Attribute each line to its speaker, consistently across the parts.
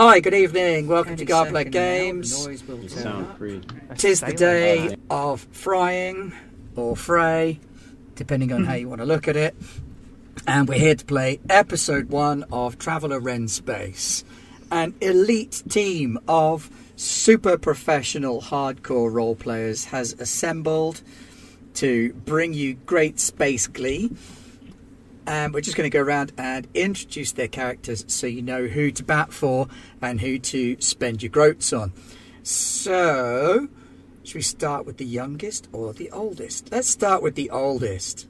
Speaker 1: Hi, good evening. Welcome to Garblag
Speaker 2: second now,
Speaker 1: Games.
Speaker 2: the noise will turn up.
Speaker 1: Tis the day of frying or fray, depending on how you want to look at it. And we're here to play episode one of Traveller Ren Space. An elite team of super professional hardcore role players has assembled to bring you great space glee. And we're just going to go around and introduce their characters so you know who to bat for and who to spend your groats on. So, should we start with the youngest or the oldest? Let's start with the oldest.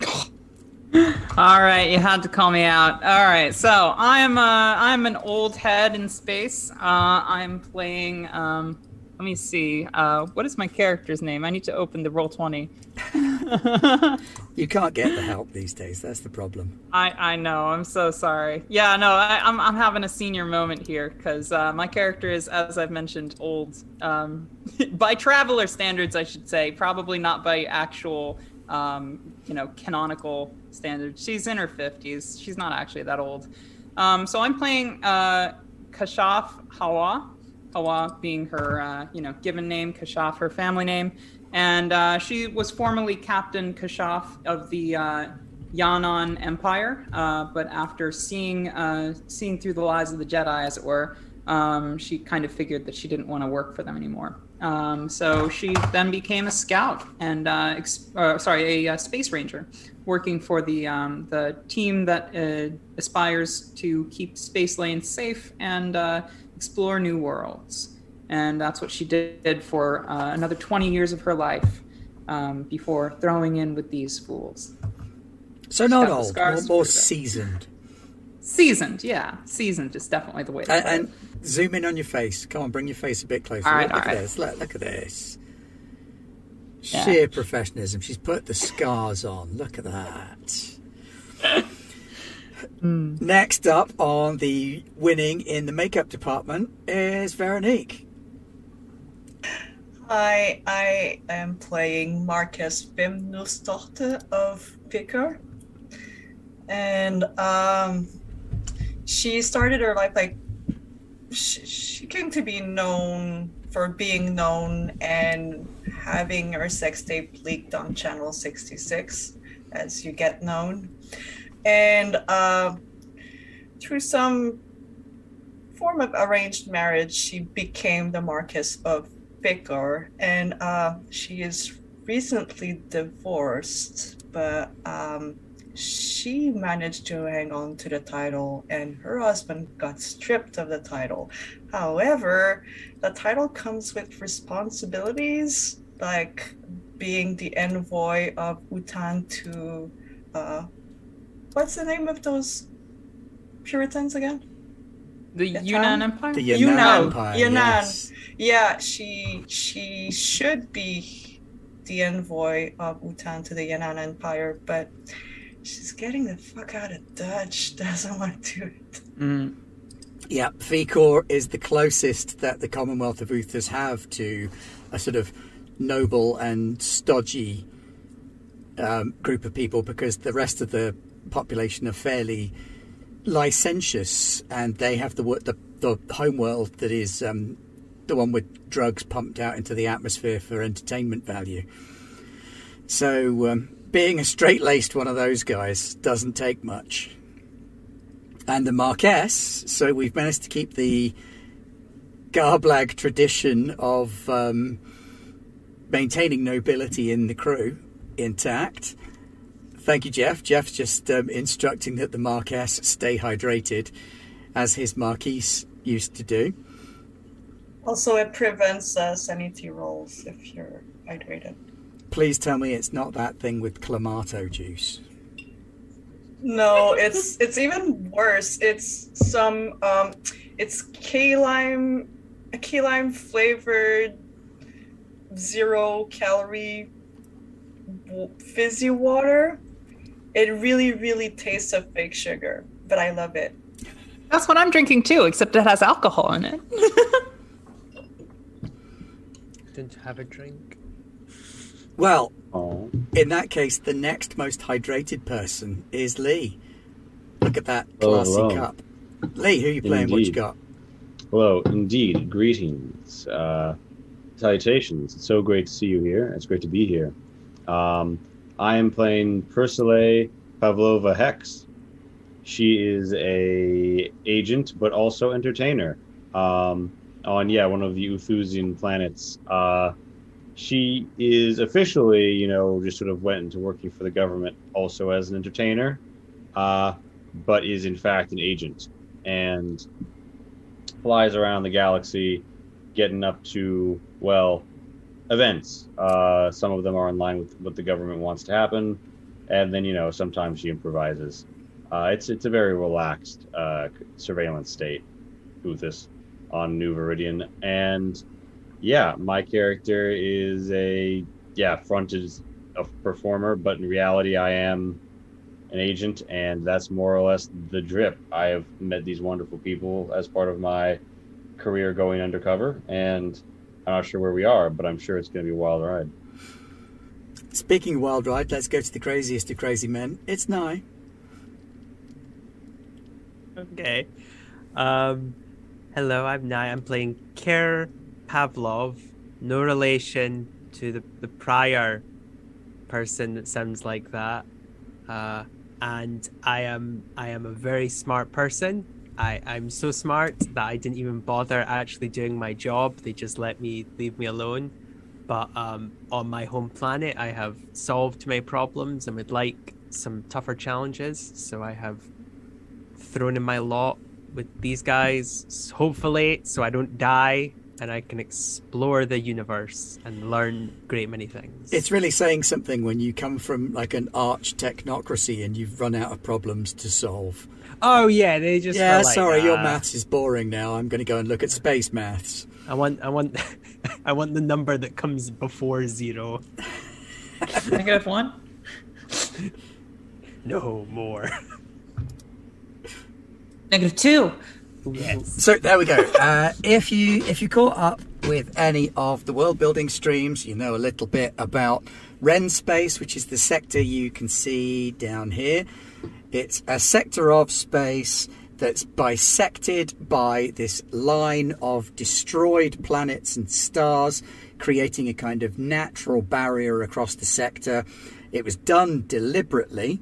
Speaker 3: All right, you had to call me out. All right, so I'm uh, I'm an old head in space. Uh, I'm playing. Um, let me see. Uh, what is my character's name? I need to open the roll twenty.
Speaker 1: You can't get the help these days. That's the problem.
Speaker 3: I I know. I'm so sorry. Yeah, no, I, I'm I'm having a senior moment here because uh, my character is, as I've mentioned, old. Um, by traveler standards, I should say. Probably not by actual, um, you know, canonical standards. She's in her fifties. She's not actually that old. Um, so I'm playing uh, Kashaf Hawa. Hawa being her, uh, you know, given name. Kashaf her family name. And uh, she was formerly Captain Kashaf of the uh, Yanan Empire, uh, but after seeing uh, seeing through the lies of the Jedi, as it were, um, she kind of figured that she didn't want to work for them anymore. Um, so she then became a scout and uh, ex- sorry, a, space ranger, working for the um, the team that aspires to keep space lanes safe and explore new worlds. And that's what she did for uh, another 20 years of her life um, before throwing in with these fools.
Speaker 1: So not old, more, more
Speaker 3: to prove it.
Speaker 1: seasoned.
Speaker 3: Seasoned, yeah, seasoned is definitely the way. To
Speaker 1: And, and zoom in on your face. Come on, bring your face a bit closer.
Speaker 3: All right,
Speaker 1: look
Speaker 3: all
Speaker 1: at
Speaker 3: right.
Speaker 1: this. Look, look at this.
Speaker 3: Yeah.
Speaker 1: Sheer professionalism. She's put the scars on. Look at that.
Speaker 3: Hmm.
Speaker 1: Next up on the winning in the makeup department is Veronique.
Speaker 4: Hi, I am playing Marcus Bimnusdotter of Picker. And um, she started her life like she, she came to be known for being known and having her sex tape leaked on Channel 66, as you get known. And uh, through some form of arranged marriage, she became the Marquess of Picker, and uh, she is recently divorced, but um, she managed to hang on to the title, and her husband got stripped of the title. However, the title comes with responsibilities like being the envoy of Utan to uh, what's the name of those Puritans again?
Speaker 3: the
Speaker 4: Yeah,
Speaker 3: Yunnan Empire.
Speaker 1: The
Speaker 4: Yunnan.
Speaker 1: Yunnan Empire.
Speaker 4: Yunnan.
Speaker 1: yes.
Speaker 4: Yeah, she she should be the envoy of Utan to the Yan'an Empire, but she's getting the fuck out of Dutch. Doesn't want to do it.
Speaker 3: Mm.
Speaker 1: Yeah, Ficor is the closest that the Commonwealth of Uthas have to a sort of noble and stodgy um, group of people because the rest of the population are fairly licentious and they have the wo- the, home world that is um, the one with drugs pumped out into the atmosphere for entertainment value. So um, being a straight-laced one of those guys doesn't take much and the Marquess. So we've managed to keep the Garblag tradition of um, maintaining nobility in the crew intact. Thank you, Jeff. Jeff's just um, instructing that the Marquess stay hydrated, as his Marquise used to do.
Speaker 4: Also, it prevents uh, sanity rolls if you're hydrated.
Speaker 1: Please tell me it's not that thing with clamato juice.
Speaker 4: No, it's it's even worse. It's some um, it's key lime, a key lime flavored, zero calorie, fizzy water. It really, really tastes of fake sugar, but I love it.
Speaker 3: That's what I'm drinking too, except it has alcohol in it.
Speaker 5: Didn't have a drink.
Speaker 1: Well,
Speaker 5: Oh.
Speaker 1: in that case, the next most hydrated person is Lee. Look at that classy
Speaker 5: Oh, wow.
Speaker 1: cup. Lee, who are you playing? What you got?
Speaker 2: Hello, indeed. Greetings. Uh, salutations. It's so great to see you here. It's great to be here. Um, I am playing Persile Pavlova Hex. She is a agent, but also entertainer. Um, on yeah, one of the Uthusian planets. Uh, she is officially, you know, just sort of went into working for the government also as an entertainer, uh, but is in fact an agent and flies around the galaxy, getting up to well events. Uh, some of them are in line with what the government wants to happen, and then you know sometimes she improvises. Uh, it's it's a very relaxed uh, surveillance state, Uthis, on New Viridian, and yeah, my character is a yeah front is a performer, but in reality I am an agent, and that's more or less the drip. I have met these wonderful people as part of my career going undercover, and I'm not sure where we are, but I'm sure it's going to be a wild ride.
Speaker 1: Speaking of wild ride, let's go to the craziest of crazy men. It's Nye.
Speaker 5: Okay. Um, hello, I'm Nye. I'm playing Kir Pavlov. No relation to the, the prior person that sounds like that. Uh, and I am I am a very smart person. I, I'm so smart that I didn't even bother actually doing my job. They just let me leave me alone. But um, on my home planet, I have solved my problems and would like some tougher challenges. So I have thrown in my lot with these guys, hopefully, so I don't die and I can explore the universe and learn great many things.
Speaker 1: It's really saying something when you come from like an arch technocracy and you've run out of problems to solve.
Speaker 5: Oh yeah, they just
Speaker 1: yeah,
Speaker 5: like,
Speaker 1: sorry, your
Speaker 5: "Ah,
Speaker 1: maths is boring now. I'm going to go and look at space maths.
Speaker 5: I want, I want, I want the number that comes before zero.
Speaker 3: Negative one.
Speaker 5: No more.
Speaker 3: Negative two.
Speaker 5: yes.
Speaker 1: So there we go. Uh, if you if you caught up with any of the world building streams, you know a little bit about Ren space, which is the sector you can see down here. It's a sector of space that's bisected by this line of destroyed planets and stars, creating a kind of natural barrier across the sector. It was done deliberately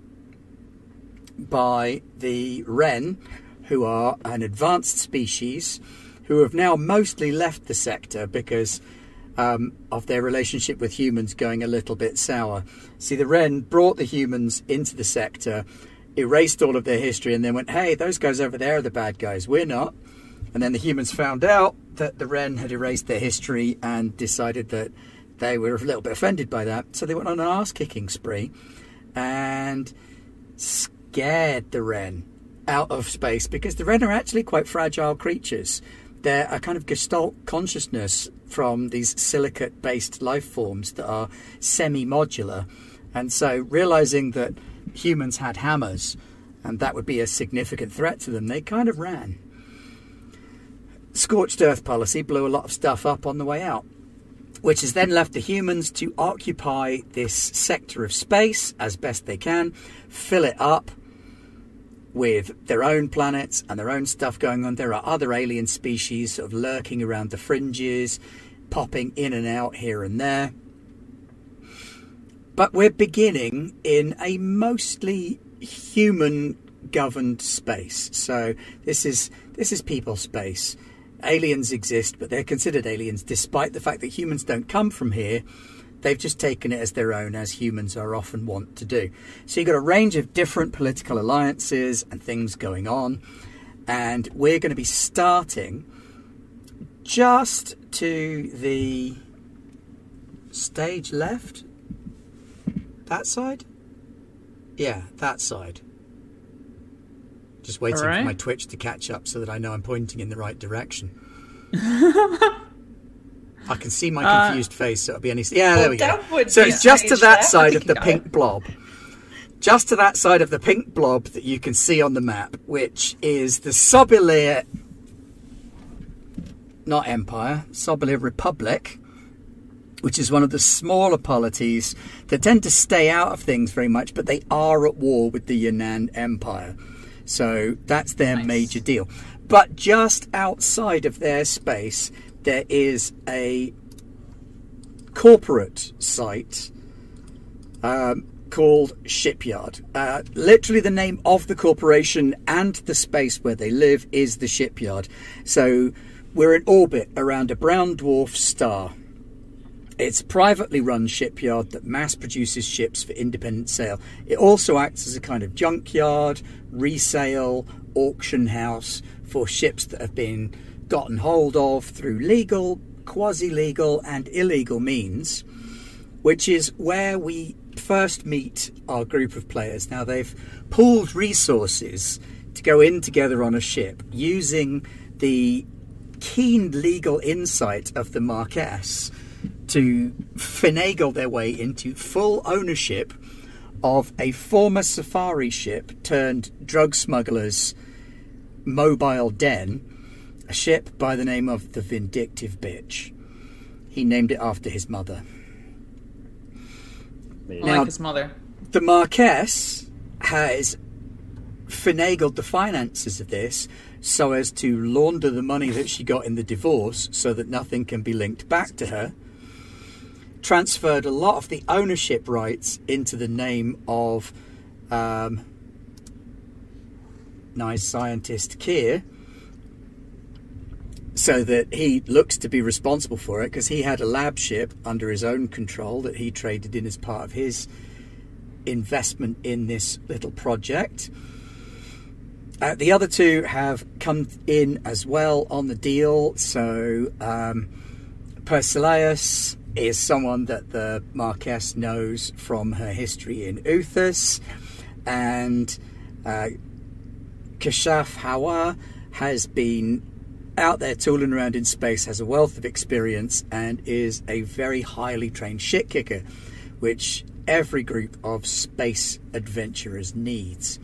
Speaker 1: by the Wren, who are an advanced species who have now mostly left the sector because um, of their relationship with humans going a little bit sour. See, the Wren brought the humans into the sector, erased all of their history, and then went, hey, those guys over there are the bad guys, we're not. And then the humans found out that the Wren had erased their history and decided that they were a little bit offended by that. So they went on an ass kicking spree and scared the Wren out of space because the Wren are actually quite fragile creatures. They're a kind of gestalt consciousness from these silicate based life forms that are semi modular. And so realizing that humans had hammers and that would be a significant threat to them, they kind of ran. Scorched earth policy blew a lot of stuff up on the way out which has then left the humans to occupy this sector of space as best they can, fill it up with their own planets and their own stuff going on. There are other alien species sort of lurking around the fringes, popping in and out here and there. But we're beginning in a mostly human governed space. So this is this is people space. Aliens exist, but they're considered aliens despite the fact that humans don't come from here. They've just taken it as their own, as humans are often wont to do. So you've got a range of different political alliances and things going on. And we're going to be starting just to the stage left. That side? Yeah, that side. Just waiting for my Twitch to catch up so that I know I'm pointing in the right direction. I can see my
Speaker 3: Uh,
Speaker 1: confused face, so it'll be any. Yeah, there we go. So it's just to that
Speaker 4: That
Speaker 1: side of the pink
Speaker 4: odd.
Speaker 1: blob. Just to that side of the pink blob that you can see on the map, which is the Sobilir, not Empire, Sobilir Republic, which is one of the smaller polities that tend to stay out of things very much, but they are at war with the Yunnan Empire. So that's their
Speaker 3: Nice.
Speaker 1: major deal. But just outside of their space, there is a corporate site um, called Shipyard. Uh, literally, the name of the corporation and the space where they live is the shipyard. So we're in orbit around a brown dwarf star. It's a privately run shipyard that mass produces ships for independent sale. It also acts as a kind of junkyard, resale, auction house for ships that have been gotten hold of through legal, quasi legal, and illegal means which is where we first meet our group of players. Now, they've pooled resources to go in together on a ship using the keen legal insight of the Marquess to finagle their way into full ownership of a former safari ship turned drug smugglers' mobile den, a ship by the name of the Vindictive Bitch. He named it after his mother. Now-
Speaker 3: like his mother.
Speaker 1: the Marquess has finagled the finances of this so as to launder the money that she got in the divorce so that nothing can be linked back to her. Transferred a lot of the ownership rights into the name of um, nice scientist Keir so that he looks to be responsible for it because he had a lab ship under his own control that he traded in as part of his investment in this little project. Uh, the other two have come in as well on the deal. So um, Persilaus is someone that the Marquess knows from her history in Uthas, and uh, Kashaf Hawa has been out there tooling around in space, has a wealth of experience, and is a very highly trained shit kicker, which every group of space adventurers needs.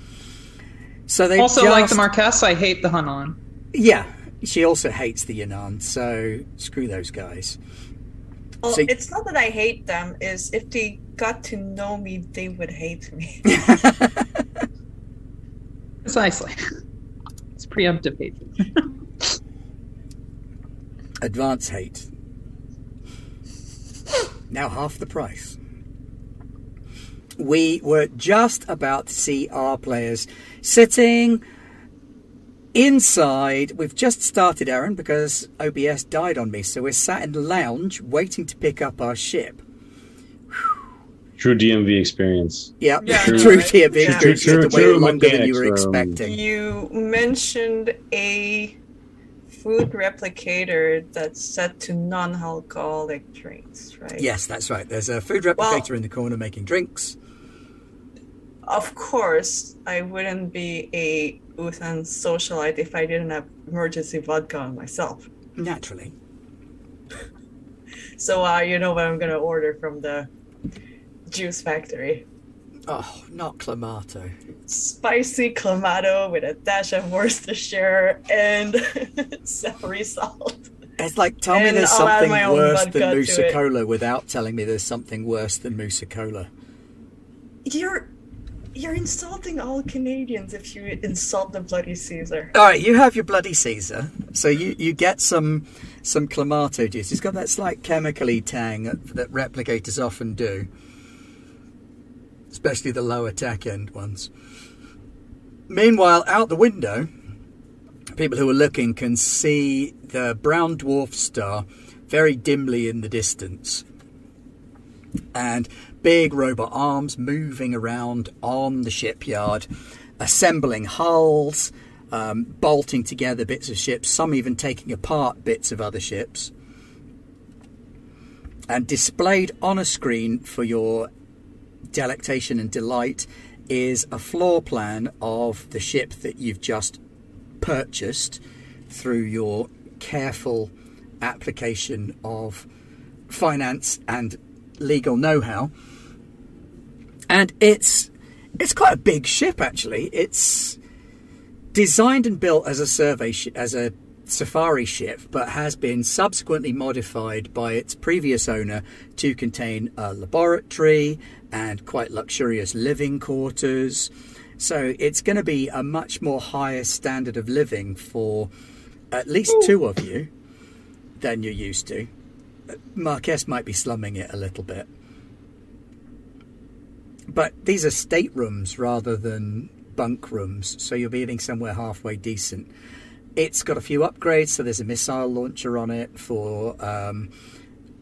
Speaker 1: So they
Speaker 3: Also, like the Marquess, I hate the Hunan.
Speaker 1: yeah, she also hates the Yanan, so screw those guys.
Speaker 4: Oh, well,
Speaker 1: So-
Speaker 4: it's not that I hate them. Is if they got to know me, they would hate me.
Speaker 3: Precisely. It's preemptive hate.
Speaker 1: Advance hate. Now half the price. We were just about to see our players sitting inside. We've just started, Aaron, because OBS died on me, so we're sat in the lounge waiting to pick up our ship.
Speaker 2: True DMV experience.
Speaker 1: Yep,
Speaker 3: Yeah,
Speaker 1: true
Speaker 4: right.
Speaker 1: DMV
Speaker 4: Yeah.
Speaker 1: experience. You had to
Speaker 2: True-
Speaker 1: wait
Speaker 2: true
Speaker 1: longer than you were
Speaker 2: um,
Speaker 1: expecting.
Speaker 4: you mentioned a food replicator that's set to non-alcoholic drinks, right?
Speaker 1: Yes, that's right. There's a food
Speaker 4: Well-
Speaker 1: replicator in the corner making drinks.
Speaker 4: Of course, I wouldn't be a Uthan socialite if I didn't have emergency vodka on myself.
Speaker 1: Naturally.
Speaker 4: So uh, you know what I'm gonna order from the juice factory.
Speaker 1: Oh, not Clamato.
Speaker 4: Spicy clamato with a dash of Worcestershire and celery salt.
Speaker 1: It's like tell me there's
Speaker 4: I'll
Speaker 1: something worse than Musa. Cola without telling me there's something worse than Musa Cola.
Speaker 4: You're you're insulting all Canadians if you insult the bloody Caesar.
Speaker 1: All right, you have your bloody Caesar, so you, you get some some Clamato juice. It's got that slight chemically tang that, replicators often do, especially the lower tech end ones. Meanwhile, out the window, people who are looking can see the brown dwarf star very dimly in the distance. And big robot arms moving around on the shipyard, assembling hulls, um, bolting together bits of ships, some even taking apart bits of other ships. And displayed on a screen for your delectation and delight is a floor plan of the ship that you've just purchased through your careful application of finance and legal know-how. And it's it's quite a big ship actually. It's designed and built as a survey sh- as a safari ship, but has been subsequently modified by its previous owner to contain a laboratory and quite luxurious living quarters. So it's going to be a much more higher standard of living for at least two of you than you're used to. Marquess might be slumming it a little bit. But these are staterooms rather than bunk rooms, so you'll be eating somewhere halfway decent. It's got a few upgrades, so there's a missile launcher on it for. Um,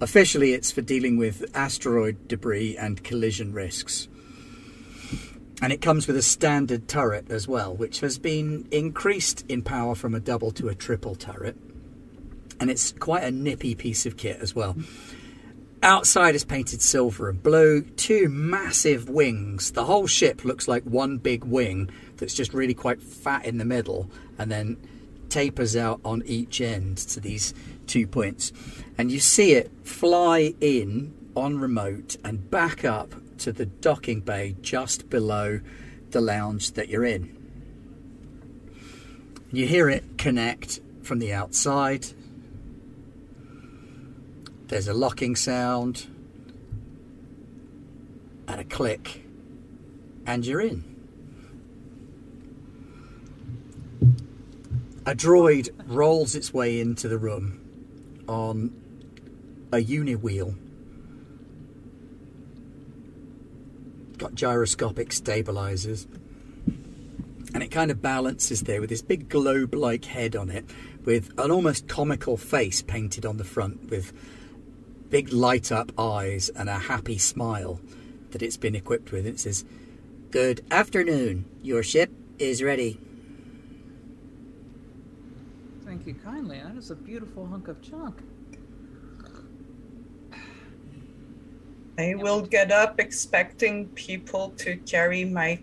Speaker 1: officially, it's for dealing with asteroid debris and collision risks. And it comes with a standard turret as well, which has been increased in power from a double to a triple turret. And it's quite a nippy piece of kit as well. Outside is painted silver and blue, two massive wings. The whole ship looks like one big wing that's just really quite fat in the middle and then tapers out on each end to these two points. And you see it fly in on remote and back up to the docking bay just below the lounge that you're in. You hear it connect from the outside. There's a locking sound and a click, and you're in. A droid rolls its way into the room on a uni wheel. Got gyroscopic stabilizers. And it kind of balances there with this big globe like head on it, with an almost comical face painted on the front, with big light up eyes and a happy smile that it's been equipped with. It says, Good afternoon. Your ship is ready.
Speaker 3: Thank you kindly. That is a beautiful hunk of junk.
Speaker 4: I will get up expecting people to carry my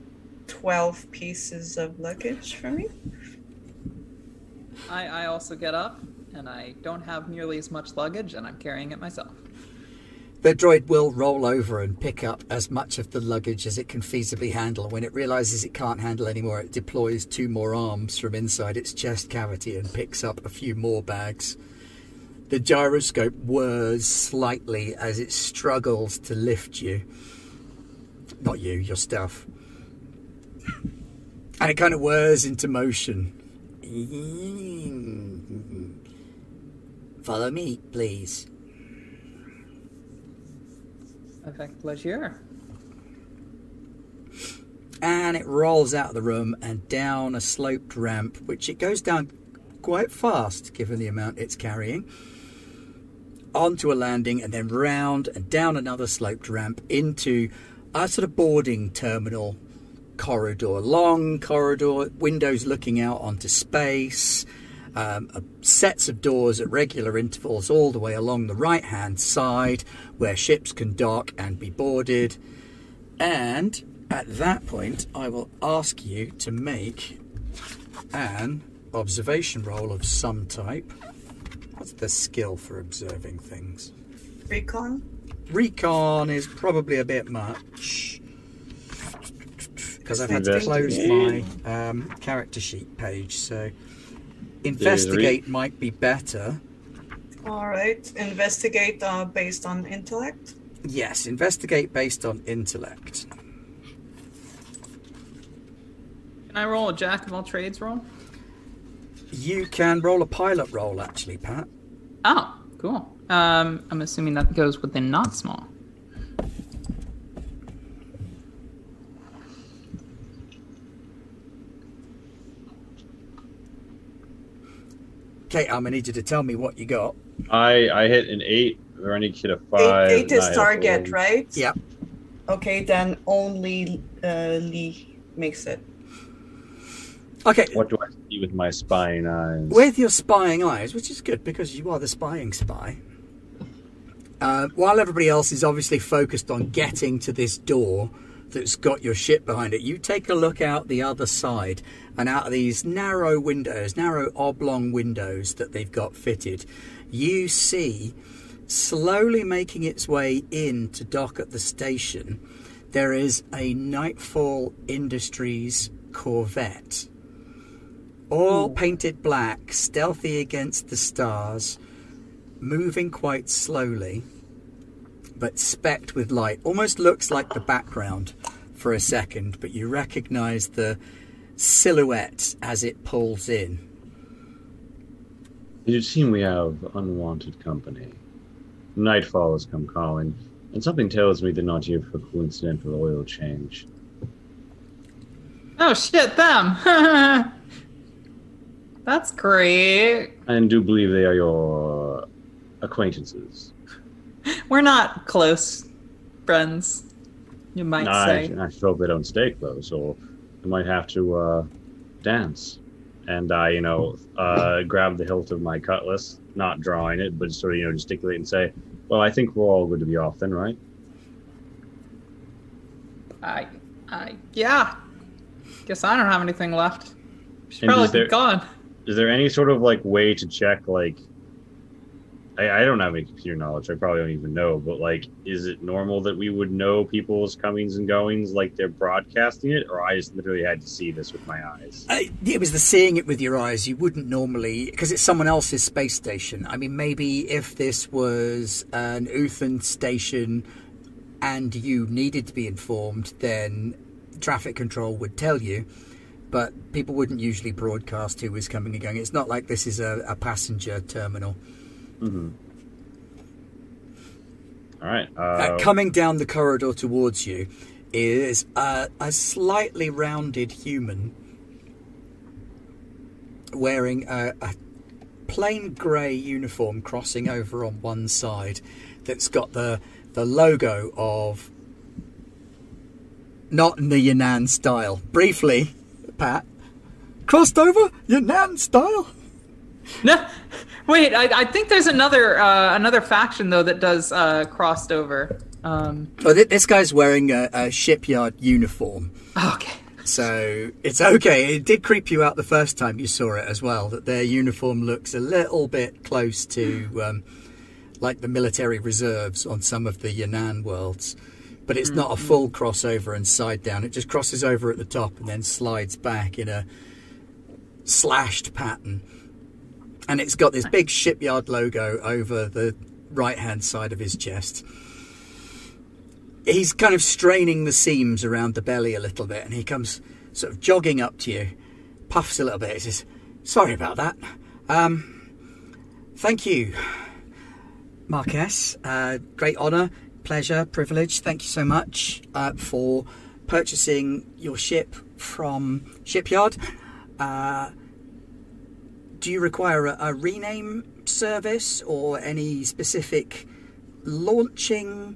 Speaker 4: 12 pieces of luggage for me.
Speaker 3: I, I also get up, and I don't have nearly as much luggage, and I'm carrying it myself.
Speaker 1: The droid will roll over and pick up as much of the luggage as it can feasibly handle. When it realizes it can't handle anymore, it deploys two more arms from inside its chest cavity and picks up a few more bags. The gyroscope whirs slightly as it struggles to lift you. Not you, your stuff. And it kind of whirs into motion. Follow me, please.
Speaker 3: Avec pleasure.
Speaker 1: and it rolls out of the room and down a sloped ramp, which it goes down quite fast given the amount it's carrying, onto a landing and then round and down another sloped ramp into a sort of boarding terminal corridor. Long corridor, windows looking out onto space. Um, uh, sets of doors at regular intervals all the way along the right hand side where ships can dock and be boarded. And at that point, I will ask you to make an observation roll of some type. What's the skill for observing things?
Speaker 4: Recon?
Speaker 1: Recon is probably a bit much. Because I've had to close my um, character sheet page, so investigate might be better.
Speaker 4: All right. Investigate uh, based on intellect.
Speaker 1: Yes, investigate based on intellect.
Speaker 3: Can I roll a jack of all trades roll?
Speaker 1: You can roll a pilot roll, actually, Pat.
Speaker 3: Oh, cool. Um, I'm assuming that goes within not small.
Speaker 1: Okay, I'm gonna need you to tell me what you got.
Speaker 2: I I hit an eight. Randy hit a five.
Speaker 4: eight, eight is
Speaker 2: I hit a
Speaker 4: target, right?
Speaker 1: Yep.
Speaker 4: Okay, then only uh, Lee makes it.
Speaker 1: Okay,
Speaker 2: What do I see with my spying eyes?
Speaker 1: with your spying eyes, which is good because you are the spying spy. Uh, while everybody else is obviously focused on getting to this door that's got your ship behind it, you take a look out the other side and out of these narrow windows, narrow oblong windows that they've got fitted, you see slowly making its way in to dock at the station. There is a Nightfall Industries Corvette all painted black, stealthy against the stars, moving quite slowly, but specked with light. Almost looks like the background for a second, but you recognise the silhouette as it pulls in.
Speaker 2: It would seem we have unwanted company. Nightfall has come calling, and something tells me they're not here for coincidental oil change.
Speaker 3: Oh shit, them. That's great.
Speaker 2: And do believe they are your acquaintances.
Speaker 3: We're not close friends, you might
Speaker 2: I,
Speaker 3: say.
Speaker 2: I hope they don't stay close, or I might have to uh, dance. And I, you know, uh, grab the hilt of my cutlass, not drawing it, but sort of, you know, gesticulate and say, "Well, I think we're all good to be off then, right?"
Speaker 3: I, I, yeah. Guess I don't have anything left.
Speaker 2: And
Speaker 3: probably
Speaker 2: there-
Speaker 3: gone.
Speaker 2: Is there any sort of like way to check, like, I, I don't have any computer knowledge. I probably don't even know, but like, is it normal that we would know people's comings and goings like they're broadcasting it, or I just literally had to see this with my eyes?
Speaker 1: Uh, it was the seeing it with your eyes. You wouldn't normally, because it's someone else's space station. I mean, maybe if this was an Uthan station and you needed to be informed, then traffic control would tell you. But people wouldn't usually broadcast who was coming and going. It's not like this is a, a passenger terminal.
Speaker 2: Mm-hmm. All right. Uh,
Speaker 1: coming down the corridor towards you is a, a slightly rounded human wearing a, a plain grey uniform crossing over on one side that's got the the logo of not in the Yunnan style. Briefly, Pat crossed over Yunnan style.
Speaker 3: No, wait. I, I think there's another uh, another faction though that does uh, crossed over. Um,
Speaker 1: Oh, th- this guy's wearing a, a shipyard uniform.
Speaker 3: okay.
Speaker 1: So it's okay. It did creep you out the first time you saw it as well. That their uniform looks a little bit close to um, like the military reserves on some of the Yan'an worlds, but it's not a full crossover and side down. It just crosses over at the top and then slides back in a slashed pattern. And it's got this big shipyard logo over the right hand side of his chest he's kind of straining the seams around the belly a little bit, and he comes sort of jogging up to you, puffs a little bit, he says, "Sorry about that. Um, thank you, Marquess. Uh, great honour, pleasure, privilege. Thank you so much uh, for purchasing your ship from Shipyard. Uh, do you require a, a rename service or any specific launching?"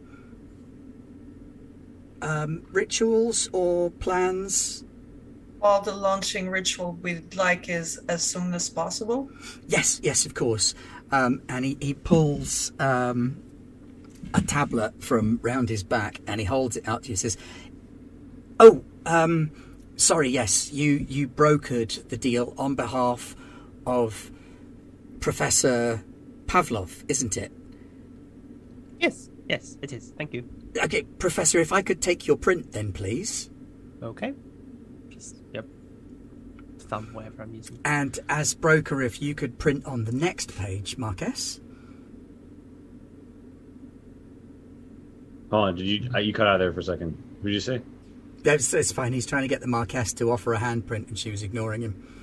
Speaker 1: um, rituals or plans?
Speaker 4: Well, the launching ritual we'd like is as soon as possible.
Speaker 1: Yes, yes, of course. Um, and he, he pulls um, a tablet from round his back and he holds it out to you and says, Oh, um, sorry, yes, you, you brokered the deal on behalf of Professor Pavlov, isn't it?
Speaker 5: Yes, yes, it is. Thank you.
Speaker 1: Okay, Professor, if I could take your print then, please.
Speaker 5: Okay. Just yep. Thumb whatever I'm using.
Speaker 1: And as broker, if you could print on the next page, Marquess.
Speaker 2: Hold on, did you uh, you cut out there for a second? What did you say?
Speaker 1: That's, that's fine. He's trying to get the Marquess to offer a handprint, and she was ignoring him.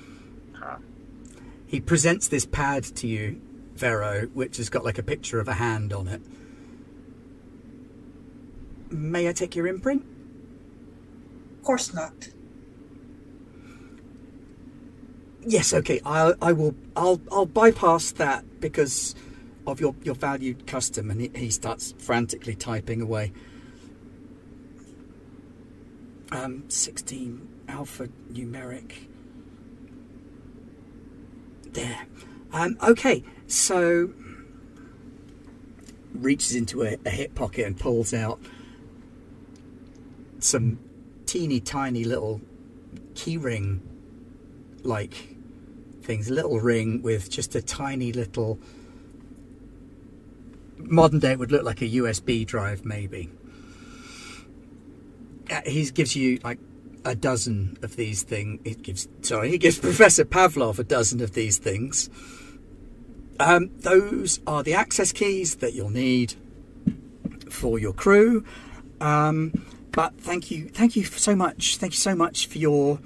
Speaker 1: He presents this pad to you, Vero, which has got like a picture of a hand on it. May I take your imprint?
Speaker 4: Of course not.
Speaker 1: Yes. Okay. I I will. I'll I'll bypass that because of your your valued custom. And he, he starts frantically typing away. Um, sixteen alpha numeric. There. Um, okay. So reaches into a, a hip pocket and pulls out some teeny tiny little keyring like things. A little ring with just a tiny little. Modern day, it would look like a USB drive, maybe. Uh, he gives you like a dozen of these things. It gives sorry, he gives Professor Pavlov a dozen of these things. Um, those are the access keys that you'll need for your crew. Um, but thank you, thank you so much, thank you so much for your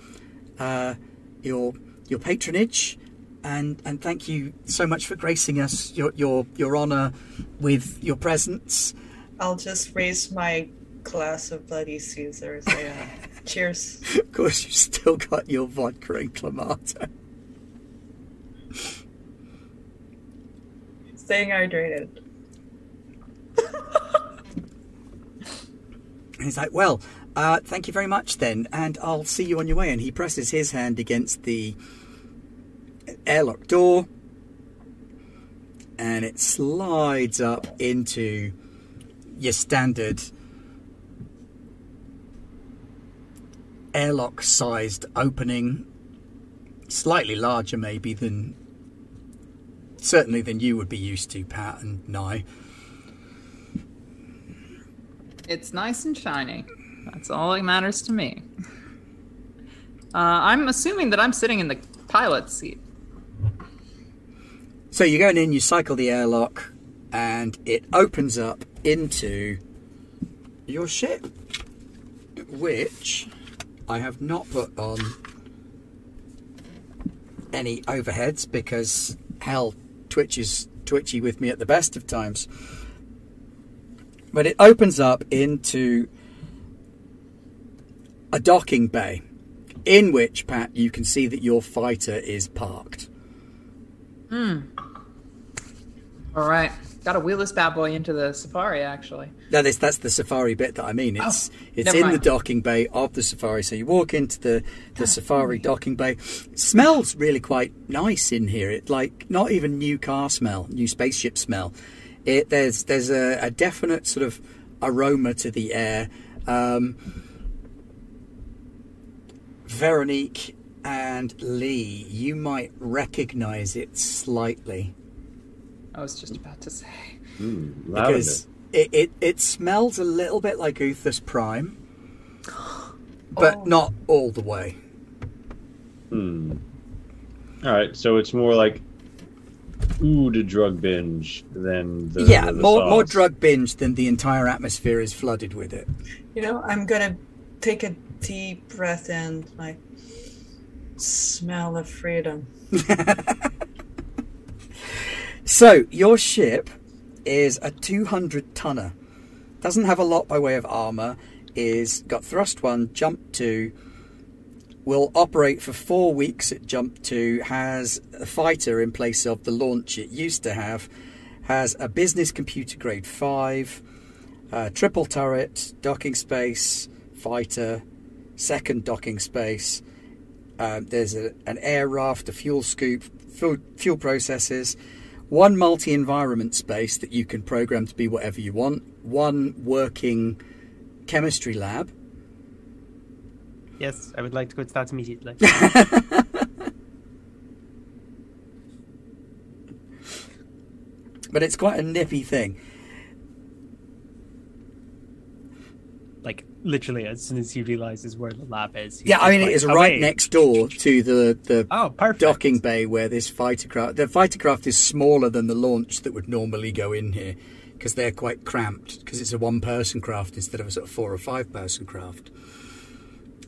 Speaker 1: uh, your your patronage, and and thank you so much for gracing us your your your honour with your presence.
Speaker 4: I'll just raise my glass of Bloody Caesars. Uh, cheers.
Speaker 1: Of course, you've still got your vodka and clamato.
Speaker 4: Staying hydrated.
Speaker 1: He's like, "Well, uh, thank you very much then, and I'll see you on your way." And he presses his hand against the airlock door, and it slides up into your standard airlock-sized opening, slightly larger maybe than certainly than you would be used to, Pat and Nye.
Speaker 3: It's nice and shiny. That's all that matters to me. Uh, I'm assuming that I'm sitting in the pilot seat.
Speaker 1: So you're going in, you cycle the airlock, and it opens up into your ship, which I have not put on any overheads because hell, Twitch is twitchy with me at the best of times. But it opens up into a docking bay, in which, Pat, you can see that your fighter is parked. Hmm.
Speaker 3: All right. Got to wheel this bad boy into the safari, actually.
Speaker 1: No, this, that's the safari bit that I mean. It's it's
Speaker 3: never
Speaker 1: in the docking bay of the safari. So you walk into the, the safari docking bay. It smells really quite nice in here. It like not even new car smell, new spaceship smell. It there's there's a, a definite sort of aroma to the air. Um, Veronique and Lee, you might recognise it slightly.
Speaker 3: I was just about to say.
Speaker 2: Mm,
Speaker 1: because it, it, it smells a little bit like Uthas Prime, but
Speaker 4: Oh.
Speaker 1: not all the way.
Speaker 2: Hmm. All right, so it's more like ooh to drug binge than the
Speaker 1: yeah,
Speaker 2: the
Speaker 1: more more
Speaker 2: sauce.
Speaker 1: drug binge than the entire atmosphere is flooded with it.
Speaker 4: You know, I'm gonna take a deep breath in, like smell of freedom.
Speaker 1: So your ship is a 200 tonner. Doesn't have a lot by way of armor. Is got thrust one, jump two. Will operate for four weeks at jump two. Has a fighter in place of the launch it used to have. Has a business computer grade five. Triple turret, docking space, fighter, second docking space. Um, there's a, an air raft, a fuel scoop, fuel, fuel processes, one multi environment space that you can program to be whatever you want, one working chemistry lab.
Speaker 5: Yes, I would like to go to that immediately.
Speaker 1: But it's quite a nippy thing.
Speaker 5: like literally, as soon as he realizes where the lab is.
Speaker 1: Yeah, I mean,
Speaker 5: like,
Speaker 1: it is
Speaker 5: "Oh,
Speaker 1: right
Speaker 5: wait."
Speaker 1: next door to the, the
Speaker 5: Oh, perfect.
Speaker 1: docking bay where this fighter craft. The fighter craft is smaller than the launch that would normally go in here because they're quite cramped because it's a one person craft instead of a sort of four or five person craft.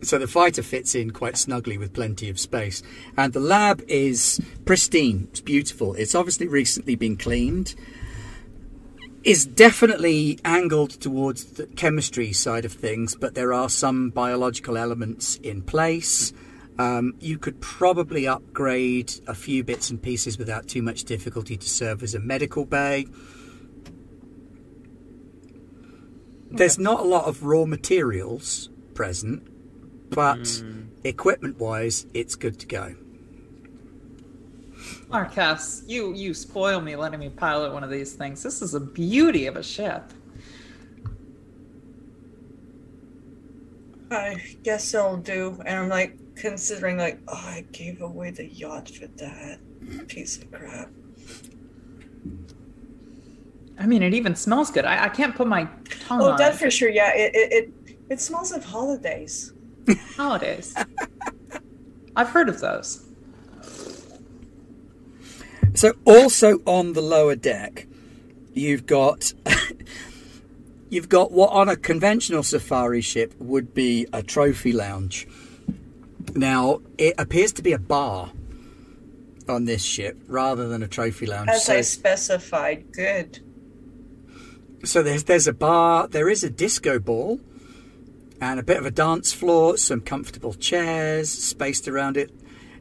Speaker 1: So the fighter fits in quite snugly with plenty of space. And the lab is pristine. It's beautiful. It's obviously recently been cleaned. Is definitely angled towards the chemistry side of things, but there are some biological elements in place. Um, you could probably upgrade a few bits and pieces without too much difficulty to serve as a medical bay. There's not a lot of raw materials present, but equipment wise, it's good to go.
Speaker 3: Marcus, you you spoil me letting me pilot one of these things. This is a beauty of a ship.
Speaker 4: I guess I'll do. And I'm like considering, like, oh, I gave away the yacht for that piece of crap.
Speaker 3: I mean, it even smells good. I, I can't put my tongue
Speaker 4: Oh, that for sure. Yeah, it it it, it smells of holidays.
Speaker 3: Holidays. I've heard of those.
Speaker 1: So, also on the lower deck, you've got you've got what on a conventional safari ship would be a trophy lounge. Now, it appears to be a bar on this ship rather than a trophy lounge.
Speaker 4: As
Speaker 1: so,
Speaker 4: I specified, good.
Speaker 1: so there's there's a bar, there is a disco ball, and a bit of a dance floor, some comfortable chairs spaced around it.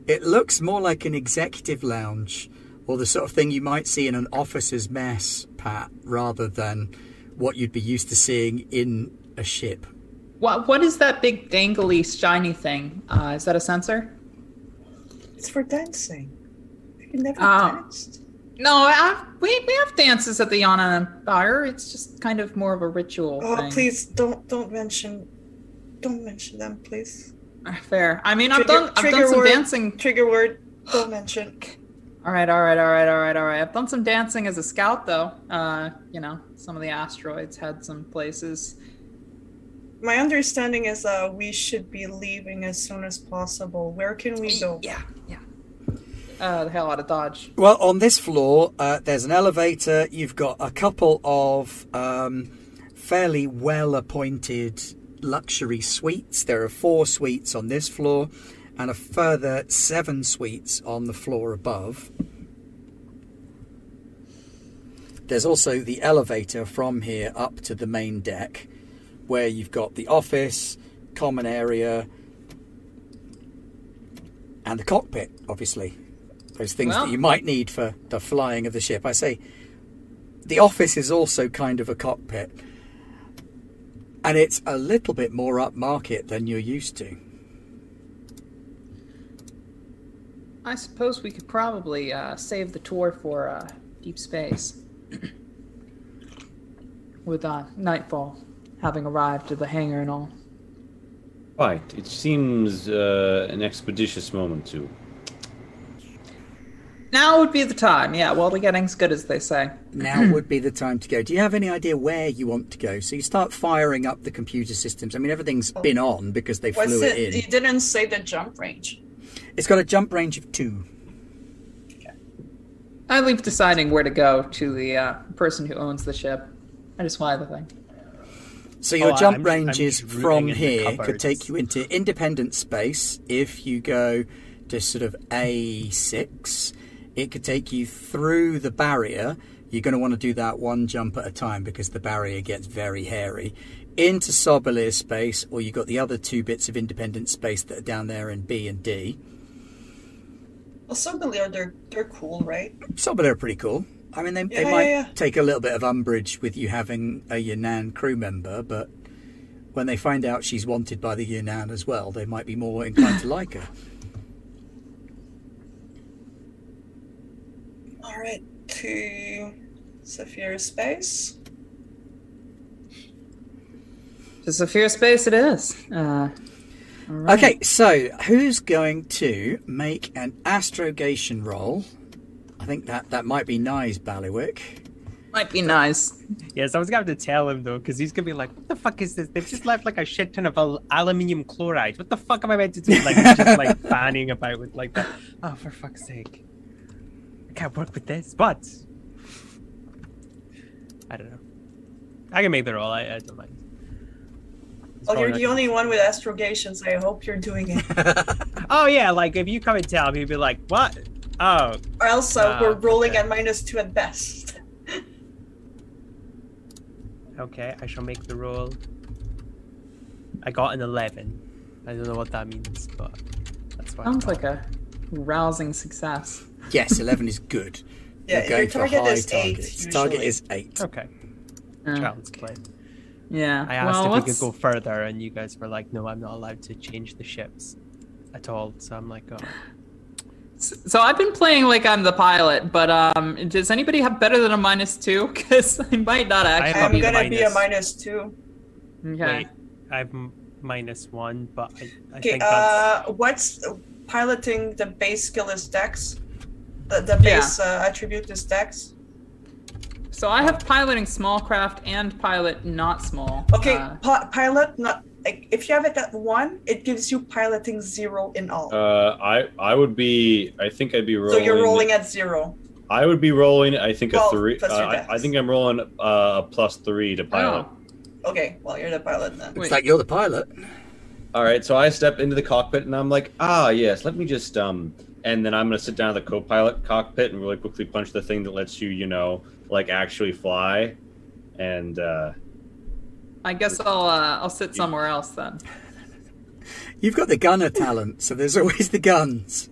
Speaker 1: It looks more like an executive lounge or the sort of thing you might see in an officer's mess, Pat, rather than what you'd be used to seeing in a ship.
Speaker 3: What what is that big dangly shiny thing? Uh, is that a sensor?
Speaker 4: It's for dancing. You never
Speaker 3: Oh.
Speaker 4: danced.
Speaker 3: No, I, we we have dances at the Yana Empire. It's just kind of more of a ritual
Speaker 4: Oh,
Speaker 3: thing.
Speaker 4: please don't don't mention, don't mention them, please.
Speaker 3: Uh, Fair. I mean, I've
Speaker 4: Trigger-
Speaker 3: done I've done some
Speaker 4: word.
Speaker 3: dancing.
Speaker 4: Trigger word. Don't mention.
Speaker 3: All right, all right, all right, all right, all right. I've done some dancing as a scout, though. Uh, you know, some of the asteroids had some places.
Speaker 4: My understanding is uh we should be leaving as soon as possible. Where can we go?
Speaker 3: Yeah, yeah. Uh, the hell out of Dodge.
Speaker 1: Well, on this floor, uh, there's an elevator. You've got a couple of um, fairly well appointed luxury suites. There are four suites on this floor and a further seven suites on the floor above. There's also the elevator from here up to the main deck, where you've got the office, common area, and the cockpit, obviously. Those things
Speaker 3: Well-
Speaker 1: that you might need for the flying of the ship. I say the office is also kind of a cockpit. And it's a little bit more upmarket than you're used to.
Speaker 3: I suppose we could probably uh, save the tour for uh, deep space. With uh, nightfall having arrived at the hangar and all.
Speaker 2: Right. It seems uh, an expeditious moment too.
Speaker 3: Now would be the time. Yeah, well, the getting's good, as they say.
Speaker 1: Now would be the time to go. Do you have any idea where you want to go? So you start firing up the computer systems. I mean, everything's been on because they
Speaker 4: What's
Speaker 1: flew
Speaker 4: it?
Speaker 1: it
Speaker 4: You didn't say the jump range.
Speaker 1: It's got a jump range of two.
Speaker 3: I leave deciding where to go to the uh, person who owns the ship. I just fly the thing.
Speaker 1: So your
Speaker 5: Oh,
Speaker 1: jump
Speaker 5: I'm- I'm
Speaker 1: ranges from here could take you into independent space. If you go to sort of A6, it could take you through the barrier. You're going to want to do that one jump at a time because the barrier gets very hairy. Into Sobolir space, or you've got the other two bits of independent space that are down there in B and D.
Speaker 4: Also, believe they're they're cool, right?
Speaker 1: Sobolir are pretty cool. I mean, they, they might
Speaker 4: yeah, yeah.
Speaker 1: take a little bit of umbrage with you having a Yan'an crew member, but when they find out she's wanted by the Yan'an as well, they might be more inclined to like her.
Speaker 4: All right, to Sobolir space.
Speaker 3: To Sobolir Space it is. Uh, all right.
Speaker 1: Okay, so who's going to make an astrogation roll? I think that, that might be nice, Ballywick.
Speaker 3: Might be nice.
Speaker 5: Yes, I was gonna tell him though, because he's gonna be like, "What the fuck is this? They've just left like a shit ton of al- aluminium chloride. What the fuck am I meant to do?" Like he's just like fanning about with like that. Oh, for fuck's sake! I can't work with this, but I don't know. I can make the roll. I, I don't mind. It's
Speaker 4: Oh, you're the only one with astrogations. I hope you're doing it.
Speaker 5: Oh yeah, like if you come and tell me, he'd be like, "What? Oh,
Speaker 4: or else uh, we're rolling
Speaker 5: okay.
Speaker 4: at minus two at best.
Speaker 5: okay. I shall make the roll." I got an eleven. I don't know what that means, but that's fine.
Speaker 3: Sounds like a rousing success.
Speaker 1: Yes, 11 is good.
Speaker 4: Yeah,
Speaker 1: You're going
Speaker 4: your target
Speaker 1: for high
Speaker 4: is eight.
Speaker 1: Target is 8.
Speaker 5: Okay.
Speaker 3: Uh,
Speaker 5: Child's play.
Speaker 3: Yeah.
Speaker 5: I asked
Speaker 3: well,
Speaker 5: if we could go further, and you guys were like, "No, I'm not allowed to change the ships at all." So I'm like, "Oh,
Speaker 3: So I've been playing like I'm the pilot, but um, does anybody have better than a minus two? Because I might not actually.
Speaker 4: I'm
Speaker 5: be
Speaker 4: gonna be a
Speaker 5: minus.
Speaker 4: minus two.
Speaker 3: okay.
Speaker 5: wait, I'm minus one, but I, I
Speaker 4: Okay,
Speaker 5: think that's
Speaker 4: uh, what's piloting the base skill is Dex? The, the
Speaker 3: Yeah.
Speaker 4: base uh, attribute is Dex?
Speaker 3: So I have piloting small craft and pilot not small.
Speaker 4: Okay,
Speaker 3: Uh,
Speaker 4: pi- pilot, not. Like, if you have it at one, it gives you piloting zero in all.
Speaker 2: Uh, I I would be. I think I'd be rolling.
Speaker 4: so you're rolling at zero.
Speaker 2: I would be rolling. I think
Speaker 4: Well,
Speaker 2: a three.
Speaker 4: plus
Speaker 2: Uh, I. I think I'm rolling uh, a plus three to pilot.
Speaker 3: oh.
Speaker 4: Okay, well you're the pilot then.
Speaker 1: Looks
Speaker 3: Wait.
Speaker 1: like you're the pilot.
Speaker 2: All right, so I step into the cockpit and I'm like, ah, yes, let me just um, and then I'm gonna sit down at the co-pilot cockpit and really quickly punch the thing that lets you, you know, like actually fly, and uh,
Speaker 3: I guess I'll uh, I'll sit somewhere else then.
Speaker 1: You've got the gunner talent, so there's always the guns.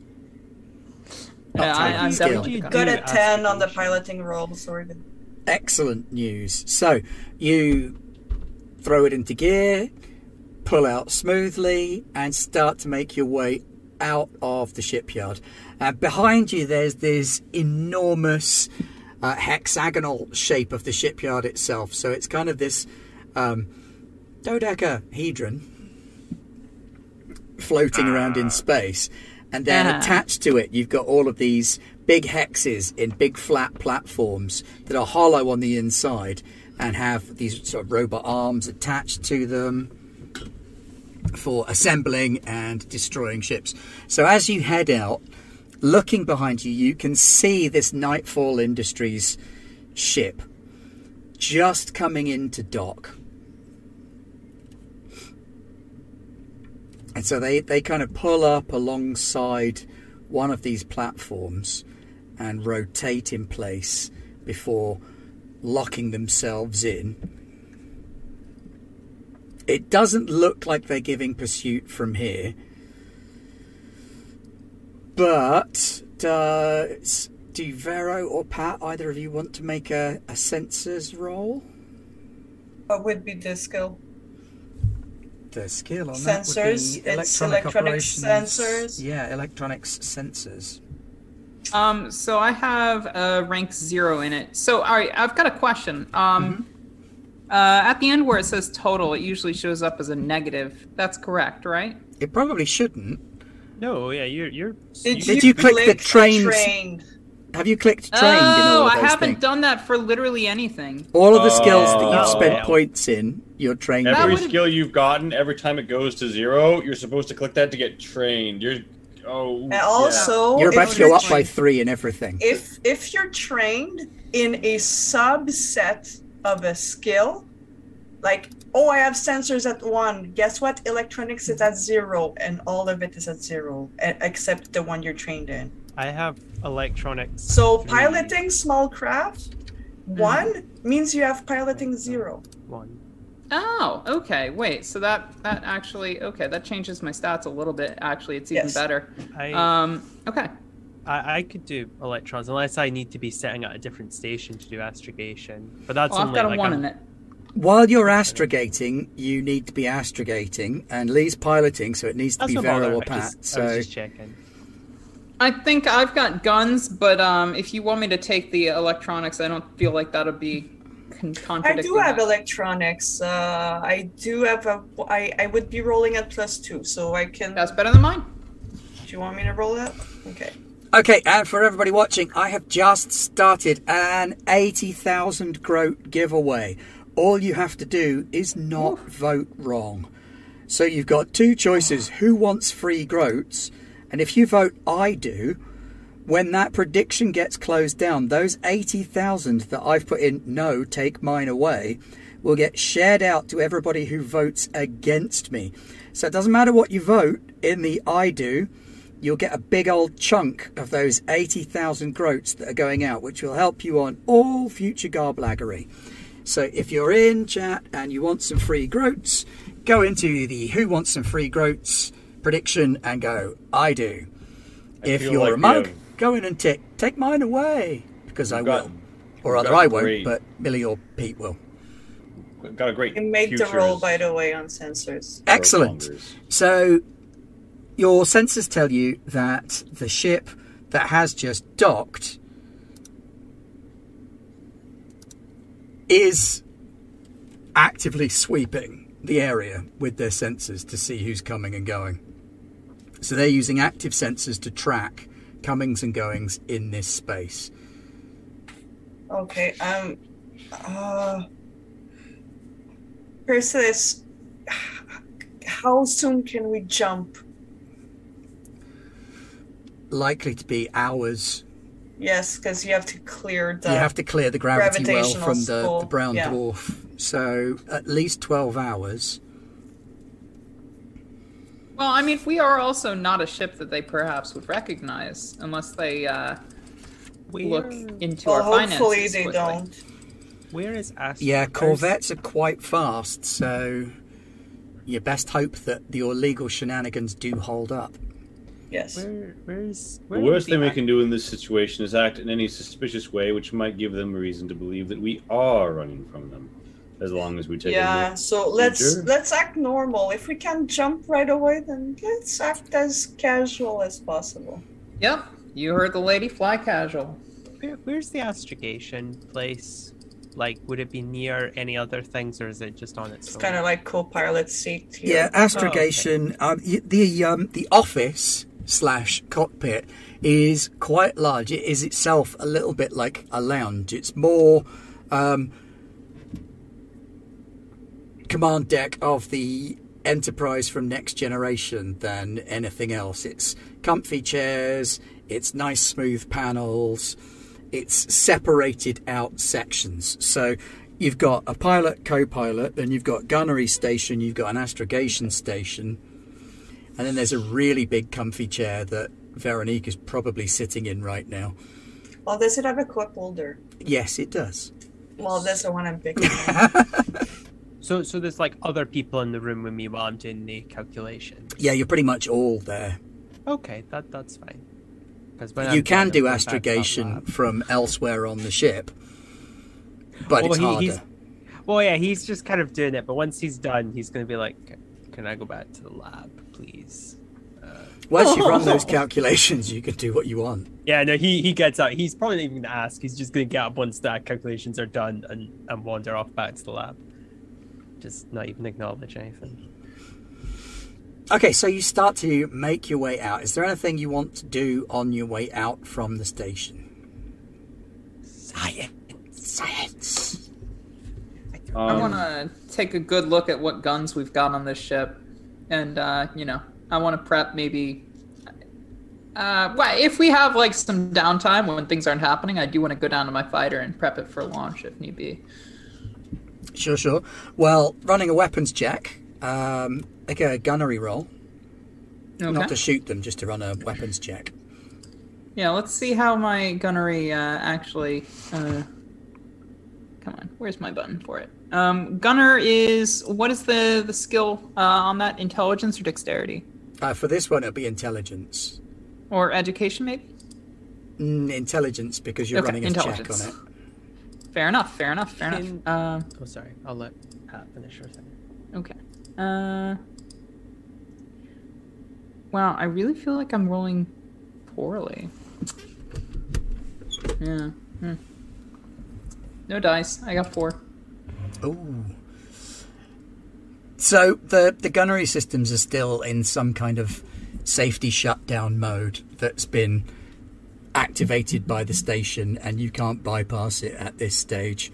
Speaker 3: Yeah, I,
Speaker 1: typing
Speaker 3: I'm definitely
Speaker 5: Do
Speaker 4: Good at ten on the piloting roll, so.
Speaker 1: Excellent news. So you throw it into gear, pull out smoothly, and start to make your way out of the shipyard. And behind you, there's this enormous uh, hexagonal shape of the shipyard itself. So it's kind of this um, dodecahedron floating around in space. And then
Speaker 3: Ah.
Speaker 1: attached to it, you've got all of these big hexes in big flat platforms that are hollow on the inside and have these sort of robot arms attached to them for assembling and destroying ships. So as you head out, looking behind you, you can see this Nightfall Industries ship just coming into dock. And so they, they kind of pull up alongside one of these platforms and rotate in place before locking themselves in. It doesn't look like they're giving pursuit from here. But does do Vero or Pat, either of you want to make a, a sensors roll?
Speaker 4: What would be the skill?
Speaker 1: The skill on
Speaker 4: Sensors,
Speaker 1: that would
Speaker 4: it's
Speaker 1: be electronic
Speaker 4: electronics sensors.
Speaker 1: Yeah, electronics sensors.
Speaker 3: Um, so I have a rank zero in it. So all right, I've got a question. Um, uh, at the end where it says total, it usually shows up as a negative. That's correct, right?
Speaker 1: It probably shouldn't.
Speaker 5: No, yeah, you're you're.
Speaker 4: Did
Speaker 1: Did you click the trains?
Speaker 4: trained?
Speaker 1: Have you clicked trained in
Speaker 3: oh,
Speaker 1: all of
Speaker 3: I haven't
Speaker 1: things?
Speaker 3: done that for literally anything.
Speaker 1: all of the skills that oh, you've
Speaker 2: Oh.
Speaker 1: spent
Speaker 5: Yeah.
Speaker 1: points in, you're trained
Speaker 3: That
Speaker 1: in.
Speaker 2: every skill you've gotten, every time it goes to zero, you're supposed to click that to get trained. You're oh,
Speaker 4: And also,
Speaker 1: You're about to go up by three in everything.
Speaker 4: if if you're trained in a subset of a skill, like oh, I have sensors at one. Guess what? Electronics is at zero, and all of it is at zero, except the one you're trained in.
Speaker 5: I have electronics.
Speaker 4: So
Speaker 5: three,
Speaker 4: piloting small craft one means you have piloting zero.
Speaker 5: one.
Speaker 3: Oh, okay. Wait, so that that actually okay, that changes my stats a little bit. Actually, it's even
Speaker 4: Yes.
Speaker 3: better.
Speaker 5: I,
Speaker 3: Um, okay.
Speaker 5: I I could do electrons unless I need to be sitting at a different station to do astrogation. But that's
Speaker 3: Well, I've got a
Speaker 5: like
Speaker 3: one
Speaker 5: I'm-
Speaker 3: in it.
Speaker 1: While you're astrogating, you need to be astrogating, and Lee's piloting, so it needs to
Speaker 5: That's
Speaker 1: be
Speaker 5: no
Speaker 1: Vero
Speaker 5: bother.
Speaker 1: or
Speaker 5: I
Speaker 1: Pat.
Speaker 5: just, I was
Speaker 1: So
Speaker 5: just checking.
Speaker 3: I think I've got guns, but um, if you want me to take the electronics, I don't feel like that'll be con-
Speaker 4: I do have electronics. Uh, I do have a. I I would be rolling at plus two, so I can.
Speaker 3: That's better than mine.
Speaker 4: Do you want me to roll that? Okay.
Speaker 1: Okay, and for everybody watching, I have just started an 80,000 groat giveaway. All you have to do is not vote wrong. So you've got two choices ah. who wants free groats? And if you vote I do, when that prediction gets closed down, those 80,000 that I've put in no, take mine away, will get shared out to everybody who votes against me. So it doesn't matter what you vote in the I do, you'll get a big old chunk of those 80,000 groats that are going out, which will help you on all future garblaggery. So if you're in chat and you want some free groats, go into the Who Wants Some Free Groats prediction and go, I do.
Speaker 2: I
Speaker 1: if you're
Speaker 2: like
Speaker 1: a mug,
Speaker 2: have-
Speaker 1: go in and tick, take mine away, because I
Speaker 2: We've got-
Speaker 1: will. Or rather, I won't,
Speaker 2: great-
Speaker 1: but Millie or Pete will.
Speaker 2: got a great.
Speaker 4: You made the roll, by the way, on sensors.
Speaker 1: Excellent. So, your sensors tell you that the ship that has just docked is actively sweeping the area with their sensors to see who's coming and going. So, they're using active sensors to track comings and goings in this space.
Speaker 4: Okay. Um. Uh. Perseus, how soon can we jump?
Speaker 1: Likely to be hours
Speaker 4: Yes, because you have to clear the.
Speaker 1: you have to clear the gravity well from the, the brown
Speaker 4: yeah.
Speaker 1: dwarf. So at least 12 hours.
Speaker 3: Well, I mean, we are also not a ship that they perhaps would recognize unless they uh, look
Speaker 5: Where,
Speaker 3: into
Speaker 4: Well,
Speaker 3: our
Speaker 4: hopefully
Speaker 3: finances.
Speaker 4: they
Speaker 3: quickly.
Speaker 4: don't.
Speaker 5: where is Astro?
Speaker 1: Yeah, corvettes are quite fast, so you best hope that your legal shenanigans do hold up.
Speaker 4: Yes.
Speaker 5: Where, where's
Speaker 2: The worst thing
Speaker 5: be
Speaker 2: we can do in this situation is act in any suspicious way, which might give them a reason to believe that we are running from them. As long as we take a
Speaker 4: Yeah, so let's
Speaker 2: Future?
Speaker 4: let's act normal. If we can't jump right away, then let's act as casual as possible.
Speaker 3: Yep, you heard the lady. Fly casual.
Speaker 5: Where, where's the astrogation place? Like, would it be near any other things, or is it just on its
Speaker 4: It's kind of like co-pilot seat here.
Speaker 1: Yeah, astrogation. um, the um, the office slash cockpit is quite large. It is itself a little bit like a lounge. It's more um, command deck of the Enterprise from Next Generation than anything else. It's comfy chairs. It's nice smooth panels. It's separated out sections. So you've got a pilot, co-pilot, then you've got gunnery station, you've got an astrogation station, and then there's a really big comfy chair that Veronique is probably sitting in right now.
Speaker 4: Well, does it have a cup holder?
Speaker 1: Yes, it does.
Speaker 4: Well, that's the one I'm picking.
Speaker 5: So, so there's like other people in the room with me while I'm doing the calculation.
Speaker 1: Yeah, you're pretty much all there.
Speaker 5: Okay, that that's fine. Because
Speaker 1: you can do astrogation from elsewhere on the ship, but it's
Speaker 5: Well,
Speaker 1: harder.
Speaker 5: he's- Well, yeah, he's just kind of doing it, but once he's done, he's going to be like, "Can I go back to the lab, please?"
Speaker 1: Once you've run those calculations, you can do what you want.
Speaker 5: Yeah, no, he he gets out. He's probably not even going to ask. He's just going to get up once the calculations are done and and wander off back to the lab. Just not even acknowledge anything.
Speaker 1: Okay, so you start to make your way out. Is there anything you want to do on your way out from the station?
Speaker 5: Science.
Speaker 1: Science.
Speaker 3: I
Speaker 2: Um,
Speaker 3: want to take a good look at what guns we've got on this ship, and uh, you know, I want to prep maybe. Uh, well, if we have like some downtime when things aren't happening, I do want to go down to my fighter and prep it for launch if need be.
Speaker 1: Sure, sure. Well, running a weapons check, um, make a gunnery roll.
Speaker 3: Okay.
Speaker 1: Not to shoot them, just to run a weapons check.
Speaker 3: Yeah, let's see how my gunnery uh, actually. Uh... Come on, where's my button for it? Um, gunner is what is the the skill uh, on that? Intelligence or dexterity
Speaker 1: Uh, for this one, it'll be intelligence.
Speaker 3: or education, maybe?
Speaker 1: Mm, intelligence, because you're
Speaker 3: Okay,
Speaker 1: running a check on it.
Speaker 3: Fair enough. Fair enough. Fair enough.
Speaker 5: In-
Speaker 3: Uh,
Speaker 5: Oh, sorry. I'll let Pat finish her thing.
Speaker 3: Okay. Uh. Wow, I really feel like I'm rolling poorly. Yeah. Hmm. No dice. I got four.
Speaker 1: Ooh. So the the gunnery systems are still in some kind of safety shutdown mode that's been activated by the station, and you can't bypass it at this stage.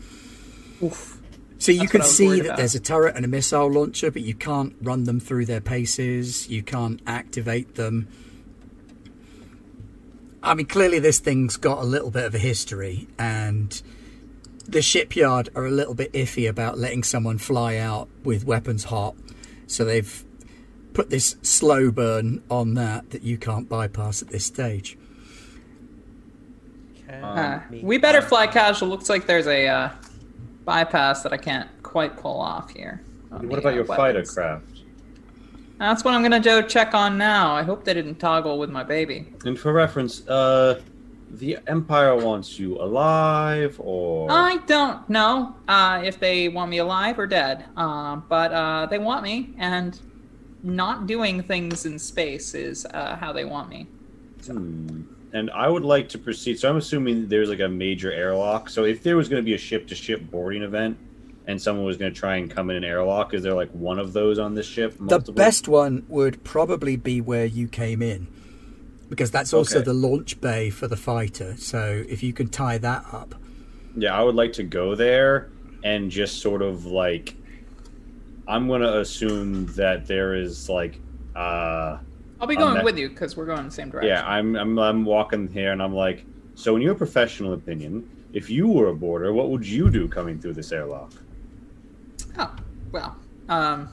Speaker 3: Oof.
Speaker 1: So you
Speaker 3: That's
Speaker 1: can
Speaker 3: what I was
Speaker 1: see that
Speaker 3: about.
Speaker 1: there's a turret and a missile launcher, but you can't run them through their paces. You can't activate them. I mean, clearly this thing's got a little bit of a history, and the shipyard are a little bit iffy about letting someone fly out with weapons hot. So they've put this slow burn on that that you can't bypass at this stage.
Speaker 3: Uh, we better fly casual. Looks like there's a uh, bypass that I can't quite pull off here.
Speaker 2: what about
Speaker 3: uh,
Speaker 2: your fighter craft?
Speaker 3: That's what I'm gonna go check on now. I hope they didn't toggle with my baby.
Speaker 2: And for reference, uh, the Empire wants you alive, or
Speaker 3: I don't know uh, if they want me alive or dead, uh, but uh, they want me, and not doing things in space is uh, how they want me.
Speaker 2: Hmm. And I would like to proceed. So I'm assuming there's like a major airlock. So if there was going to be a ship-to-ship boarding event, and someone was going to try and come in an airlock, is there like one of those on this ship?
Speaker 1: The best one would probably be where you came in, because that's also
Speaker 2: Okay.
Speaker 1: the launch bay for the fighter. So if you can tie that up,
Speaker 2: Yeah, I would like to go there and just sort of like. I'm going to assume that there is like. uh
Speaker 3: I'll be going
Speaker 2: that-
Speaker 3: with you because we're going the same direction.
Speaker 2: Yeah, I'm, I'm I'm walking here and I'm like, So, in your professional opinion, if you were a boarder, what would you do coming through this airlock?
Speaker 3: Oh, well, um,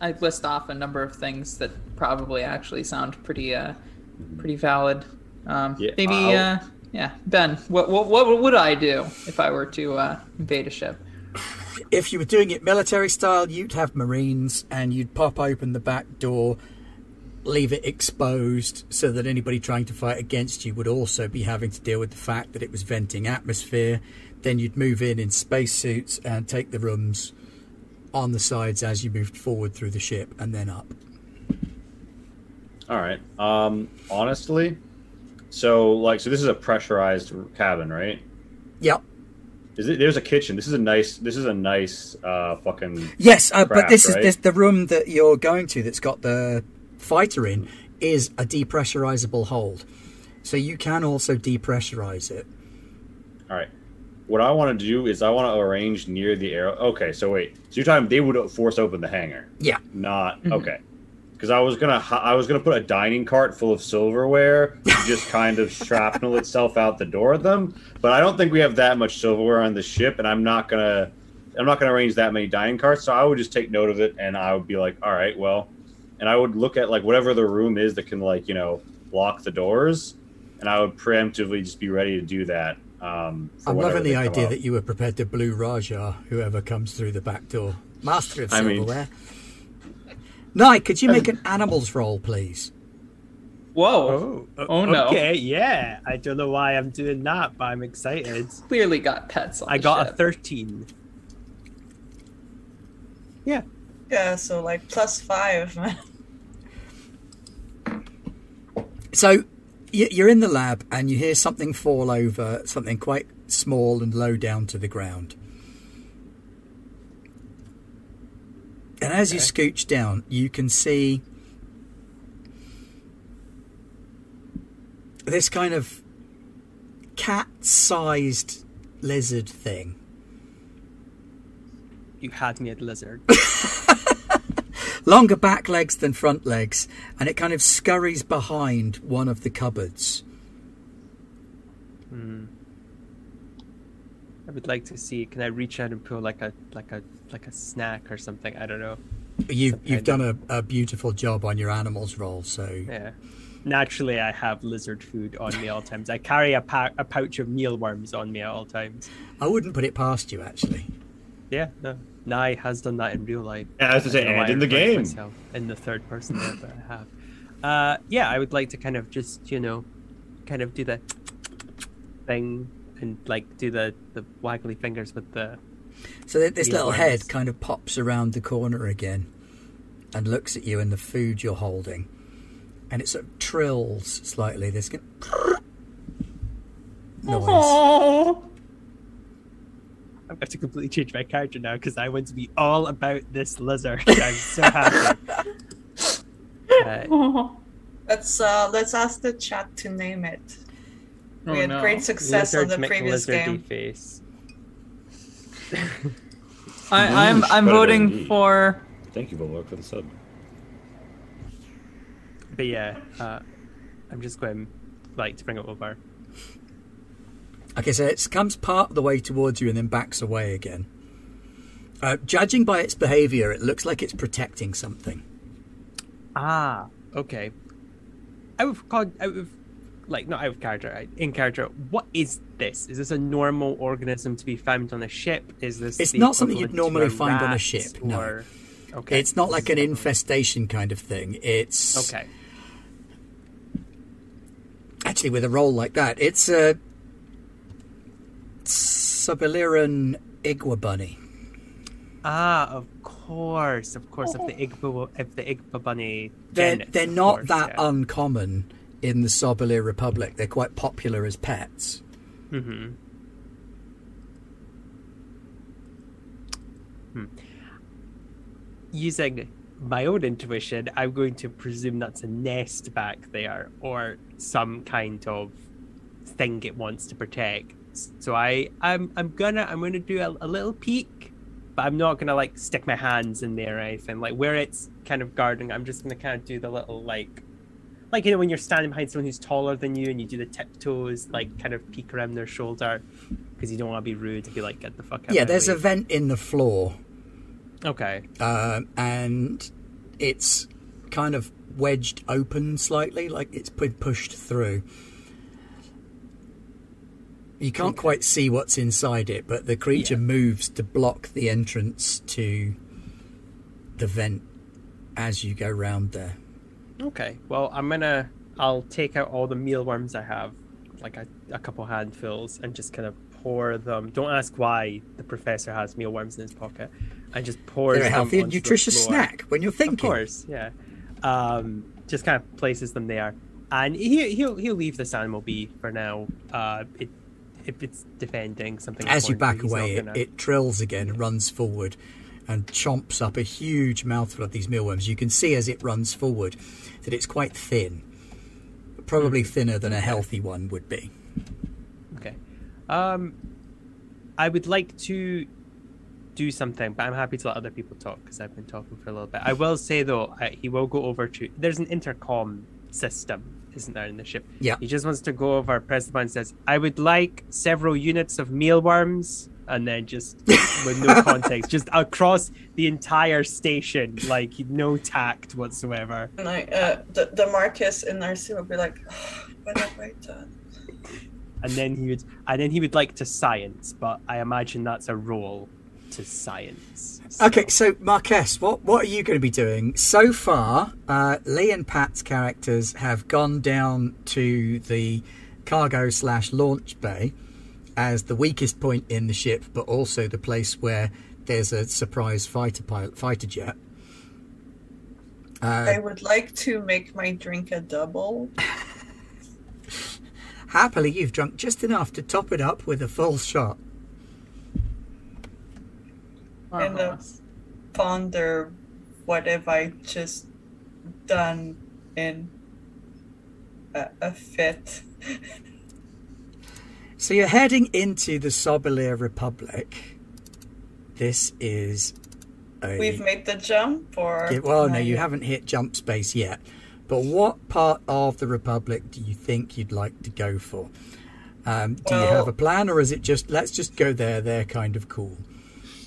Speaker 3: I list off a number of things that probably actually sound pretty, uh, pretty valid. Um,
Speaker 2: Yeah,
Speaker 3: maybe, uh, yeah, Ben, what, what, what would I do if I were to uh, invade a ship?
Speaker 1: If you were doing it military style, you'd have Marines and you'd pop open the back door, leave it exposed so that anybody trying to fight against you would also be having to deal with the fact that it was venting atmosphere. Then you'd move in in spacesuits and take the rooms on the sides as you moved forward through the ship and then up.
Speaker 2: All right. Um, honestly, so like, so this is a pressurized cabin, right?
Speaker 1: Yep.
Speaker 2: Is it? There's a kitchen. This is a nice. This is a nice uh, fucking.
Speaker 1: Yes, uh, but
Speaker 2: Craft,
Speaker 1: this is this, the room that you're going to that's got the fighter in is a depressurizable hold. So you can also depressurize it.
Speaker 2: All right. What I want to do is I want to arrange near the air. Okay, so wait. So you're talking they would force open the hangar,
Speaker 1: Yeah.
Speaker 2: not okay. Because I was gonna I was gonna put a dining cart full of silverware to just kind of shrapnel itself out the door at them. But I don't think we have that much silverware on the ship, and I'm not gonna I'm not gonna arrange that many dining carts. So I would just take note of it, and I would be like, all right, well, and I would look at like whatever the room is that can like you know lock the doors, and I would preemptively just be ready to do that. Um,
Speaker 1: I'm loving the idea
Speaker 2: up.
Speaker 1: that you were prepared to blue Raja whoever comes through the back door. Master of
Speaker 2: I mean-
Speaker 1: silverware. Nye, could you make an animals roll, please?
Speaker 3: Whoa,
Speaker 5: Oh,
Speaker 3: Oh, no.
Speaker 5: Okay, yeah. I don't know why I'm doing that, but I'm excited.
Speaker 3: clearly got pets on
Speaker 5: I
Speaker 3: the
Speaker 5: got a 13. Yeah.
Speaker 4: Yeah, so like plus five.
Speaker 1: So you're in the lab and you hear something fall over, something quite small and low down to the ground. And as you scooch down, you can see this kind of cat sized lizard thing.
Speaker 5: You had me at lizard.
Speaker 1: Longer back legs than front legs, and it kind of scurries behind one of the cupboards.
Speaker 5: Hmm. I would like to see. Can I reach out and pull like a like a like a snack or something? I don't know.
Speaker 1: You've, you've
Speaker 5: kind
Speaker 1: done a, a beautiful job on your animals roll, so
Speaker 5: Yeah. Naturally, I have lizard food on me all times. I carry a, pa- a pouch of mealworms on me at all times.
Speaker 1: I wouldn't put it past you, actually.
Speaker 5: Yeah, no. Nye has done that in real life.
Speaker 2: Yeah, I was to say,
Speaker 5: I don't know why
Speaker 2: and in the
Speaker 5: I refer to
Speaker 2: game.
Speaker 5: myself In the third person there, but I have. Uh, yeah, I would like to kind of just, you know, kind of do the thing and like do the, the waggly fingers with the.
Speaker 1: So th- this little
Speaker 5: Mealworms.
Speaker 1: head kind of pops around the corner again and looks at you and the food you're holding. And it sort of trills slightly. This kind noise.
Speaker 5: I'm going to completely change my character now because I want to be all about this lizard. I'm so happy. Uh,
Speaker 4: let's uh let's ask the chat to name it.
Speaker 3: Oh,
Speaker 4: we had
Speaker 3: no.
Speaker 4: great success on the previous game.
Speaker 5: face.
Speaker 3: I, I'm I'm voting
Speaker 2: than
Speaker 3: for.
Speaker 2: Thank you, Volork, for the sub.
Speaker 5: But yeah, uh, I'm just going like to bring it over.
Speaker 1: Okay, so it comes part of the way towards you and then backs away again. Uh, judging by its behaviour, it looks like it's protecting something.
Speaker 5: Ah, okay. Out of called out of like not out of character, right, in character. What is this? Is this a normal organism to be found on a ship? Is this?
Speaker 1: It's not something you'd normally find on a ship, no.
Speaker 5: Okay.
Speaker 1: It's not like an infestation kind of thing. It's
Speaker 5: Okay.
Speaker 1: actually with a roll like that, it's a Subaliran Igwa bunny.
Speaker 5: Ah, of course, of course. If the igwa if the igwa bunny,
Speaker 1: They're they're not
Speaker 5: course,
Speaker 1: that
Speaker 5: yeah.
Speaker 1: uncommon in the Sobolir Republic. They're quite popular as pets.
Speaker 5: Mm-hmm. Hmm. Using my own intuition, I'm going to presume that's a nest back there or some kind of thing it wants to protect. So I, I'm, I'm gonna, I'm gonna do a, a little peek, but I'm not gonna like stick my hands in there or anything. Like where it's kind of guarding, I'm just gonna kind of do the little like like you know when you're standing behind someone who's taller than you and you do the tiptoes, like kind of peek around their shoulder because you don't want to be rude and be like, get the fuck out.
Speaker 1: Yeah, there's a vent in the floor,
Speaker 5: okay.
Speaker 1: um, and it's kind of wedged open slightly, like it's been pushed through. You can't quite see what's inside it, but the creature
Speaker 5: Yeah.
Speaker 1: moves to block the entrance to the vent as you go round there.
Speaker 5: Okay. Well, I'm gonna. I'll take out all the mealworms I have, like a, a couple handfuls, and just kind of pour them. Don't ask why the professor has mealworms in his pocket, and just pour
Speaker 1: They're a healthy and nutritious snack when you're thinking.
Speaker 5: Of course, yeah. Um, just kind of places them there, and he he'll he'll leave this animal be for now. Uh, it, if it's defending something.
Speaker 1: As you back away, it,
Speaker 5: gonna-
Speaker 1: it trills again and runs forward and chomps up a huge mouthful of these mealworms. You can see as it runs forward that it's quite thin, probably
Speaker 5: Hmm.
Speaker 1: thinner than a healthy one would be.
Speaker 5: Okay. Um, I would like to do something, but I'm happy to let other people talk because I've been talking for a little bit. I will say though, I, he will go over to. There's an intercom system, isn't there, in the ship?
Speaker 1: Yeah.
Speaker 5: He just wants to go over. Press the button. Says, "I would like several units of mealworms." And then just with no context, just across the entire station, like no tact whatsoever.
Speaker 4: And I, uh, the, the Marcus in Narcy will be like, "Oh, what have I done?
Speaker 5: and then he would and then he would like to science but i imagine that's a role to science So-
Speaker 1: Okay, so Marquess, what what are you going to be doing? So far, uh, Lee and Pat's characters have gone down to the cargo slash launch bay as the weakest point in the ship, but also the place where there's a surprise fighter pilot, fighter jet.
Speaker 4: I
Speaker 1: Uh,
Speaker 4: would like to make my drink a double.
Speaker 1: happily, you've drunk just enough to top it up with a full shot.
Speaker 4: And uh, ponder what have I just done in a, a fit.
Speaker 1: So you're heading into the Sobolir Republic. This is a
Speaker 4: We've made the jump, or
Speaker 1: Yeah, well, no, you haven't hit jump space yet. But what part of the Republic do you think you'd like to go for? Um, do you have a plan, or is it just let's just go there? They're kind of cool.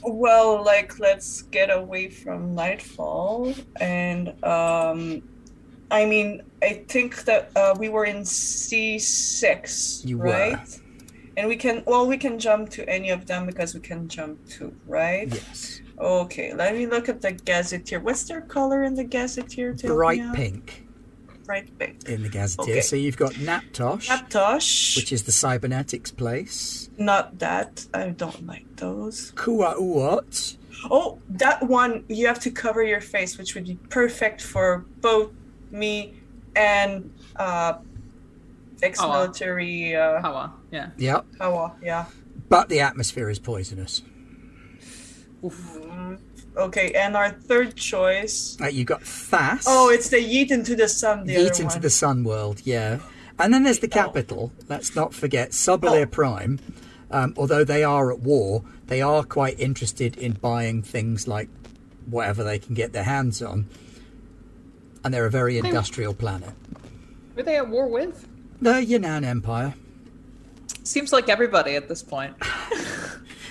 Speaker 4: Well, like let's get away from nightfall, and um, I mean, I think that uh, we were in C six,
Speaker 1: right? were.
Speaker 4: Right? And we can, well, we can jump to any of them because we can jump to, right?
Speaker 1: Yes,
Speaker 4: Okay, let me look at the gazetteer. What's their color in the gazetteer? to help
Speaker 1: bright pink
Speaker 4: Bright pink.
Speaker 1: in the gazetteer.
Speaker 4: Okay.
Speaker 1: So you've got Naptosh,
Speaker 4: Naptosh.
Speaker 1: which is the cybernetics place.
Speaker 4: Not that. I don't like those.
Speaker 1: Kuauot,
Speaker 4: Oh, that one you have to cover your face, which would be perfect for both me and uh, ex-military uh,
Speaker 3: Hawa. Yeah.
Speaker 1: yep.
Speaker 4: Hawa. Yeah.
Speaker 1: But the atmosphere is poisonous.
Speaker 4: Mm, Okay, and our third choice.
Speaker 1: Uh, you've got Thas.
Speaker 4: Oh, it's the yeet into the sun. The
Speaker 1: Yeet into
Speaker 4: one.
Speaker 1: the Sun World, yeah. And then there's the capital. Let's not forget Sobolir
Speaker 4: Oh.
Speaker 1: Prime. Um, although they are at war, they are quite interested in buying things like whatever they can get their hands on. And they're a very industrial planet.
Speaker 3: Were they at war with?
Speaker 1: The Yan'an Empire.
Speaker 3: Seems like everybody at this point.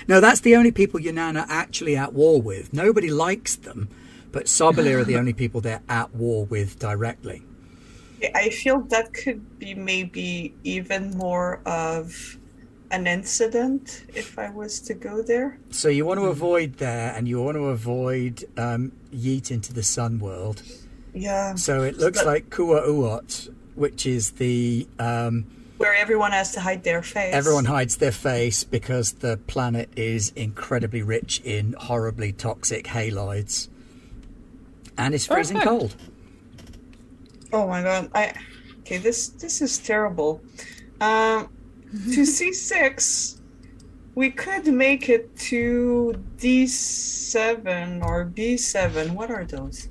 Speaker 1: No, that's the only people Yan'an are actually at war with. Nobody likes them, but Sobolir are the only people they're at war with directly.
Speaker 4: I feel that could be maybe even more of an incident if I was to go there.
Speaker 1: So you want to avoid there, and you want to avoid um, Yeet into the Sun World.
Speaker 4: Yeah.
Speaker 1: So it looks
Speaker 4: But-
Speaker 1: like Kuauot, which is the um,
Speaker 4: Where everyone has to hide their face.
Speaker 1: everyone hides their face because the planet is incredibly rich in horribly toxic halides, and it's freezing
Speaker 3: Perfect.
Speaker 1: cold.
Speaker 4: Oh my god. I okay, this this is terrible. Um to C six we could make it to D seven or B seven. What are those?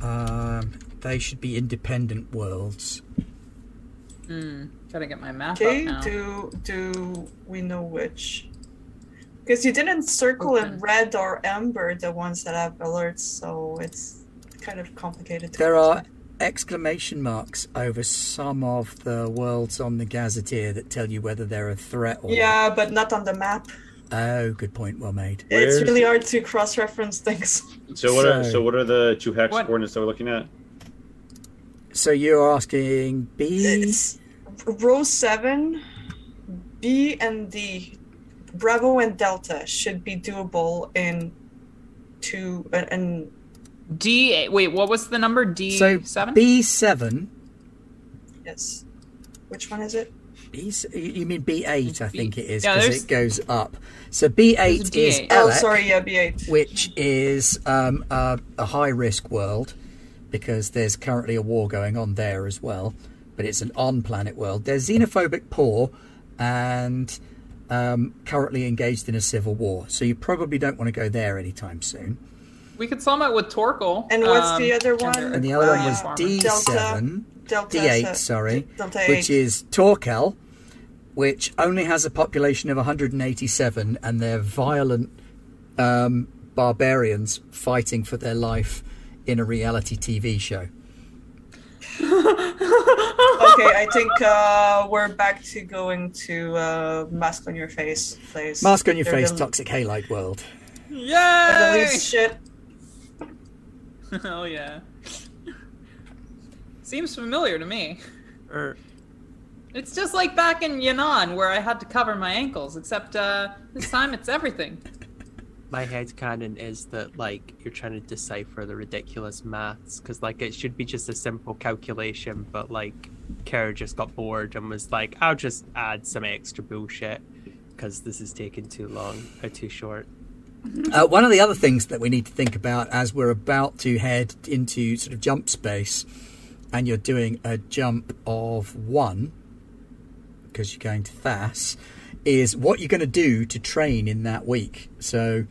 Speaker 1: Um, they should be independent worlds.
Speaker 3: Hmm. Gotta get my map
Speaker 4: Okay,
Speaker 3: up now.
Speaker 4: do do we know which? Because you didn't circle in
Speaker 3: Okay.
Speaker 4: red or amber the ones that have alerts, so it's kind of complicated. To
Speaker 1: There are exclamation marks over some of the worlds on the Gazetteer that tell you whether they're a threat or
Speaker 4: Yeah, but not on the map.
Speaker 1: Oh, good point. Well made.
Speaker 4: It's
Speaker 2: Where's-
Speaker 4: really hard to cross-reference things.
Speaker 2: So what are
Speaker 1: So-
Speaker 2: so what are the two hex
Speaker 3: What-
Speaker 2: coordinates that we're looking at?
Speaker 1: So you're asking B?
Speaker 4: It's row seven, B and D, Bravo and Delta should be doable in two uh, and, and
Speaker 3: D. Wait, what was the number? D
Speaker 1: So
Speaker 3: seven.
Speaker 1: B7.
Speaker 4: yes. Which one is it?
Speaker 1: B, you mean B8, I think it is, because
Speaker 3: there's-
Speaker 1: it goes up. So B8 is
Speaker 3: D8.
Speaker 4: Oh, sorry, yeah, B8.
Speaker 1: which is um, a, a high risk world because there's currently a war going on there as well, but it's an on planet world. There's xenophobic poor and um, currently engaged in a civil war, so you probably don't want to go there anytime soon.
Speaker 3: We could sum it with Torkel.
Speaker 4: And what's
Speaker 3: um,
Speaker 4: the other one?
Speaker 1: And the other one
Speaker 4: Uh,
Speaker 1: was. D7.
Speaker 4: Delta
Speaker 1: D8,
Speaker 4: se-
Speaker 1: sorry,
Speaker 4: Delta
Speaker 1: which
Speaker 4: 8.
Speaker 1: is Torkel, which only has a population of 187, and they're violent um, barbarians fighting for their life in a reality TV show.
Speaker 4: okay, I think uh, we're back to going to uh, mask on your face place.
Speaker 1: Mask on your
Speaker 4: They're
Speaker 1: face,
Speaker 4: the-
Speaker 1: toxic halide world.
Speaker 4: they're the
Speaker 3: Yay!
Speaker 4: least shit.
Speaker 3: oh yeah. Seems familiar to me.
Speaker 5: Or
Speaker 3: It's just like back in Yan'an where I had to cover my ankles, except uh, this time it's everything.
Speaker 5: my headcanon is that like you're trying to decipher the ridiculous maths because like it should be just a simple calculation, but like Kara just got bored and was like, I'll just add some extra bullshit because this is taking too long or too short.
Speaker 1: Uh, one of the other things that we need to think about as we're about to head into sort of jump space, and you're doing a jump of one because you're going to Thas, is what you're going to do to train in that week. So,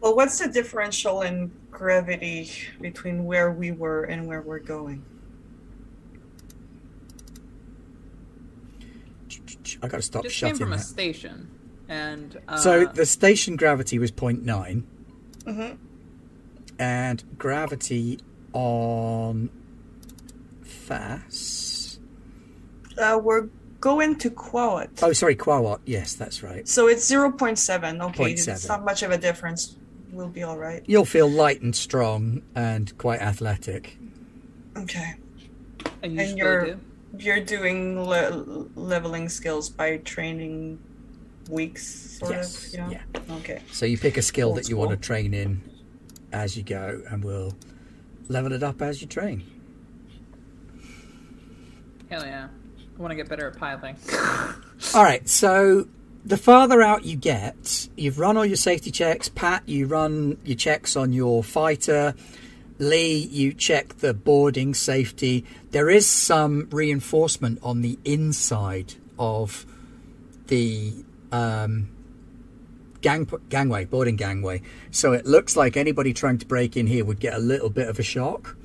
Speaker 4: Well, what's the differential in gravity between where we were and where we're going?
Speaker 1: I got to stop
Speaker 3: Just came
Speaker 1: shutting
Speaker 3: from a station, and uh,
Speaker 1: So the station gravity was 0.9,
Speaker 4: hmm
Speaker 1: and gravity on Thas.
Speaker 4: Uh, we're going to Quawat.
Speaker 1: Oh, sorry, Quawat. Yes, that's right.
Speaker 4: So it's 0.7. Okay,
Speaker 1: 0.7.
Speaker 4: it's not much of a difference. We'll be all right.
Speaker 1: You'll feel light and strong and quite athletic.
Speaker 4: Okay.
Speaker 3: I usually
Speaker 4: you're-
Speaker 3: do.
Speaker 4: You're doing le- leveling skills by training weeks, sort
Speaker 1: Yes,
Speaker 4: of. Yeah.
Speaker 1: yeah.
Speaker 4: Okay.
Speaker 1: So you pick a skill
Speaker 4: Old
Speaker 1: that you want to train in as you go, and we'll level it up as you train.
Speaker 3: Hell yeah. I want to get better at piloting.
Speaker 1: All right, so the farther out you get, you've run all your safety checks. Pat, you run your checks on your fighter. Lee, you check the boarding safety. There is some reinforcement on the inside of the um, gang gangway, boarding gangway. So it looks like anybody trying to break in here would get a little bit of a shock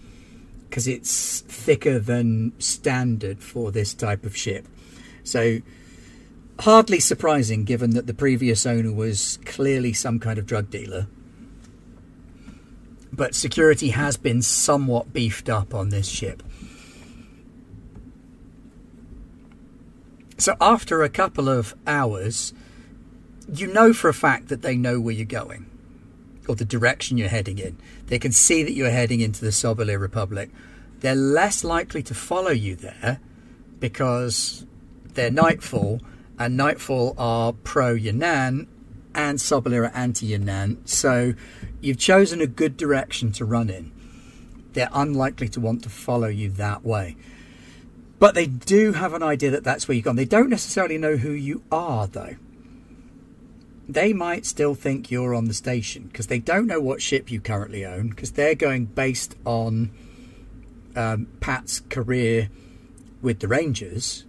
Speaker 1: because it's thicker than standard for this type of ship. So hardly surprising given that the previous owner was clearly some kind of drug dealer. But security has been somewhat beefed up on this ship. So after a couple of hours, you know for a fact that they know where you're going or the direction you're heading in. They can see that you're heading into the Sobolir Republic. They're less likely to follow you there because they're Nightfall, and Nightfall are pro Yan'an and Sobolir are anti Yan'an. So you've chosen a good direction to run in. They're unlikely to want to follow you that way. But they do have an idea that that's where you've gone. They don't necessarily know who you are, though they might still think you're on the station because they don't know what ship you currently own because they're going based on um, Pat's career with the Rangers.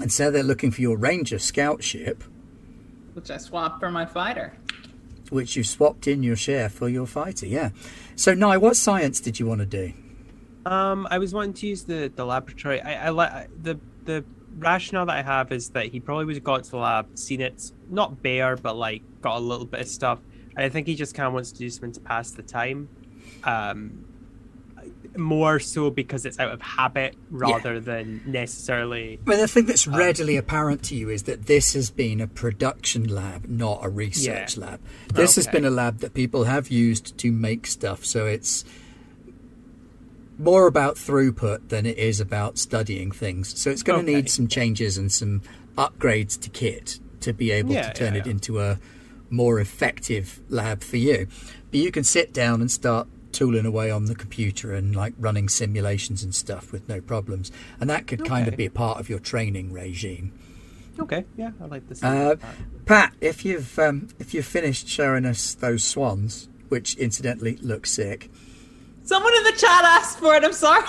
Speaker 1: And so they're looking for your Ranger scout ship,
Speaker 3: Which I swapped for my fighter.
Speaker 1: which you've swapped in your share for your fighter. Yeah. So, Nye, what science did you want to do?
Speaker 5: Um, I was wanting to use the the laboratory. I, I like the the rationale that I have is that he probably would have got to the lab, seen it, not bare, but like got a little bit of stuff. And I think he just kind of wants to do something to pass the time. Um, more so because it's out of habit rather than necessarily.
Speaker 1: Well, the thing that's readily apparent to you is that this has been a production lab, not a research
Speaker 5: Yeah.
Speaker 1: lab. This has been a lab that people have used to make stuff, so it's more about throughput than it is about studying things. So it's going to
Speaker 5: Okay.
Speaker 1: need some changes and some upgrades to kit to be able
Speaker 5: Yeah,
Speaker 1: to turn
Speaker 5: yeah,
Speaker 1: it
Speaker 5: yeah.
Speaker 1: into a more effective lab for you. But you can sit down and start tooling away on the computer and like running simulations and stuff with no problems. And that could kind of be a part of your training regime.
Speaker 5: Okay, yeah, I like this.
Speaker 1: Uh, Pat, if you've um, if you've finished showing us those swans, which incidentally look sick,
Speaker 3: Someone in the chat asked for it. I'm sorry.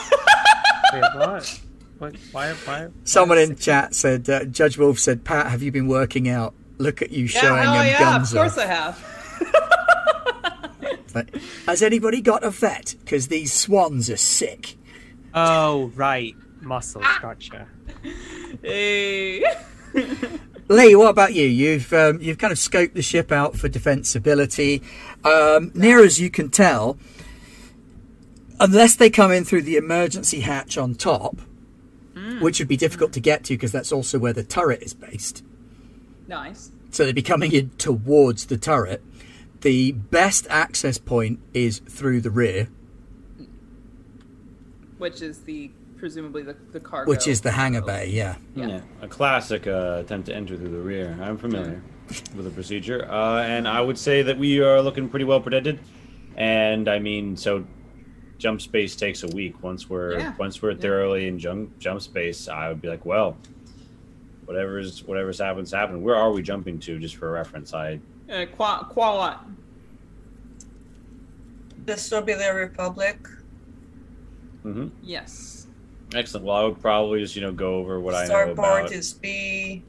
Speaker 5: Wait, what? What? Why? Why?
Speaker 1: someone in chat said uh, Judge Wolf said, "Pat, have you been working out? Look at you
Speaker 3: yeah,
Speaker 1: showing
Speaker 3: hell
Speaker 1: them
Speaker 3: yeah,
Speaker 1: guns
Speaker 3: of course
Speaker 1: off."
Speaker 3: I have.
Speaker 1: Like, Has anybody got a vet? Because these swans are sick.
Speaker 5: Oh, right, muscles. Gotcha.
Speaker 3: Hey.
Speaker 1: Lee, what about you? You've um, you've kind of scoped the ship out for defensibility. Um, near as you can tell, unless they come in through the emergency hatch on top, which would be difficult to get to because that's also where the turret is based.
Speaker 3: nice.
Speaker 1: So they'd be coming in towards the turret. The best access point is through the rear,
Speaker 3: Which is the presumably the, the cargo.
Speaker 1: which is the hangar bay. Yeah.
Speaker 3: Yeah.
Speaker 2: Yeah, a classic uh, attempt to enter through the rear. I'm familiar with the procedure, uh, and I would say that we are looking pretty well protected. And I mean, so jump space takes a week. Once we're
Speaker 3: Yeah.
Speaker 2: once we're thoroughly in jump jump space, I would be like, well, whatever's whatever's happens happened. Where are we jumping to? Just for reference, I
Speaker 3: Uh, qua, qua what?
Speaker 4: This will be the Republic.
Speaker 2: hmm
Speaker 3: Yes.
Speaker 2: excellent. Well, I would probably just you know go over what I know
Speaker 4: Starboard
Speaker 2: about.
Speaker 4: is B.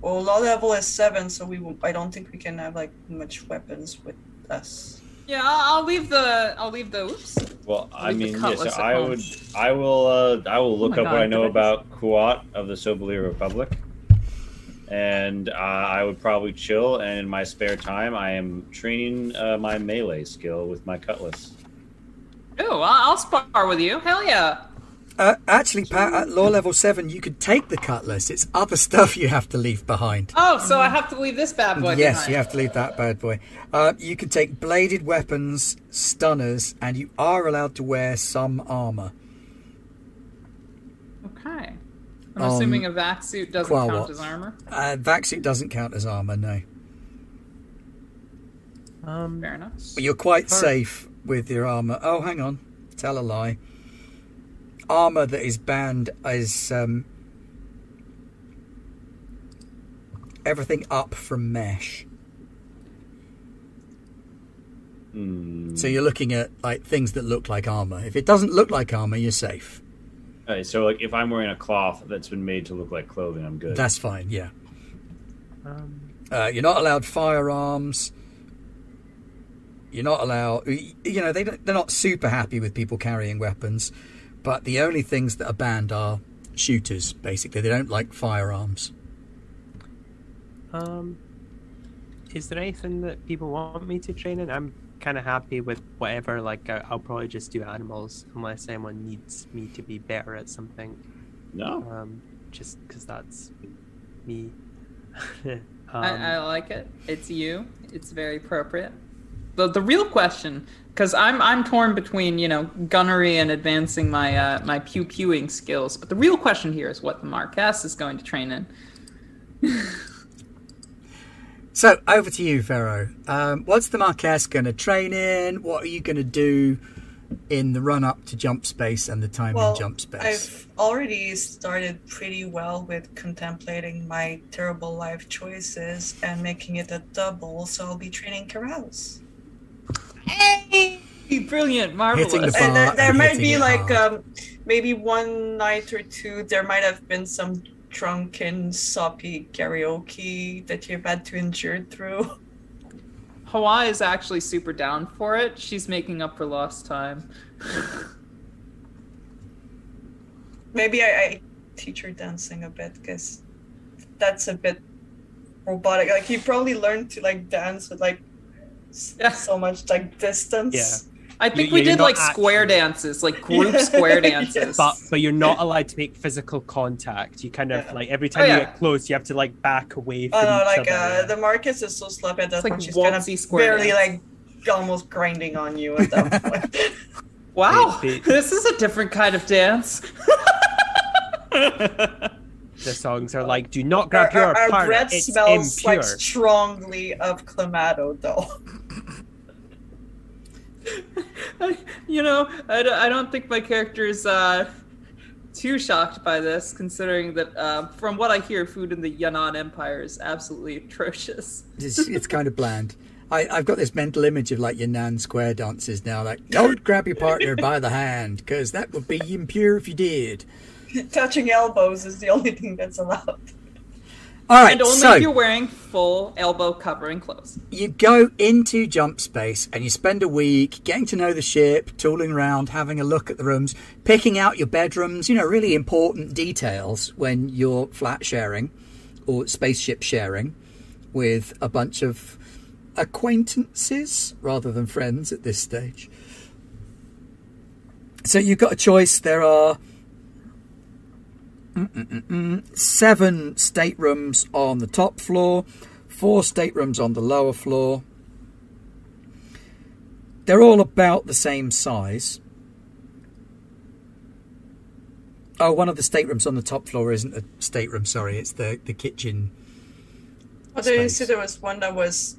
Speaker 4: Well, law level is seven, so we won't, I don't think we can have like much weapons with us.
Speaker 3: Yeah, I'll, I'll leave the. I'll leave the. Oops.
Speaker 2: Well, I mean, yes,
Speaker 3: cutlass at
Speaker 2: I
Speaker 3: home.
Speaker 2: would, I will, uh, I will look
Speaker 3: my
Speaker 2: up what I know
Speaker 3: I
Speaker 2: about Kuat of the Sobolir Republic, and uh, I would probably chill. And in my spare time, I am training uh, my melee skill with my cutlass.
Speaker 3: Oh, I'll, I'll spar with you. Hell yeah.
Speaker 1: Uh, actually, Pat, at law level seven, you could take the cutlass. It's other stuff you have to leave behind.
Speaker 3: Oh, so I have to leave this bad boy
Speaker 1: yes,
Speaker 3: behind.
Speaker 1: you have to leave that bad boy. Uh, you can take bladed weapons, stunners, and you are allowed to wear some armor.
Speaker 3: Okay. I'm
Speaker 1: Um,
Speaker 3: assuming a vac suit doesn't count
Speaker 1: what?
Speaker 3: as armor.
Speaker 1: Uh, vac-suit doesn't count as armor, no.
Speaker 5: Um,
Speaker 3: Fair enough.
Speaker 1: But you're quite
Speaker 5: Sure.
Speaker 1: safe with your armor. Oh, hang on. Tell a lie. Armor that is banned is um, everything up from mesh.
Speaker 2: Hmm.
Speaker 1: So you're looking at like things that look like armor. If it doesn't look like armor, you're safe.
Speaker 2: Alright, so like if I'm wearing a cloth that's been made to look like clothing, I'm good.
Speaker 1: That's fine. Yeah.
Speaker 5: um,
Speaker 1: Uh, you're not allowed firearms. You're not allowed. You know they don't, they're not super happy with people carrying weapons, but the only things that are banned are shooters. Basically, they don't like firearms.
Speaker 5: um, is there anything that people want me to train in? I'm kind of happy with whatever. Like, I- I'll probably just do animals unless anyone needs me to be better at something.
Speaker 2: no.
Speaker 5: Um, just because that's me. um,
Speaker 3: I, I like it. It's you. It's very appropriate. The the real question, because I'm I'm torn between you know gunnery and advancing my uh, my pew pewing skills, but the real question here is what the Marquess is going to train in.
Speaker 1: So over to you, Pharaoh. Um, what's the Marquess going to train in? What are you going to do in the run up to jump space and the time
Speaker 4: Well,
Speaker 1: in jump space?
Speaker 4: I've already started pretty well with contemplating my terrible life choices and making it a double, so I'll be training carouse.
Speaker 3: Hey, brilliant, marvelous.
Speaker 1: Hitting the
Speaker 4: And there, there might be like um, maybe one night or two. There might have been some drunken, soppy karaoke that you've had to endure through.
Speaker 3: Hawaii is actually super down for it. She's making up for lost time.
Speaker 4: Maybe I, I teach her dancing a bit because that's a bit robotic. Like you probably learned to like dance with like s-
Speaker 3: Yeah.
Speaker 4: So much like distance.
Speaker 5: Yeah.
Speaker 3: I think
Speaker 5: You-
Speaker 3: we
Speaker 5: you're
Speaker 3: did like square
Speaker 5: actually-
Speaker 3: dances, like group square dances.
Speaker 5: But but you're not allowed to make physical contact. You kind of
Speaker 4: Yeah.
Speaker 5: like every
Speaker 3: Oh,
Speaker 5: time you
Speaker 3: yeah.
Speaker 5: get close, you have to like back away from
Speaker 4: Oh no,
Speaker 5: each
Speaker 4: like
Speaker 5: other.
Speaker 4: uh, the Marquess is so sloppy at that
Speaker 3: It's like
Speaker 4: point. She's kind of
Speaker 3: waltzy square
Speaker 4: barely
Speaker 3: dance.
Speaker 4: like almost grinding on you at that point.
Speaker 3: wow,
Speaker 5: They- they-
Speaker 3: this is a different kind of dance.
Speaker 5: the songs are like, "Do not grab
Speaker 4: our,
Speaker 5: your
Speaker 4: our, our breath
Speaker 5: It's
Speaker 4: smells
Speaker 5: impure."
Speaker 4: like strongly of clamato though.
Speaker 3: you know, I, don't- I don't think my character is uh, too shocked by this, considering that uh, from what I hear, food in the Yan'an Empire is absolutely atrocious.
Speaker 1: It's, it's kind of bland. I, I've got this mental image of like your Nan Square dances now. Like, don't grab your partner by the hand, because that would be impure if you did.
Speaker 4: Touching elbows is the only thing that's allowed.
Speaker 1: All right,
Speaker 3: and only
Speaker 1: so
Speaker 3: if you're wearing full elbow covering clothes.
Speaker 1: you go into jump space and you spend a week getting to know the ship, tooling around, having a look at the rooms, picking out your bedrooms. You know, really important details when you're flat sharing or spaceship sharing with a bunch of acquaintances rather than friends at this stage. So you've got a choice. There are seven staterooms on the top floor, four staterooms on the lower floor. They're all about the same size. Oh, one of the staterooms on the top floor isn't a stateroom, sorry, it's the, the kitchen.
Speaker 4: Did you see there was one that was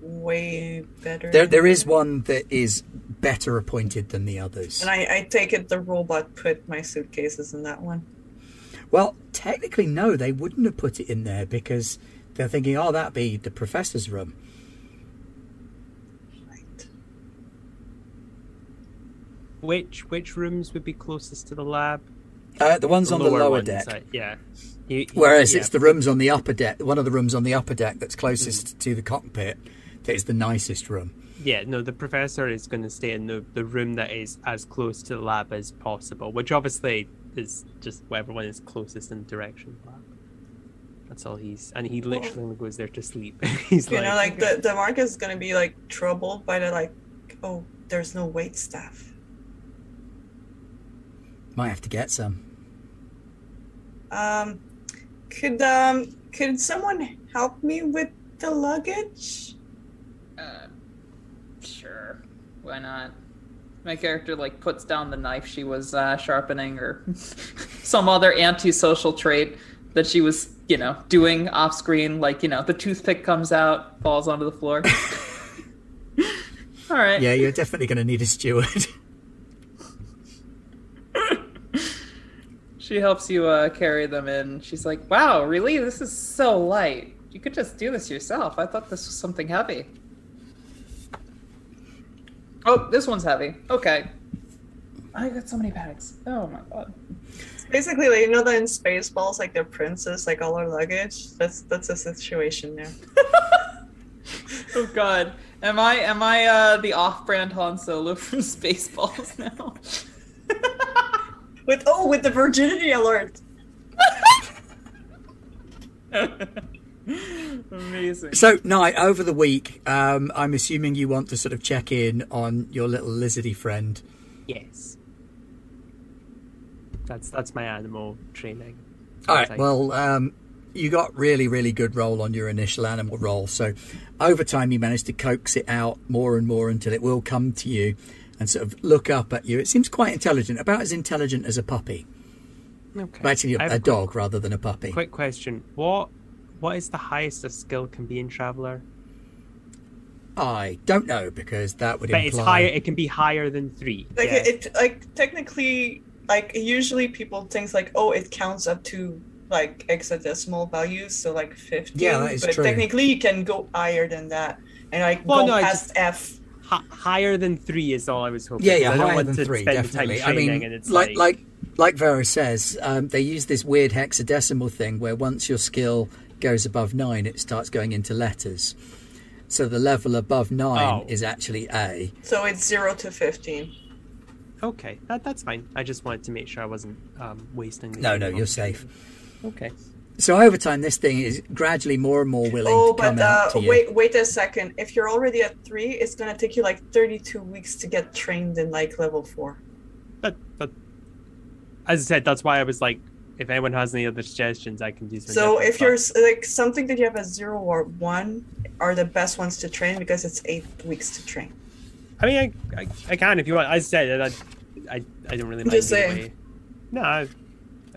Speaker 4: way better?
Speaker 1: There, there is one that is better appointed than the others.
Speaker 4: And I, I take it the robot put my suitcases in that one.
Speaker 1: Well, technically, no, they wouldn't have put it in there because they're thinking, oh, that'd be the professor's room.
Speaker 4: Right.
Speaker 5: Which which rooms would be closest to the lab?
Speaker 1: Uh, the ones on the lower
Speaker 5: ones,
Speaker 1: deck.
Speaker 5: uh, yeah. You- you-
Speaker 1: Whereas
Speaker 5: yeah.
Speaker 1: it's the rooms on the upper deck, one of the rooms on the upper deck that's closest to the cockpit that is the nicest room.
Speaker 5: Yeah, no, the professor is going to stay in the, the room that is as close to the lab as possible, which obviously is just whatever one is closest in the direction of the lab. That's all he's, and he literally only goes there to sleep. he's
Speaker 4: You
Speaker 5: like,
Speaker 4: know, like the, the Marquess is gonna be like troubled by the like, oh, there's no wait staff.
Speaker 1: Might have to get some.
Speaker 4: Um, could um, could someone help me with the luggage?
Speaker 3: Uh, sure, why not? My character like puts down the knife she was uh, sharpening, or some other antisocial trait that she was, you know, doing off screen. Like you know, the toothpick comes out, falls onto the floor. All right.
Speaker 1: Yeah, you're definitely going to need a steward.
Speaker 3: She helps you uh, carry them in. She's like, "Wow, really? This is so light. You could just do this yourself. I thought this was something heavy." Oh, this one's heavy. Okay. I got so many bags. Oh my god.
Speaker 4: Basically, like, you know that in Spaceballs, like the princess, like all her luggage. That's that's a situation there.
Speaker 3: Oh god. Am I am I uh, the off-brand Han Solo from Spaceballs now?
Speaker 4: With oh, with the virginity alert.
Speaker 3: Amazing.
Speaker 1: so, Night, over the week, um, I'm assuming you want to sort of check in on your little lizardy friend.
Speaker 5: yes. That's that's my animal training.
Speaker 1: All right. Well, um, you got really, really good roll on your initial animal roll. So, over time, you managed to coax it out more and more until it will come to you and sort of look up at you. It seems quite intelligent, about as intelligent as a puppy.
Speaker 5: Okay.
Speaker 1: Actually,
Speaker 5: I
Speaker 1: a,
Speaker 5: have
Speaker 1: a
Speaker 5: a
Speaker 1: dog rather than a puppy.
Speaker 5: Quick question: What what is the highest a skill can be in Traveller?
Speaker 1: I don't know because that would
Speaker 5: But
Speaker 1: imply.
Speaker 5: it's higher. It can be higher than three.
Speaker 4: Like
Speaker 5: yeah.
Speaker 4: it, like technically, like usually people think like, oh, it counts up to like hexadecimal values, so like fifty.
Speaker 1: Yeah, that is
Speaker 4: but
Speaker 1: true.
Speaker 4: technically, you can go higher than that, and like
Speaker 5: Well,
Speaker 4: go
Speaker 5: no, I
Speaker 4: past
Speaker 5: just-
Speaker 4: F.
Speaker 5: Higher than three is all I was hoping.
Speaker 1: Yeah, yeah,
Speaker 5: I don't
Speaker 1: higher
Speaker 5: want
Speaker 1: than
Speaker 5: to
Speaker 1: three, definitely. I mean, like,
Speaker 5: like,
Speaker 1: like, like Vera says, um, they use this weird hexadecimal thing where once your skill goes above nine, it starts going into letters. So the level above nine
Speaker 5: Oh.
Speaker 1: is actually A.
Speaker 4: So it's zero to fifteen.
Speaker 5: Okay, that, that's fine. I just wanted to make sure I wasn't um, wasting. The
Speaker 1: No, no, you're safe.
Speaker 5: Okay.
Speaker 1: So over time, this thing is gradually more and more willing
Speaker 4: Oh,
Speaker 1: to come
Speaker 4: but
Speaker 1: out
Speaker 4: uh,
Speaker 1: to you.
Speaker 4: wait, wait a second. If you're already at three, it's gonna take you like 32 weeks to get trained in like level four.
Speaker 5: But but as I said, that's why I was like, if anyone has any other suggestions, I can do something.
Speaker 4: So if you're like something that you have a zero or one are the best ones to train because it's eight weeks to train.
Speaker 5: I mean, I, I, I can if you want. I said, I, I, I don't really mind.
Speaker 4: just saying.
Speaker 5: No, I,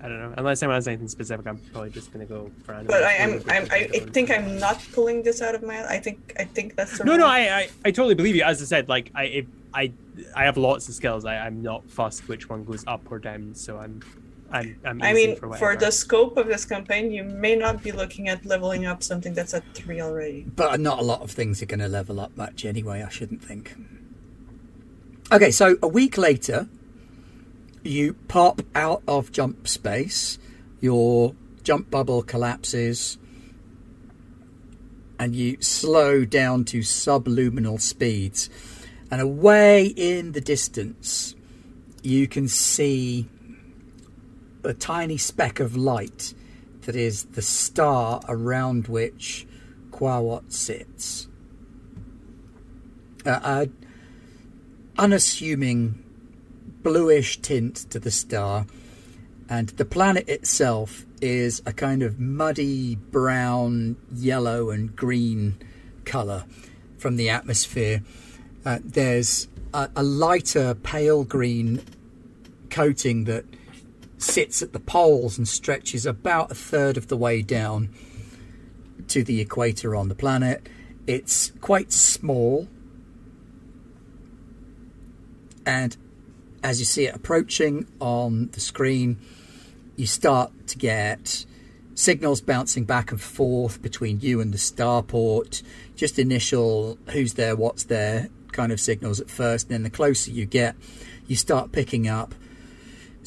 Speaker 5: I don't know. Unless anyone has anything specific, I'm probably just gonna go for. anime.
Speaker 4: But I am, I'm, I, I think. I'm not pulling this out of my. I think, I think that's the.
Speaker 5: No, no, I, I, I totally believe you. As I said, like I, if, I, I have lots of skills. I, I'm not fussed which one goes up or down. So I'm, I'm, I'm.
Speaker 4: I mean,
Speaker 5: for,
Speaker 4: for, the scope of this campaign, you may not be looking at leveling up something that's at three already.
Speaker 1: But not a lot of things are going to level up much anyway, I shouldn't think. Okay, so a week later, you pop out of jump space, your jump bubble collapses, and you slow down to subluminal speeds. And away in the distance, you can see a tiny speck of light that is the star around which Quawat sits. Uh, a unassuming bluish tint to the star, and the planet itself is a kind of muddy brown, yellow, and green colour from the atmosphere. Uh, there's a, a lighter pale green coating that sits at the poles and stretches about a third of the way down to the equator on the planet. It's quite small, and as you see it approaching on the screen, you start to get signals bouncing back and forth between you and the starport. Just initial who's there, what's there kind of signals at first, and then the closer you get, you start picking up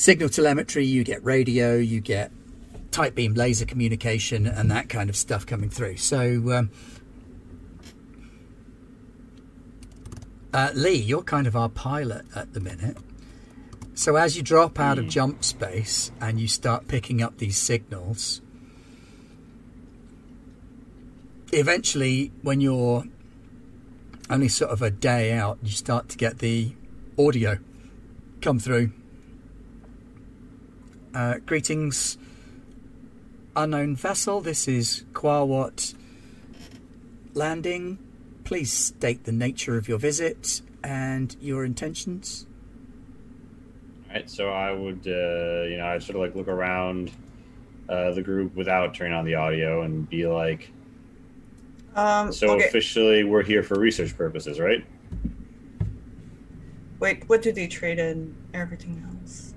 Speaker 1: signal telemetry, you get radio, you get tight beam laser communication, and that kind of stuff coming through. So, um, uh, Lee, you're kind of our pilot at the minute. So, as you drop out of jump space and you start picking up these signals, eventually, when you're only sort of a day out, you start to get the audio come through. Uh, greetings, unknown vessel. This is Quawat landing. Please state the nature of your visit and your intentions.
Speaker 2: All right, so I would, uh, you know, I'd sort of like look around uh, the group without turning on the audio and be like,
Speaker 4: Um,
Speaker 2: so
Speaker 4: okay,
Speaker 2: officially we're here for research purposes, right?
Speaker 4: wait, what do they trade in? Everything else.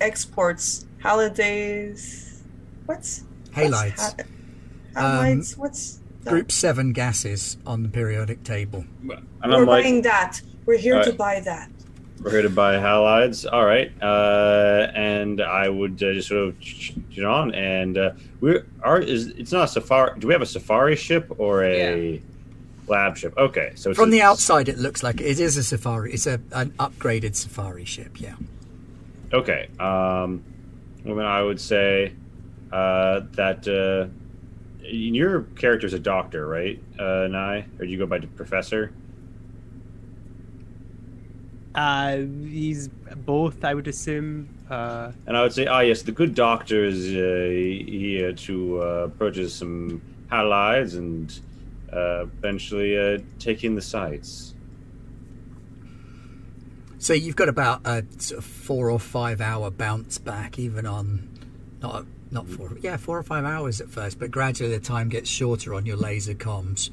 Speaker 4: Exports, halides. What's
Speaker 1: Halides.
Speaker 4: What's ha- halides? what's that?
Speaker 1: Group 7 gases on the periodic table.
Speaker 2: And
Speaker 4: We're
Speaker 2: I'm like,
Speaker 4: buying that. We're here to buy that.
Speaker 2: we're here to buy halides. All right, uh, and I would uh, just sort of get on, and uh, we're our is it's not a safari. Do we have a safari ship or a lab ship? Okay, so
Speaker 1: From
Speaker 2: a-
Speaker 1: the outside, it looks like it is a safari. It's a, an upgraded safari ship, yeah.
Speaker 2: Okay. Um, well, then I would say uh, that uh, your character's a doctor, right, uh, Nye? Or do you go by the professor?
Speaker 5: Uh, he's both, I would assume. Uh,
Speaker 2: And I would say, ah, yes, the good doctor is uh, here to uh, purchase some halides and uh, eventually uh, take in the sights.
Speaker 1: So you've got about a sort of four or five hour bounce back, even on not not four, yeah, four or five hours at first, but gradually the time gets shorter on your laser comms,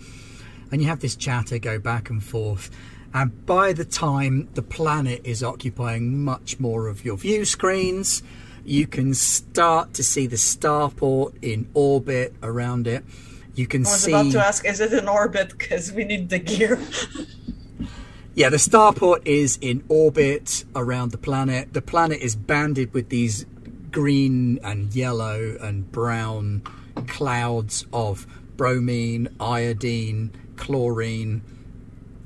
Speaker 1: and you have this chatter go back and forth. And by the time the planet is occupying much more of your view screens, you can start to see the starport in orbit around it. You can
Speaker 4: I was
Speaker 1: see.
Speaker 4: about to ask, is it in orbit? Because we need the gear.
Speaker 1: Yeah, the starport is in orbit around the planet. The planet is banded with these green and yellow and brown clouds of bromine, iodine, chlorine,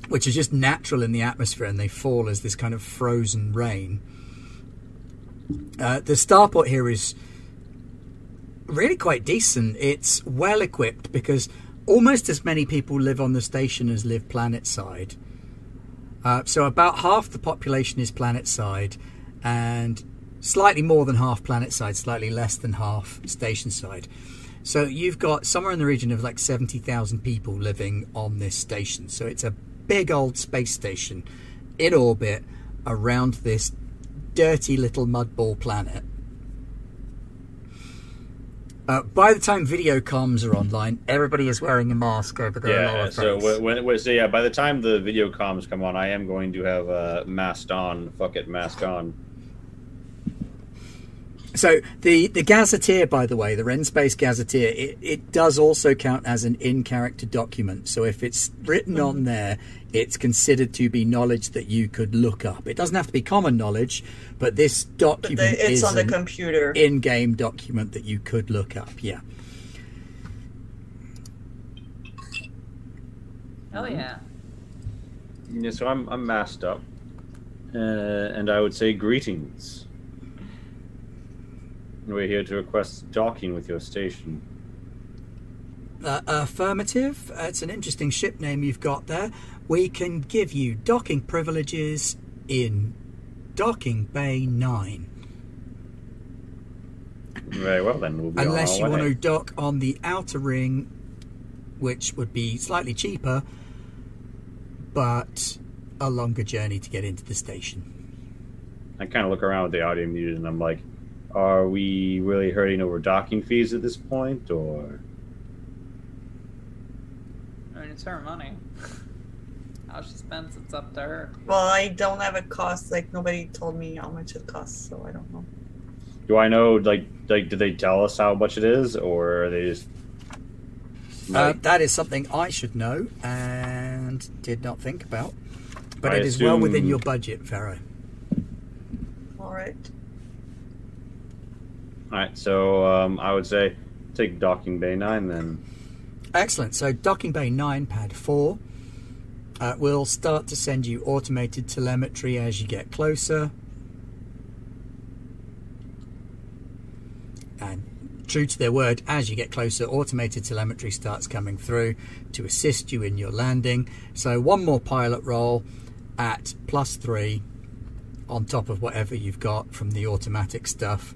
Speaker 1: which is just natural in the atmosphere, and they fall as this kind of frozen rain. Uh, the starport here is really quite decent. It's well equipped because almost as many people live on the station as live planet side. Uh, so about half the population is planet side, and slightly more than half planet side, slightly less than half station side. So you've got somewhere in the region of like 70,000 people living on this station. So it's a big old space station in orbit around this dirty little mudball planet. Uh, by the time video comms are online, everybody is wearing a mask over their
Speaker 2: Yeah.
Speaker 1: lower
Speaker 2: So when, when so yeah, by the time the video comms come on, I am going to have a uh, masked on. Fuck it, mask on.
Speaker 1: So the the gazetteer, by the way, the Ren Space Gazetteer, it, it does also count as an in-character document. So if it's written on there, it's considered to be knowledge that you could look up. It doesn't have to be common knowledge, but this
Speaker 4: But document—it's
Speaker 1: is
Speaker 4: on the
Speaker 1: an
Speaker 4: computer.
Speaker 1: in-game document that you could look up. Yeah.
Speaker 3: Oh yeah.
Speaker 2: Yeah, so I'm I'm masked up, uh, and I would say greetings. We're here to request docking with your station.
Speaker 1: Uh, affirmative. Uh, it's an interesting ship name you've got there. We can give you docking privileges in Docking Bay Nine.
Speaker 2: Very well, then we'll be
Speaker 1: Unless
Speaker 2: on
Speaker 1: you
Speaker 2: our
Speaker 1: want to dock on the outer ring, which would be slightly cheaper, but a longer journey to get into the station.
Speaker 2: I kind of look around with the audio muted, and I'm like, "Are we really hurting over docking fees at this point, or?"
Speaker 3: I mean, it's her money. How she spends, it's up to her.
Speaker 4: Well, I don't have a cost. Like nobody told me how much it costs, so I don't know.
Speaker 2: Do I know? Like, like, did they tell us how much it is, or are they just?
Speaker 1: Uh, that is something I should know and did not think about. But
Speaker 2: I
Speaker 1: it is well within your budget, Pharaoh.
Speaker 4: All right.
Speaker 2: All right, so um, I would say take docking bay nine then.
Speaker 1: Excellent. So, Docking Bay 9, Pad 4. Uh, will start to send you automated telemetry as you get closer. And true to their word, as you get closer, automated telemetry starts coming through to assist you in your landing. So, one more pilot roll at plus three on top of whatever you've got from the automatic stuff.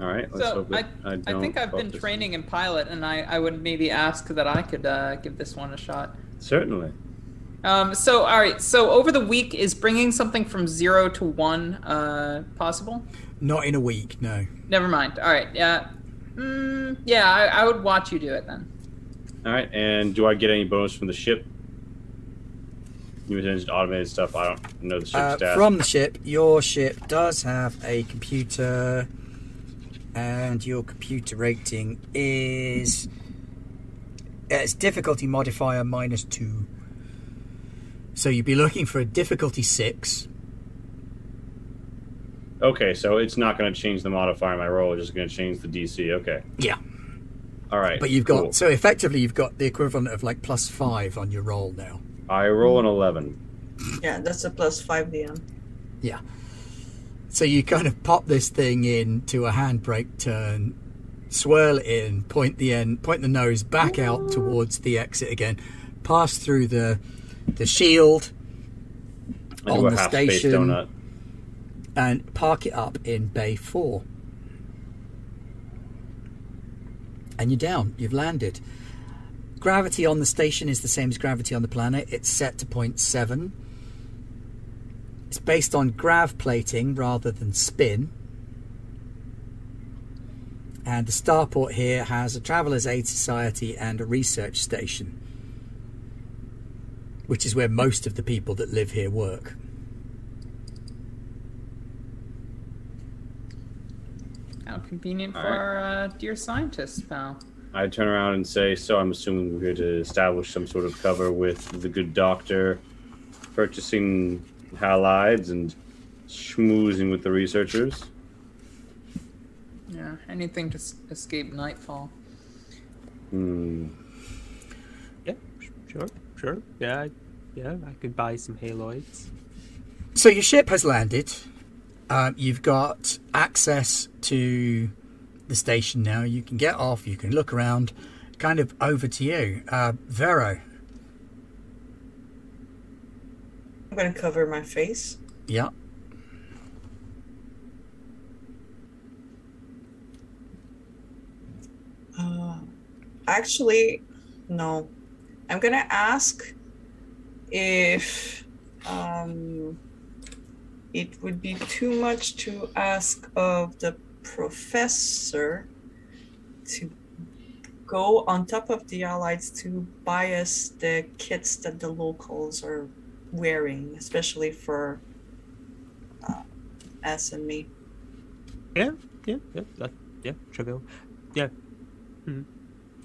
Speaker 2: All right, let's
Speaker 3: So
Speaker 2: hope
Speaker 3: I,
Speaker 2: I,
Speaker 3: I,
Speaker 2: don't
Speaker 3: think I've been
Speaker 2: focus.
Speaker 3: training in pilot, and I, I would maybe ask that I could uh, give this one a shot.
Speaker 2: Certainly.
Speaker 3: Um, so all right, so over the week is bringing something from zero to one uh, possible?
Speaker 1: Not in a week, no.
Speaker 3: Never mind. All right, yeah, mm, yeah, I, I would watch you do it then.
Speaker 2: All right, and do I get any bonus from the ship? You mentioned automated stuff. I don't know the ship
Speaker 1: Uh,
Speaker 2: stats.
Speaker 1: from the ship, your ship does have a computer, and your computer rating is Uh, its difficulty modifier minus two. So you'd be looking for a difficulty six.
Speaker 2: Okay, so it's not going to change the modifier in my roll. It's just going to change the DC. Okay.
Speaker 1: Yeah,
Speaker 2: All right.
Speaker 1: but you've got
Speaker 2: cool.
Speaker 1: so effectively you've got the equivalent of like plus five on your roll now.
Speaker 2: I roll an eleven.
Speaker 4: Yeah, that's a plus five DM. Yeah.
Speaker 1: So you kind of pop this thing into a handbrake turn, swirl it in, point the end, point the nose back out towards the exit again, pass through the the shield On the station. and park it up in bay four. And you're down. You've landed. Gravity on the station is the same as gravity on the planet. It's set to 0.7. It's based on grav plating rather than spin. And the starport here has a Traveller's Aid Society and a research station, which is where most of the people that live here work.
Speaker 3: How convenient for
Speaker 2: All right.
Speaker 3: our uh, dear scientist, pal.
Speaker 2: I turn around and say, "So I'm assuming we're here to establish some sort of cover with the good doctor, purchasing halides and schmoozing with the researchers."
Speaker 3: Yeah, anything to s- escape nightfall.
Speaker 2: Hmm.
Speaker 5: Yeah, sure, sure. Yeah, I- yeah. I could buy some haloids.
Speaker 1: So your ship has landed. Um, you've got access to the station now. You can get off. You can look around. Kind of over to you, uh, Vero.
Speaker 4: I'm gonna cover my face.
Speaker 1: Yeah.
Speaker 4: Uh, actually, no. I'm gonna ask if um, it would be too much to ask of the professor to go on top of the allies to bias the kits that the locals are wearing, especially for uh, us and me.
Speaker 5: Yeah, yeah, yeah. That, yeah, trivial. Yeah. Hmm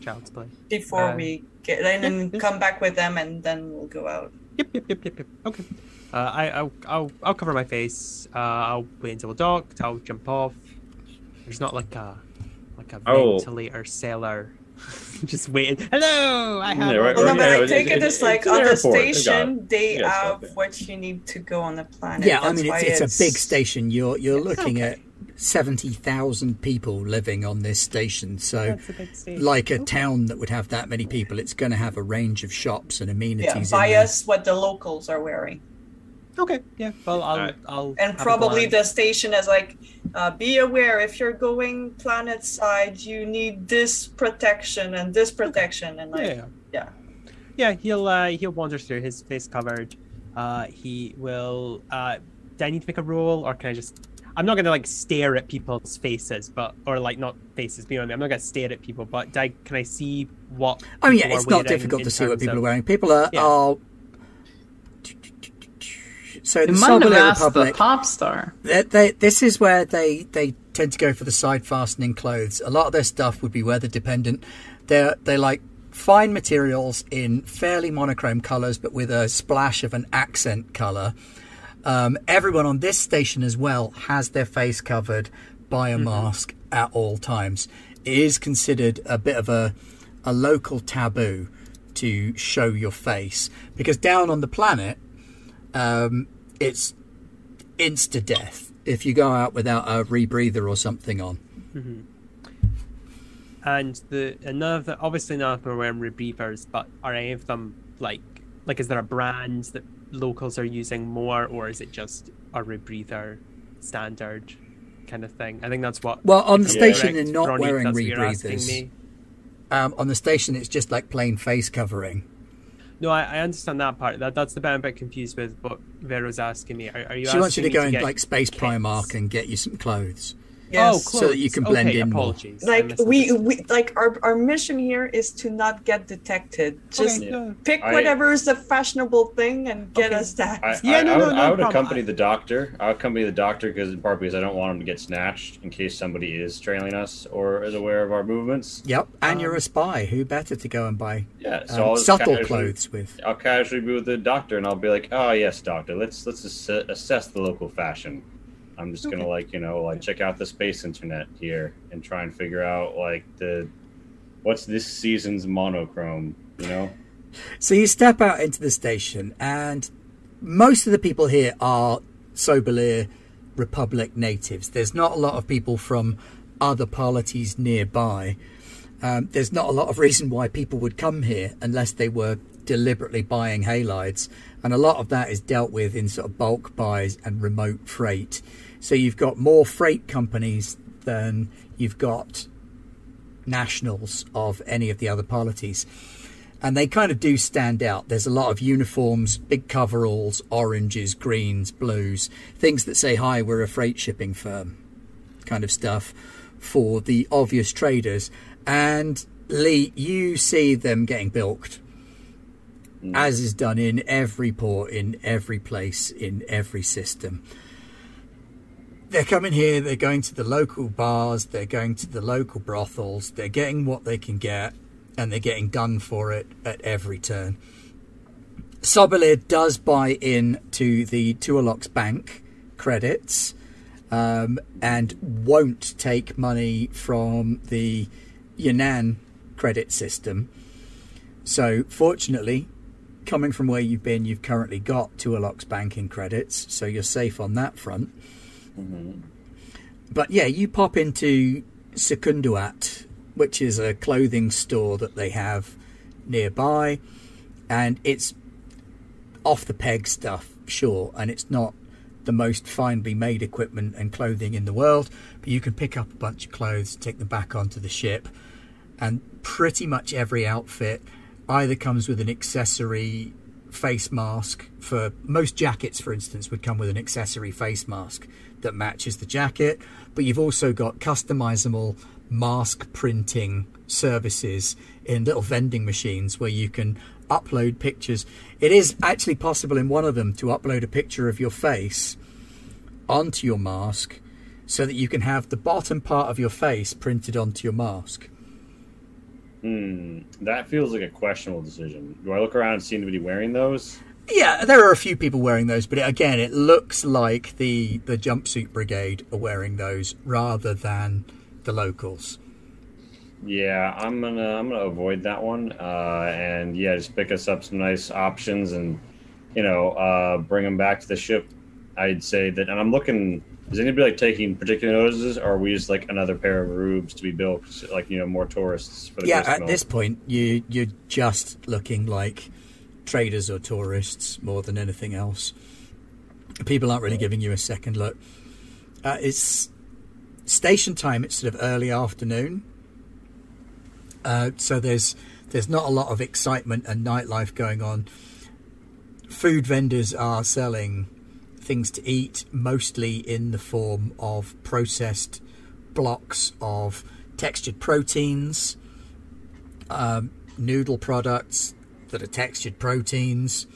Speaker 5: Child's play.
Speaker 4: Before
Speaker 5: Uh,
Speaker 4: we get, and
Speaker 5: yeah,
Speaker 4: then
Speaker 5: yeah.
Speaker 4: come back with them, and then we'll go out.
Speaker 5: Yep, yep, yep, yep, yep. Okay. Uh, I, I'll, I'll, I'll cover my face. Uh, I'll wait until we're docked. I'll jump off. There's not like a, like a
Speaker 2: Oh.
Speaker 5: ventilator cellar, just waiting. Hello, I have.
Speaker 2: Yeah, right,
Speaker 4: Well, no,
Speaker 2: right,
Speaker 4: but
Speaker 2: yeah,
Speaker 4: I
Speaker 2: it-
Speaker 4: take
Speaker 2: it-
Speaker 4: it as
Speaker 2: it's
Speaker 4: like on the
Speaker 2: airport. They got
Speaker 4: station, they
Speaker 2: Yeah,
Speaker 4: have
Speaker 2: stuff.
Speaker 4: what you need to go on the planet.
Speaker 1: Yeah, I
Speaker 4: That's
Speaker 1: mean
Speaker 4: why
Speaker 1: it's, it's a big station. You're you're looking
Speaker 5: okay.
Speaker 1: at seventy thousand people living on this station. So,
Speaker 5: That's a big
Speaker 1: like a town that would have that many people, it's going to have a range of shops and
Speaker 4: Yeah,
Speaker 1: amenities.
Speaker 4: buy
Speaker 1: in
Speaker 4: us what the locals are wearing.
Speaker 5: Okay, yeah. Well, I'll,
Speaker 2: Alright.
Speaker 5: I'll.
Speaker 4: And probably the station is like, uh, be aware if you're going planet side, you need this protection and this protection, and like,
Speaker 5: yeah,
Speaker 4: yeah.
Speaker 5: yeah. He'll uh, he'll wander through his face covered. Uh, he will. Uh, do I need to make a roll, or can I just? I'm not gonna like stare at people's faces, but or like not faces. Be on me. I'm not gonna stare at people, but do I, can I see what?
Speaker 1: Oh yeah, it's
Speaker 5: are
Speaker 1: not difficult to see what people
Speaker 5: of-
Speaker 1: are wearing. People are,
Speaker 5: Yeah.
Speaker 1: are so the
Speaker 3: You might have
Speaker 1: Sobolir
Speaker 3: asked the
Speaker 1: Republic.
Speaker 3: pop star.
Speaker 1: They, they, this is where they, they tend to go for the side fastening clothes. A lot of their stuff would be weather dependent. They're they like fine materials in fairly monochrome colours, but with a splash of an accent colour. Um, everyone on this station as well has their face covered by a mask at all times. It is considered a bit of a a local taboo to show your face because down on the planet, um, it's insta death if you go out without a rebreather or something on.
Speaker 5: And the and the obviously none of them are wearing rebreathers, but are any of them like like is there a brand that locals are using more, or is it just a rebreather standard kind of thing? I think that's what.
Speaker 1: Well, on the station,
Speaker 5: correct,
Speaker 1: they're not
Speaker 5: Ronnie,
Speaker 1: wearing
Speaker 5: that's what you're asking
Speaker 1: rebreathers. Um, on the station, it's just like plain face covering.
Speaker 5: No, I, I understand that part. That that's the bit I'm a bit confused with. What Vera's asking me. Are, are you?
Speaker 1: She wants you to go in like Space
Speaker 5: kits?
Speaker 1: Primark and get you some clothes.
Speaker 4: Yes.
Speaker 5: Oh,
Speaker 1: So that you can blend
Speaker 5: okay,
Speaker 1: in.
Speaker 5: Apologies. I
Speaker 4: like we, we like our, our mission here is to not get detected. Just
Speaker 5: Okay, no.
Speaker 4: pick
Speaker 2: I-
Speaker 4: whatever is the fashionable thing and get
Speaker 5: Okay.
Speaker 4: us that.
Speaker 2: I,
Speaker 5: Yeah, no,
Speaker 2: I
Speaker 5: no,
Speaker 2: would,
Speaker 5: no
Speaker 2: I would
Speaker 5: problem.
Speaker 2: accompany the doctor. I would accompany the doctor because in part because I don't want him to get snatched in case somebody is trailing us or is aware of our movements.
Speaker 1: Yep, and you're
Speaker 5: Um,
Speaker 1: a spy. Who better to go and buy
Speaker 2: Yeah, so
Speaker 1: um, subtle
Speaker 2: casually-
Speaker 1: clothes with?
Speaker 2: I'll casually be with the doctor and I'll be like, "Oh yes, doctor. Let's let's ass- assess the local fashion." I'm just gonna like you know like check out the space internet here and try and figure out like the what's this season's monochrome. You know,
Speaker 1: So you step out into the station, and most of the people here are Sobolir Republic natives. There's not a lot of people from other polities nearby. Um, there's not a lot of reason why people would come here unless they were deliberately buying halides, and a lot of that is dealt with in sort of bulk buys and remote freight. So you've got more freight companies than you've got nationals of any of the other polities and they kind of do stand out. There's a lot of uniforms, big coveralls, oranges, greens, blues, things that say, Hi, we're a freight shipping firm, kind of stuff for the obvious traders. And Lee, you see them getting bilked,
Speaker 2: Mm.
Speaker 1: as is done in every port, in every place, in every system. They're coming here, they're going to the local bars, they're going to the local brothels, they're getting what they can get, and they're getting done for it at every turn. Sobolir does buy in to the Tualox Bank credits um, and won't take money from the Yan'an credit system. So, fortunately, coming from where you've been, you've currently got Tualok's banking credits, so you're safe on that front. Mm-hmm. But yeah, you pop into Secunduat, which is a clothing store that they have nearby, and it's off the peg stuff, sure, and it's not the most finely made equipment and clothing in the world, but you can pick up a bunch of clothes, take them back onto the ship, and pretty much every outfit either comes with an accessory face mask for most jackets for instance would come with an accessory face mask that matches the jacket but you've also got customizable mask printing services in little vending machines where you can upload pictures it is actually possible in one of them to upload a picture of your face onto your mask so that you can have the bottom part of your face printed onto your mask
Speaker 2: Hmm, that feels like a questionable decision. Do I look around and see anybody wearing those?
Speaker 1: Yeah, there are a few people wearing those, but again, it looks like the the jumpsuit brigade are wearing those rather than the locals.
Speaker 2: Yeah, I'm gonna I'm gonna avoid that one, uh, and yeah, just pick us up some nice options, and you know, uh, bring them back to the ship. I'd say that, and I'm looking. Is anybody like taking particular notices, or are we just like another pair of rubes to be built, like you know, more tourists for the
Speaker 1: Yeah, at this point, you you're just looking like traders or tourists more than anything else. People aren't really giving you a second look. Uh, it's station time. It's sort of early afternoon, uh, so there's there's not a lot of excitement and nightlife going on. Food vendors are selling things to eat, mostly in the form of processed blocks of textured proteins, um, noodle products that are textured proteins.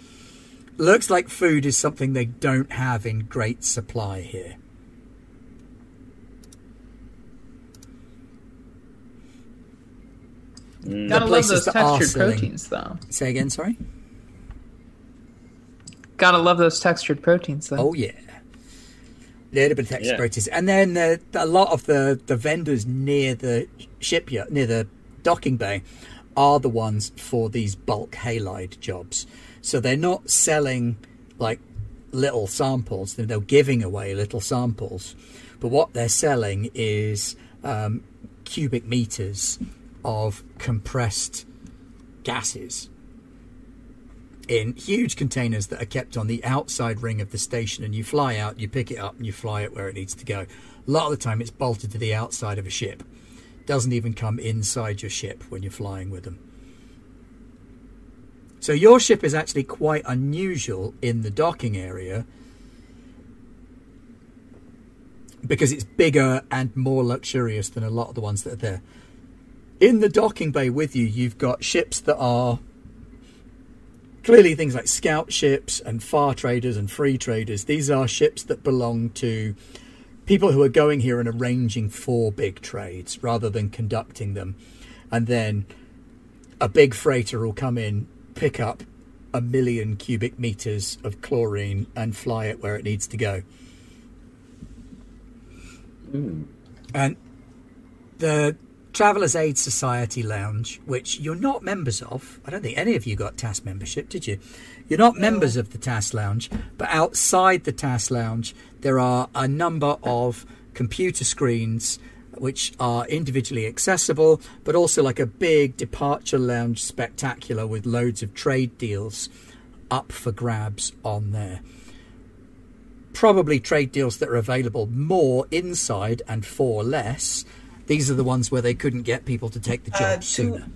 Speaker 1: Looks like food is something they don't have in great supply here.
Speaker 2: Mm.
Speaker 3: Gotta love those textured
Speaker 1: selling-
Speaker 3: proteins, though.
Speaker 1: Say again, sorry?
Speaker 3: Gotta love those textured proteins, though.
Speaker 1: Oh yeah, little bit of textured
Speaker 2: Yeah.
Speaker 1: proteins, and then uh, a lot of the the vendors near the shipyard, near the docking bay, are the ones for these bulk halide jobs. So they're not selling like little samples; they're, giving away little samples. But what they're selling is um, cubic meters of compressed gases in huge containers that are kept on the outside ring of the station and you fly out you pick it up and you fly it where it needs to go a lot of the time it's bolted to the outside of a ship doesn't even come inside your ship when you're flying with them. So your ship is actually quite unusual in the docking area because it's bigger and more luxurious than a lot of the ones that are there. In the docking bay with you you've got ships that are clearly things like scout ships and far traders and free traders. These are ships that belong to people who are going here and arranging for big trades rather than conducting them and then a big freighter will come in pick up a million cubic meters of chlorine and fly it where it needs to go
Speaker 2: Mm.
Speaker 1: and the Travelers Aid Society Lounge, which you're not members of. I don't think any of you got TAS membership, did you? You're not members of the TAS Lounge, but outside the TAS Lounge, there are a number of computer screens which are individually accessible, but also like a big departure lounge spectacular with loads of trade deals up for grabs on there probably trade deals that are available more inside and for less. These are the ones where they couldn't get people to take the job
Speaker 4: Uh,
Speaker 1: sooner.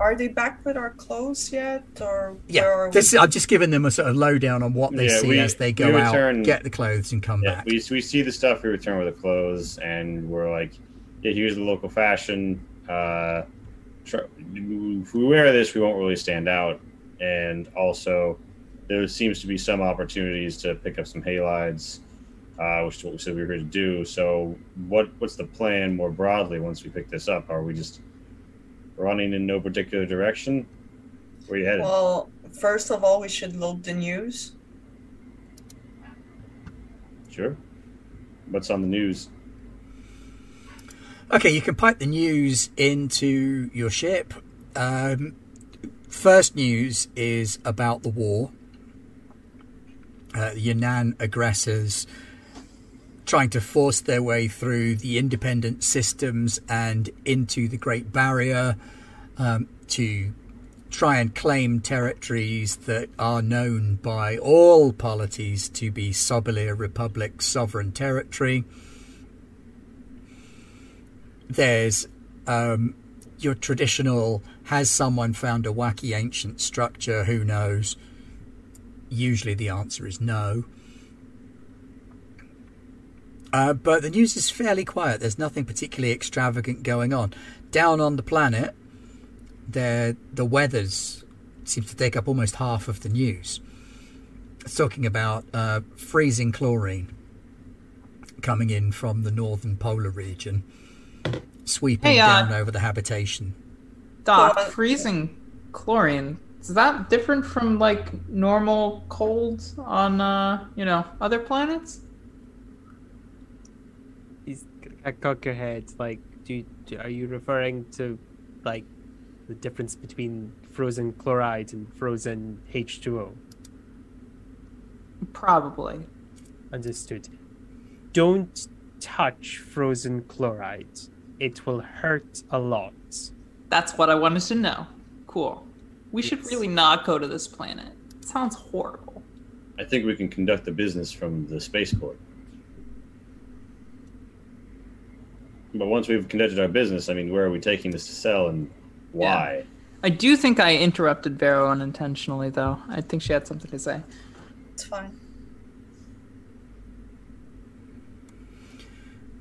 Speaker 4: Are they back with our clothes yet, or where
Speaker 1: Yeah,
Speaker 4: are
Speaker 1: this,
Speaker 4: we?
Speaker 1: I've just given them a sort of lowdown on what they
Speaker 2: Yeah,
Speaker 1: see
Speaker 2: we-
Speaker 1: as they
Speaker 2: we
Speaker 1: go out, get the clothes, and come
Speaker 2: Yeah,
Speaker 1: back.
Speaker 2: we, we see the stuff, we return with the clothes, and we're like, yeah, here's the local fashion. Uh, if we wear this, we won't really stand out. And also, there seems to be some opportunities to pick up some halides, uh, which is what we said we were here to do. So, what what's the plan more broadly once we pick this up? Are we just running in no particular direction? Where are you headed?
Speaker 4: Well, first of all, we should load the news.
Speaker 2: sure. What's on the news?
Speaker 1: Okay, you can pipe the news into your ship. Um, first news is about the war. Uh, the Yan'an aggressors trying to force their way through the independent systems and into the Great Barrier um, to try and claim territories that are known by all polities to be Sobolir Republic sovereign territory. There's um, your traditional has someone found a wacky ancient structure? Who knows? Usually the answer is no. Uh, but the news is fairly quiet. There's nothing particularly extravagant going on. Down on the planet, there the weathers seems to take up almost half of the news. It's talking about uh, freezing chlorine coming in from the northern polar region, sweeping
Speaker 3: Hey, uh,
Speaker 1: down over the habitation.
Speaker 3: Doc,
Speaker 4: Well,
Speaker 3: freezing chlorine. Is that different from like normal cold on uh, you know, other planets?
Speaker 5: He's I cock your head. Like, do, you, do are you referring to like the difference between frozen chloride and frozen H2O?
Speaker 3: Probably.
Speaker 5: Understood. Don't touch frozen chloride. It will hurt a lot.
Speaker 3: That's what I wanted to know. Cool. We should really not go to this planet. It sounds horrible.
Speaker 2: I think we can conduct the business from the spaceport. But once we've conducted our business, I mean, where are we taking this to sell and why?
Speaker 3: I do think I interrupted Vero unintentionally, though. I think she had something to say.
Speaker 4: It's fine.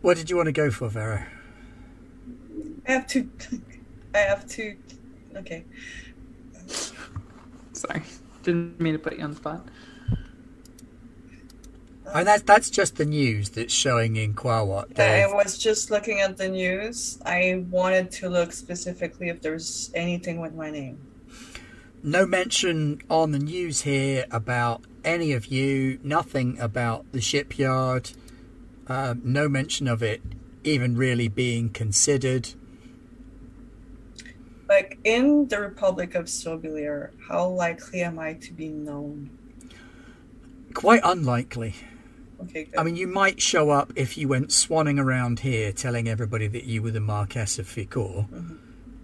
Speaker 1: What did you want to go for, Vera?
Speaker 4: I have to. I have to. Okay.
Speaker 3: Sorry. Didn't mean to put you on the spot.
Speaker 1: And that's that's just the news that's showing in Quawat.
Speaker 4: I was just looking at the news. I wanted to look specifically if there's anything with my name.
Speaker 1: No mention on the news here about any of you. Nothing about the shipyard. Um, no mention of it even really being considered.
Speaker 4: Like in the Republic of Sobolir, how likely am I to be known?
Speaker 1: Quite unlikely.
Speaker 4: Okay, good.
Speaker 1: I mean, you might show up if you went swanning around here telling everybody that you were the Marquess of Ficor.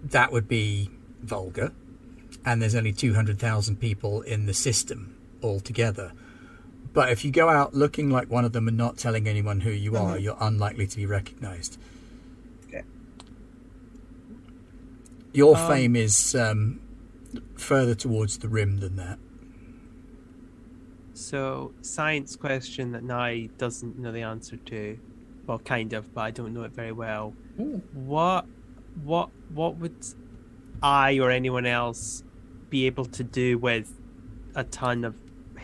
Speaker 1: That would be vulgar. And there's only 200,000 people in the system altogether. But if you go out looking like one of them and not telling anyone who you are,
Speaker 4: Mhm.
Speaker 1: you're unlikely to be recognized.
Speaker 4: Okay.
Speaker 1: Your
Speaker 5: Um,
Speaker 1: fame is um, further towards the rim than that.
Speaker 5: So, science question that Nye doesn't know the answer to. Well, kind of, but I don't know it very well.
Speaker 3: Ooh.
Speaker 5: What, what, what would I or anyone else be able to do with a ton of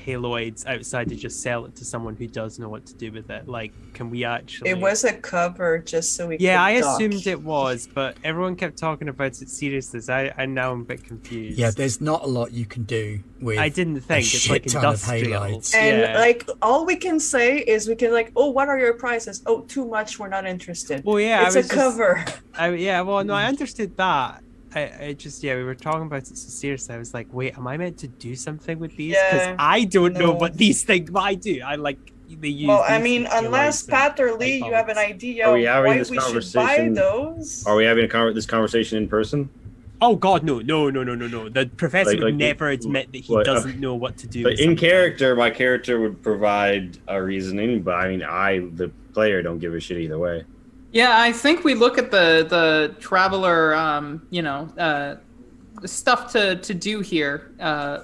Speaker 5: halides outside to just sell it to someone who does know what to do with it? Like, can we actually?
Speaker 4: it was a cover just so we
Speaker 5: Yeah,
Speaker 4: could
Speaker 5: I
Speaker 4: dock.
Speaker 5: assumed it was, but everyone kept talking about it seriously. So I, I now I'm a bit confused.
Speaker 1: Yeah, there's not a lot you can do with
Speaker 5: I didn't think it's like
Speaker 1: shit ton
Speaker 5: industrial.
Speaker 4: And
Speaker 5: yeah.
Speaker 4: like all we can say is we can like, oh, what are your prices? Oh, too much. We're not interested.
Speaker 5: well, yeah,
Speaker 4: it's
Speaker 5: I
Speaker 4: a
Speaker 5: was just-
Speaker 4: cover.
Speaker 5: I, yeah, well, no, I understood that. I, I just, yeah, we were talking about it so seriously. I was like, wait, am I meant to do something with these? Because
Speaker 4: Yeah,
Speaker 5: I don't know what these things. But I do. I like they use.
Speaker 4: Well, I mean, unless Pat or Lee, you have an idea
Speaker 2: Are we having
Speaker 4: why
Speaker 2: this
Speaker 4: we should buy those.
Speaker 2: Are we having a con- this conversation in person?
Speaker 5: Oh God, no, no, no, no, no, no. The professor
Speaker 2: Like-
Speaker 5: would
Speaker 2: like-
Speaker 5: never admit that he
Speaker 2: what- uh,
Speaker 5: doesn't know what to do.
Speaker 2: But in character, my character would provide a reasoning, but I mean, I, the player, don't give a shit either way.
Speaker 3: Yeah, I think we look at the the traveler, um, you know, uh, stuff to to do here uh,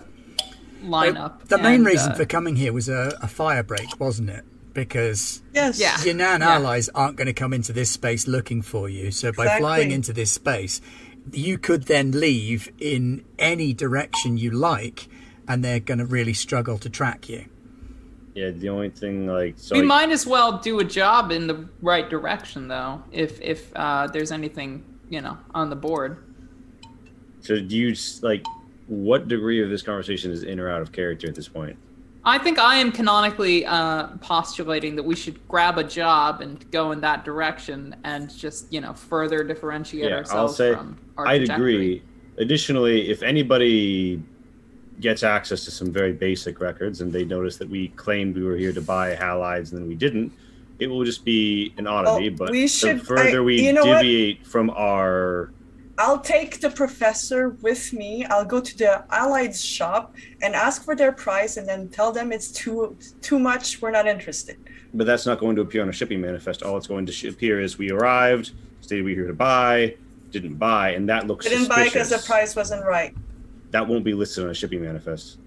Speaker 3: lineup.
Speaker 1: The main
Speaker 3: and,
Speaker 1: reason
Speaker 3: uh,
Speaker 1: for coming here was a, a fire break, wasn't it? Because
Speaker 4: Yes.
Speaker 3: Yeah.
Speaker 1: Yan'an
Speaker 3: Yeah.
Speaker 1: allies aren't going to come into this space looking for you. So by flying into this space, you could then leave in any direction you like, and they're going to really struggle to track you.
Speaker 2: Yeah, the only thing, like, so
Speaker 3: we
Speaker 2: like,
Speaker 3: might as well do a job in the right direction, though. If if uh, there's anything you know on the board.
Speaker 2: so do you, like, what degree of this conversation is in or out of character at this point?
Speaker 3: I think I am canonically uh, postulating that we should grab a job and go in that direction and just you know further differentiate
Speaker 2: Yeah, I'll
Speaker 3: ourselves
Speaker 2: say
Speaker 3: from our
Speaker 2: I'd agree. additionally, if anybody gets access to some very basic records and they notice that we claimed we were here to buy halides and then we didn't, it will just be an oddity.
Speaker 4: Oh,
Speaker 2: but
Speaker 4: we should-
Speaker 2: the further
Speaker 4: I-
Speaker 2: we
Speaker 4: know what?
Speaker 2: deviate from our
Speaker 4: I'll take the professor with me. I'll go to the halide shop and ask for their price, and then tell them it's too too much. We're not interested.
Speaker 2: but that's not going to appear on a shipping manifest. All it's going to appear is we arrived, stated we were here to buy, didn't buy, and that looks
Speaker 4: Didn't buy because the price wasn't right.
Speaker 2: That won't be listed on a shipping manifest.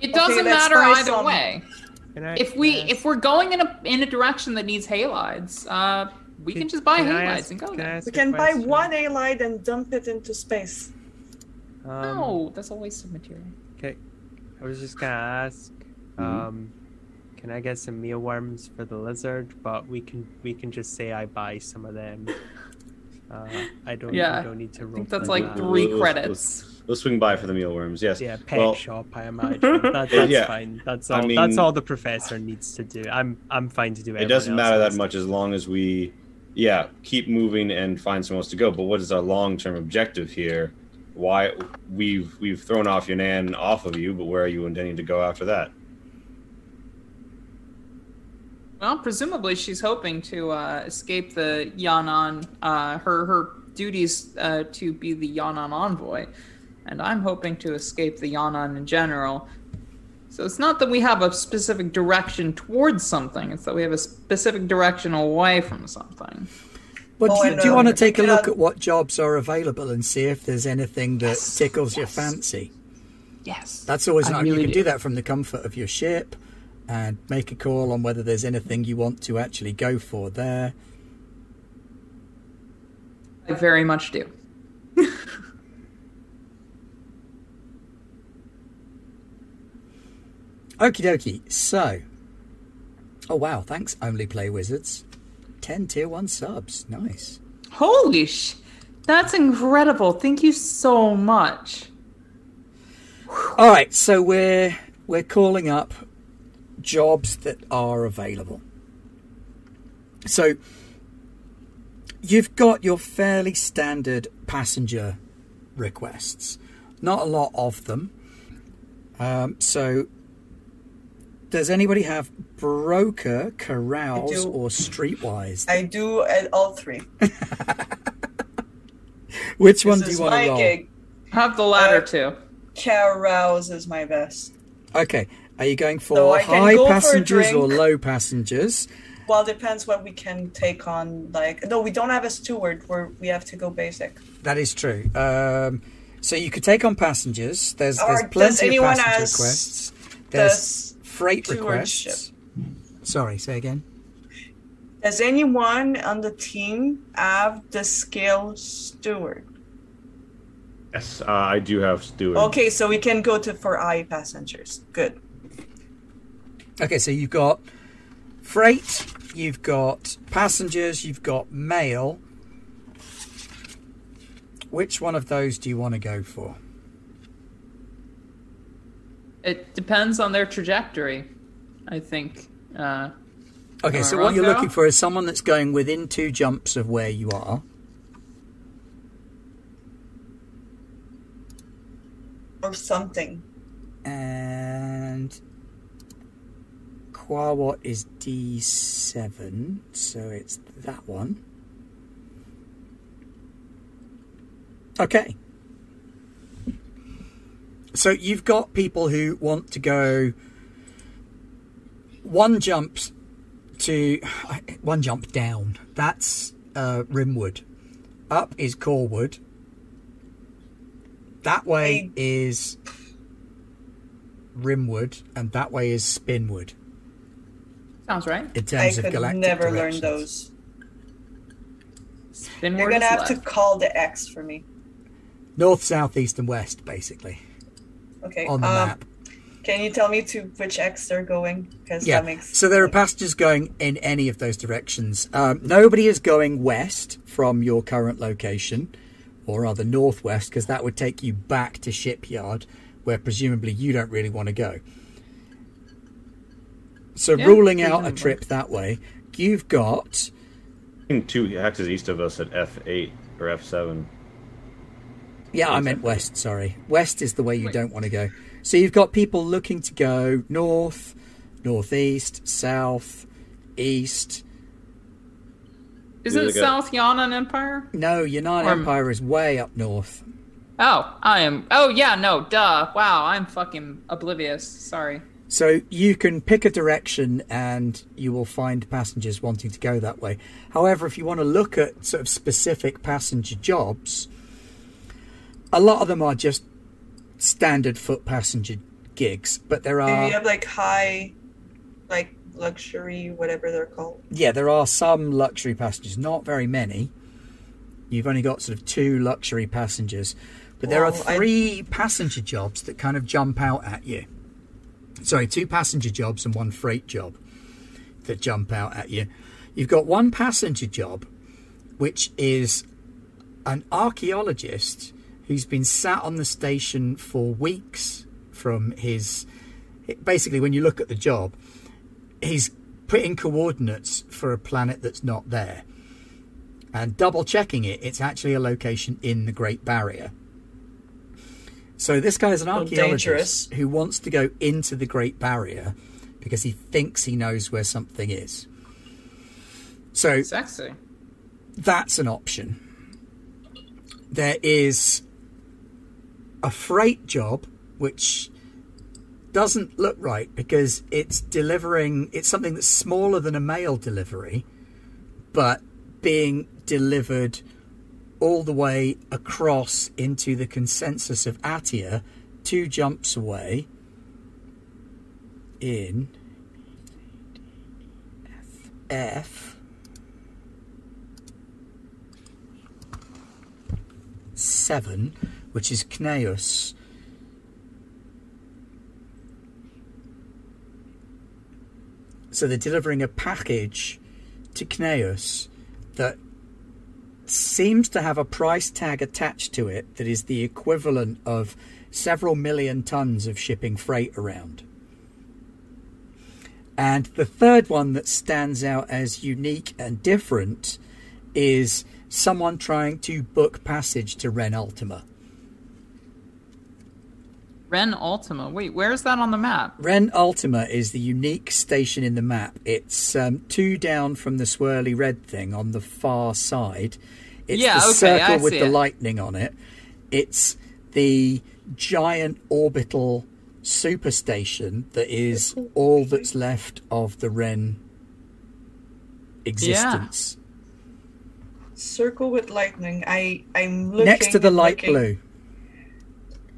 Speaker 3: It doesn't
Speaker 4: let's
Speaker 3: matter either
Speaker 4: some.
Speaker 3: way.
Speaker 5: Can I-
Speaker 3: If we
Speaker 5: can I,
Speaker 3: if we're going in a in a direction that needs halides, uh, we can, just buy
Speaker 5: can
Speaker 3: halides
Speaker 5: ask-
Speaker 3: and go
Speaker 5: can
Speaker 3: there.
Speaker 4: We
Speaker 5: a
Speaker 4: can buy one halide and dump it into space.
Speaker 5: Um,
Speaker 3: no, that's a waste of material.
Speaker 5: Okay, I was just gonna ask.
Speaker 2: Mhm.
Speaker 5: Um, can I get some mealworms for the lizard? But we can we can just say I buy some of them. Uh, I don't.
Speaker 3: Yeah,
Speaker 5: we don't need to.
Speaker 3: I think
Speaker 5: roll
Speaker 3: that's like
Speaker 5: that.
Speaker 3: three
Speaker 2: Let's-
Speaker 3: credits.
Speaker 2: Let's swing by for the mealworms. Yes.
Speaker 5: Yeah, pet
Speaker 2: Well,
Speaker 5: shop. I imagine that, that's
Speaker 2: Yeah.
Speaker 5: fine. That's
Speaker 2: I
Speaker 5: all. that's all the professor needs to do. I'm I'm fine to do it.
Speaker 2: it doesn't matter that much as long as we, yeah, keep moving and find somewhere else to go. But what is our long-term objective here? Why we've we've thrown off Yan'an off of you, but where are you intending to go after that?
Speaker 3: Well, presumably she's hoping to uh, escape the Yan'an. Uh, her her duties uh, to be the Yan'an envoy, and I'm hoping to escape the Yan'an in general. So it's not that we have a specific direction towards something; it's that we have a specific direction away from something.
Speaker 1: Well,
Speaker 4: Oh,
Speaker 1: do you, do you
Speaker 4: uh,
Speaker 1: want to take a look at what jobs are available and see if there's anything that
Speaker 3: Yes,
Speaker 1: tickles your fancy?
Speaker 3: Yes,
Speaker 1: That's always
Speaker 3: I
Speaker 1: nice. you can
Speaker 3: do.
Speaker 1: do that from the comfort of your ship and make a call on whether there's anything you want to actually go for there.
Speaker 3: I very much do.
Speaker 1: Okie dokie. So, oh wow, thanks, Only Play Wizards. 10 tier 1 subs. Nice.
Speaker 3: Holy sh! That's incredible. Thank you so much.
Speaker 1: All right, so we're we're calling up jobs that are available. So you've got your fairly standard passenger requests. Not a lot of them. Um, so does anybody have broker, carouse, or streetwise?
Speaker 4: I do at all three.
Speaker 1: Which one do you want
Speaker 4: my
Speaker 1: to roll?
Speaker 4: gig.
Speaker 3: Have the latter
Speaker 4: Uh,
Speaker 3: two.
Speaker 4: Carouse is my best.
Speaker 1: Okay, are you going for
Speaker 4: So I can
Speaker 1: high
Speaker 4: go for a
Speaker 1: passengers or
Speaker 4: drink.
Speaker 1: low passengers?
Speaker 4: Well, depends what we can take on. Like, no, we don't have a steward. Where we have to go basic.
Speaker 1: That is true. Um, so you could take on passengers. There's
Speaker 4: Or
Speaker 1: there's
Speaker 4: does
Speaker 1: plenty of
Speaker 4: anyone
Speaker 1: passenger
Speaker 4: has
Speaker 1: requests. There's
Speaker 4: Does
Speaker 1: freight
Speaker 4: stewardship.
Speaker 1: requests. Sorry, say again.
Speaker 4: Does anyone on the team have the skill steward?
Speaker 2: Yes, uh, I do have steward.
Speaker 4: Okay, so we can go to for I passengers. Good.
Speaker 1: Okay, so you've got freight, you've got passengers, you've got mail. Which one of those do you want to go for?
Speaker 3: It depends on their trajectory, I think. Uh,
Speaker 1: Okay, so what you're
Speaker 3: now?
Speaker 1: looking for is someone that's going within two jumps of where you are.
Speaker 4: Or something.
Speaker 1: And Quawat is D7, so it's that one. Okay. So you've got people who want to go one jump to one jump down. That's uh, Rimward. Up is Coreward. That way
Speaker 4: I-
Speaker 1: is Rimward, and that way is Spinward
Speaker 3: sounds right.
Speaker 1: in
Speaker 4: I
Speaker 1: of
Speaker 4: could
Speaker 1: galactic
Speaker 4: never learn those.
Speaker 3: Spin
Speaker 4: You're gonna
Speaker 3: is
Speaker 4: have to call the hex for me.
Speaker 1: North, south, east, and west, basically,
Speaker 4: Okay.
Speaker 1: on the
Speaker 4: um,
Speaker 1: map.
Speaker 4: Can you tell me to which hex they're going? Because
Speaker 1: Yeah.
Speaker 4: that makes
Speaker 1: So there are passengers going in any of those directions. Um, nobody is going west from your current location, or rather northwest, because that would take you back to shipyard, where presumably you don't really want to go. So
Speaker 3: Yeah,
Speaker 1: ruling out a trip that way, you've got
Speaker 2: Two hexes east of us at F8 or F7.
Speaker 1: Yeah, I meant west, sorry. West is the way you
Speaker 3: Wait.
Speaker 1: don't want to go. So you've got people looking to go north, northeast, south, east.
Speaker 3: Isn't
Speaker 2: Really good.
Speaker 3: South Yan'an Empire?
Speaker 1: No, United
Speaker 3: Or-
Speaker 1: Empire is way up north.
Speaker 3: Oh, I am. Oh yeah, no, duh. Wow, I'm fucking oblivious. Sorry.
Speaker 1: So you can pick a direction and you will find passengers wanting to go that way. However, if you want to look at sort of specific passenger jobs, a lot of them are just standard foot passenger gigs, but there
Speaker 4: Do you
Speaker 1: are
Speaker 4: have like high, like luxury, whatever they're called?
Speaker 1: yeah, there are some luxury passengers, not very many. You've only got sort of two luxury passengers, but there are
Speaker 4: Well, I-
Speaker 1: three passenger jobs that kind of jump out at you. Sorry, two passenger jobs and one freight job that jump out at you. You've got one passenger job, which is an archaeologist who's been sat on the station for weeks from his. Basically, when you look at the job, he's putting coordinates for a planet that's not there and double checking it it's actually a location in the great barrier so this guy is an archaeologist who wants to go into the great barrier because he thinks he knows where something is so
Speaker 3: Sexy.
Speaker 1: that's an option. There is a freight job which doesn't look right because it's delivering it's something that's smaller than a mail delivery but being delivered all the way across into the consensus of Atia two jumps away in F. Seven, which is Cneus. So they're delivering a package to Cneus that seems to have a price tag attached to it that is the equivalent of several million tons of shipping freight around. And the third one that stands out as unique and different is someone trying to book passage to Ren Ultima.
Speaker 3: Ren Ultima. Wait, where's that on the map?
Speaker 1: Ren Ultima is the unique station in the map. It's um, two down from the swirly red thing on the far side. It's
Speaker 3: Yeah,
Speaker 1: the
Speaker 3: okay,
Speaker 1: circle
Speaker 3: I
Speaker 1: with
Speaker 3: see
Speaker 1: the
Speaker 3: it.
Speaker 1: lightning on it. It's the giant orbital superstation that is all that's left of the Ren existence. Yeah.
Speaker 4: Circle with lightning. I I'm looking
Speaker 1: Next to the light
Speaker 4: looking.
Speaker 1: blue.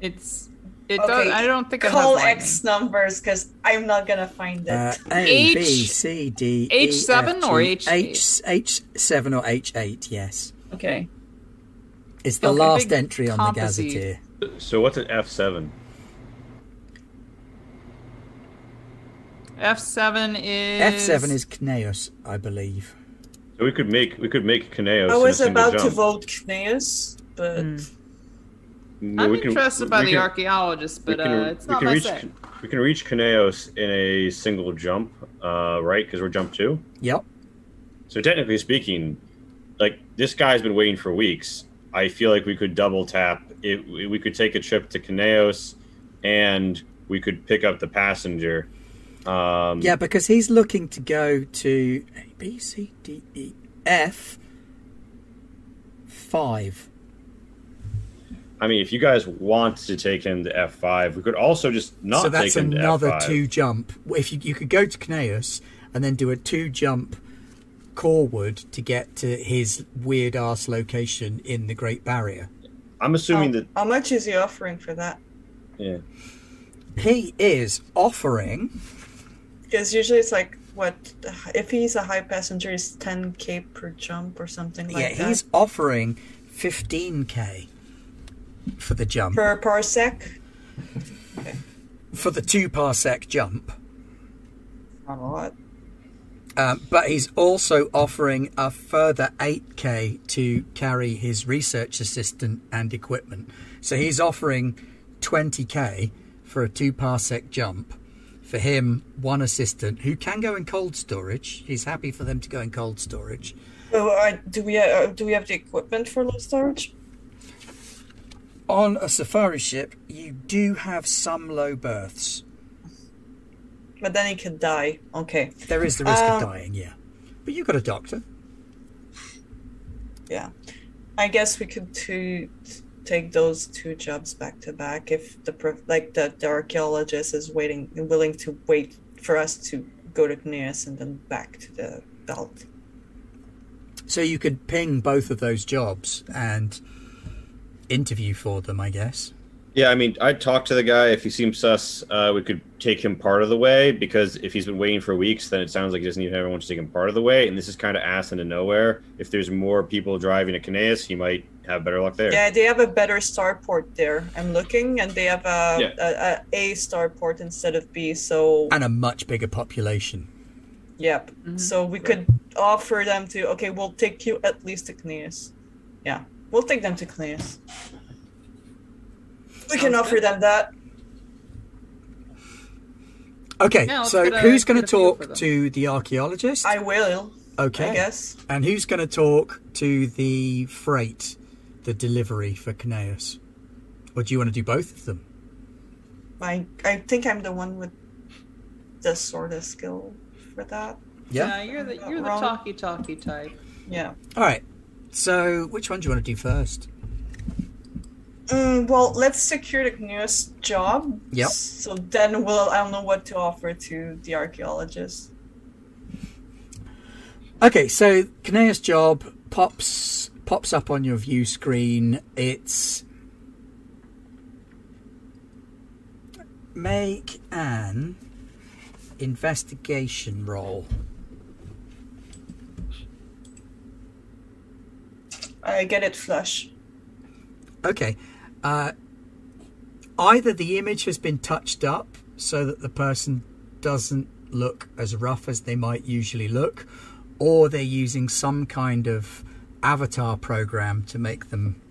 Speaker 3: It's. It
Speaker 4: Okay,
Speaker 3: does. I don't think it
Speaker 4: Call
Speaker 3: has lightning.
Speaker 4: hex numbers because I'm not gonna find it.
Speaker 1: Uh, A,
Speaker 3: H-
Speaker 1: B, C, D, E,
Speaker 3: H7
Speaker 1: F,
Speaker 3: or
Speaker 1: G,
Speaker 3: H8?
Speaker 1: H, H7 or H8, yes.
Speaker 4: okay.
Speaker 1: It's the
Speaker 3: Okay,
Speaker 1: last entry on the gazetteer.
Speaker 2: So what's an F seven?
Speaker 3: F seven is.
Speaker 1: F7 is Cneus, I believe.
Speaker 2: So we could make we could make Cneus.
Speaker 4: I was about to vote Cneus, but
Speaker 3: Hmm.
Speaker 2: No,
Speaker 3: I'm
Speaker 2: we can-
Speaker 3: interested by
Speaker 2: we
Speaker 3: the
Speaker 2: can-
Speaker 3: archaeologist,
Speaker 2: we
Speaker 3: but
Speaker 2: can-
Speaker 3: uh, it's not my
Speaker 2: reach
Speaker 3: say.
Speaker 2: we can reach Cneus in a single jump, uh, right? Because we're jump two.
Speaker 1: Yep.
Speaker 2: So technically speaking, like this guy's been waiting for weeks. I feel like we could double tap. It, we could take a trip to Cneus, and we could pick up the passenger. Um,
Speaker 1: Yeah, because he's looking to go to A, B, C, D, E, F. Five.
Speaker 2: I mean, if you guys want to take him to F five, we could also just not
Speaker 1: so that's
Speaker 2: take him
Speaker 1: another
Speaker 2: to F five.
Speaker 1: two jump. If you, you could go to Cneus and then do a two jump coreward to get to his weird ass location in the Great Barrier.
Speaker 2: I'm assuming
Speaker 4: how,
Speaker 2: that
Speaker 4: how much is he offering for that?
Speaker 2: yeah.
Speaker 1: He is offering
Speaker 4: Because usually it's like what if he's a high passenger, is 10k per jump or something like
Speaker 1: yeah,
Speaker 4: that Yeah,
Speaker 1: he's offering 15k for the jump.
Speaker 4: per parsec.
Speaker 1: for the two parsec jump.
Speaker 4: Not a lot.
Speaker 1: Um, but he's also offering a further 8k to carry his research assistant and equipment. So he's offering 20k for a two parsec jump. For him, one assistant who can go in cold storage. He's happy for them to go in cold storage.
Speaker 4: So uh, do we uh, do we have the equipment for low storage?
Speaker 1: On a safari ship, you do have some low berths.
Speaker 4: But then he could die. Okay.
Speaker 1: There is the risk
Speaker 4: Um,
Speaker 1: of dying, yeah. But you've got a doctor.
Speaker 4: Yeah. I guess we could two, take those two jobs back to back if the like the, the archaeologist is waiting willing to wait for us to go to Cneus and then back to the belt.
Speaker 1: So you could ping both of those jobs and interview for them, I guess.
Speaker 2: Yeah, I mean, I'd talk to the guy. If he seems sus, uh, we could take him part of the way because if he's been waiting for weeks, then it sounds like he doesn't even have everyone to take him part of the way. And this is kind of ass into nowhere. If there's more people driving to Cneus, he might have better luck there.
Speaker 4: Yeah, they have a better starport there. I'm looking, and they have a
Speaker 2: Yeah.
Speaker 4: a, a, a starport instead of B. So
Speaker 1: And a much bigger population.
Speaker 4: yep. So we could offer them to. Okay, we'll take you at least to Cneus. Yeah, we'll take them to Cneus. We can offer
Speaker 3: good.
Speaker 4: them that.
Speaker 1: Okay,
Speaker 3: Yeah, let's
Speaker 1: so
Speaker 3: get a-
Speaker 1: who's going to
Speaker 3: get a feel for
Speaker 1: talk
Speaker 3: them.
Speaker 1: to the archaeologist?
Speaker 4: I will.
Speaker 1: okay.
Speaker 4: I guess.
Speaker 1: And who's going to talk to the freight, the delivery for Cneus? Or do you want to do both of them?
Speaker 4: I I think I'm the one with the sort of skill for that.
Speaker 3: Yeah, you're the you're the
Speaker 4: Wrong.
Speaker 3: talky talky type.
Speaker 4: Yeah.
Speaker 1: All right. So which one do you want to do first?
Speaker 4: Mm, well, let's secure the newest job.
Speaker 1: Yep.
Speaker 4: So then we'll I'll know what to offer to the archaeologist.
Speaker 1: Okay, so Cneus job pops pops up on your view screen. It's make an investigation roll.
Speaker 4: I get it flush.
Speaker 1: Okay. Uh, either the image has been touched up so that the person doesn't look as rough as they might usually look, or they're using some kind of avatar program to make them.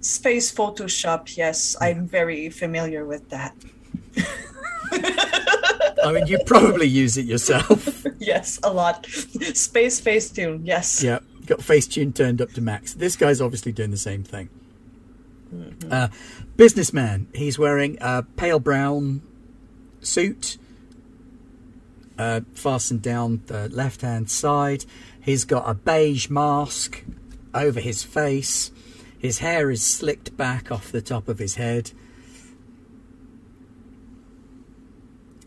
Speaker 4: Space Photoshop, yes, I'm very familiar with that.
Speaker 1: I mean, you probably use it yourself.
Speaker 4: yes, a lot. Space Facetune, yes.
Speaker 1: yeah, got Facetune turned up to max. This guy's obviously doing the same thing. Uh, businessman. He's wearing a pale brown suit, uh, fastened down the left hand side. He's got a beige mask over his face. His hair is slicked back off the top of his head.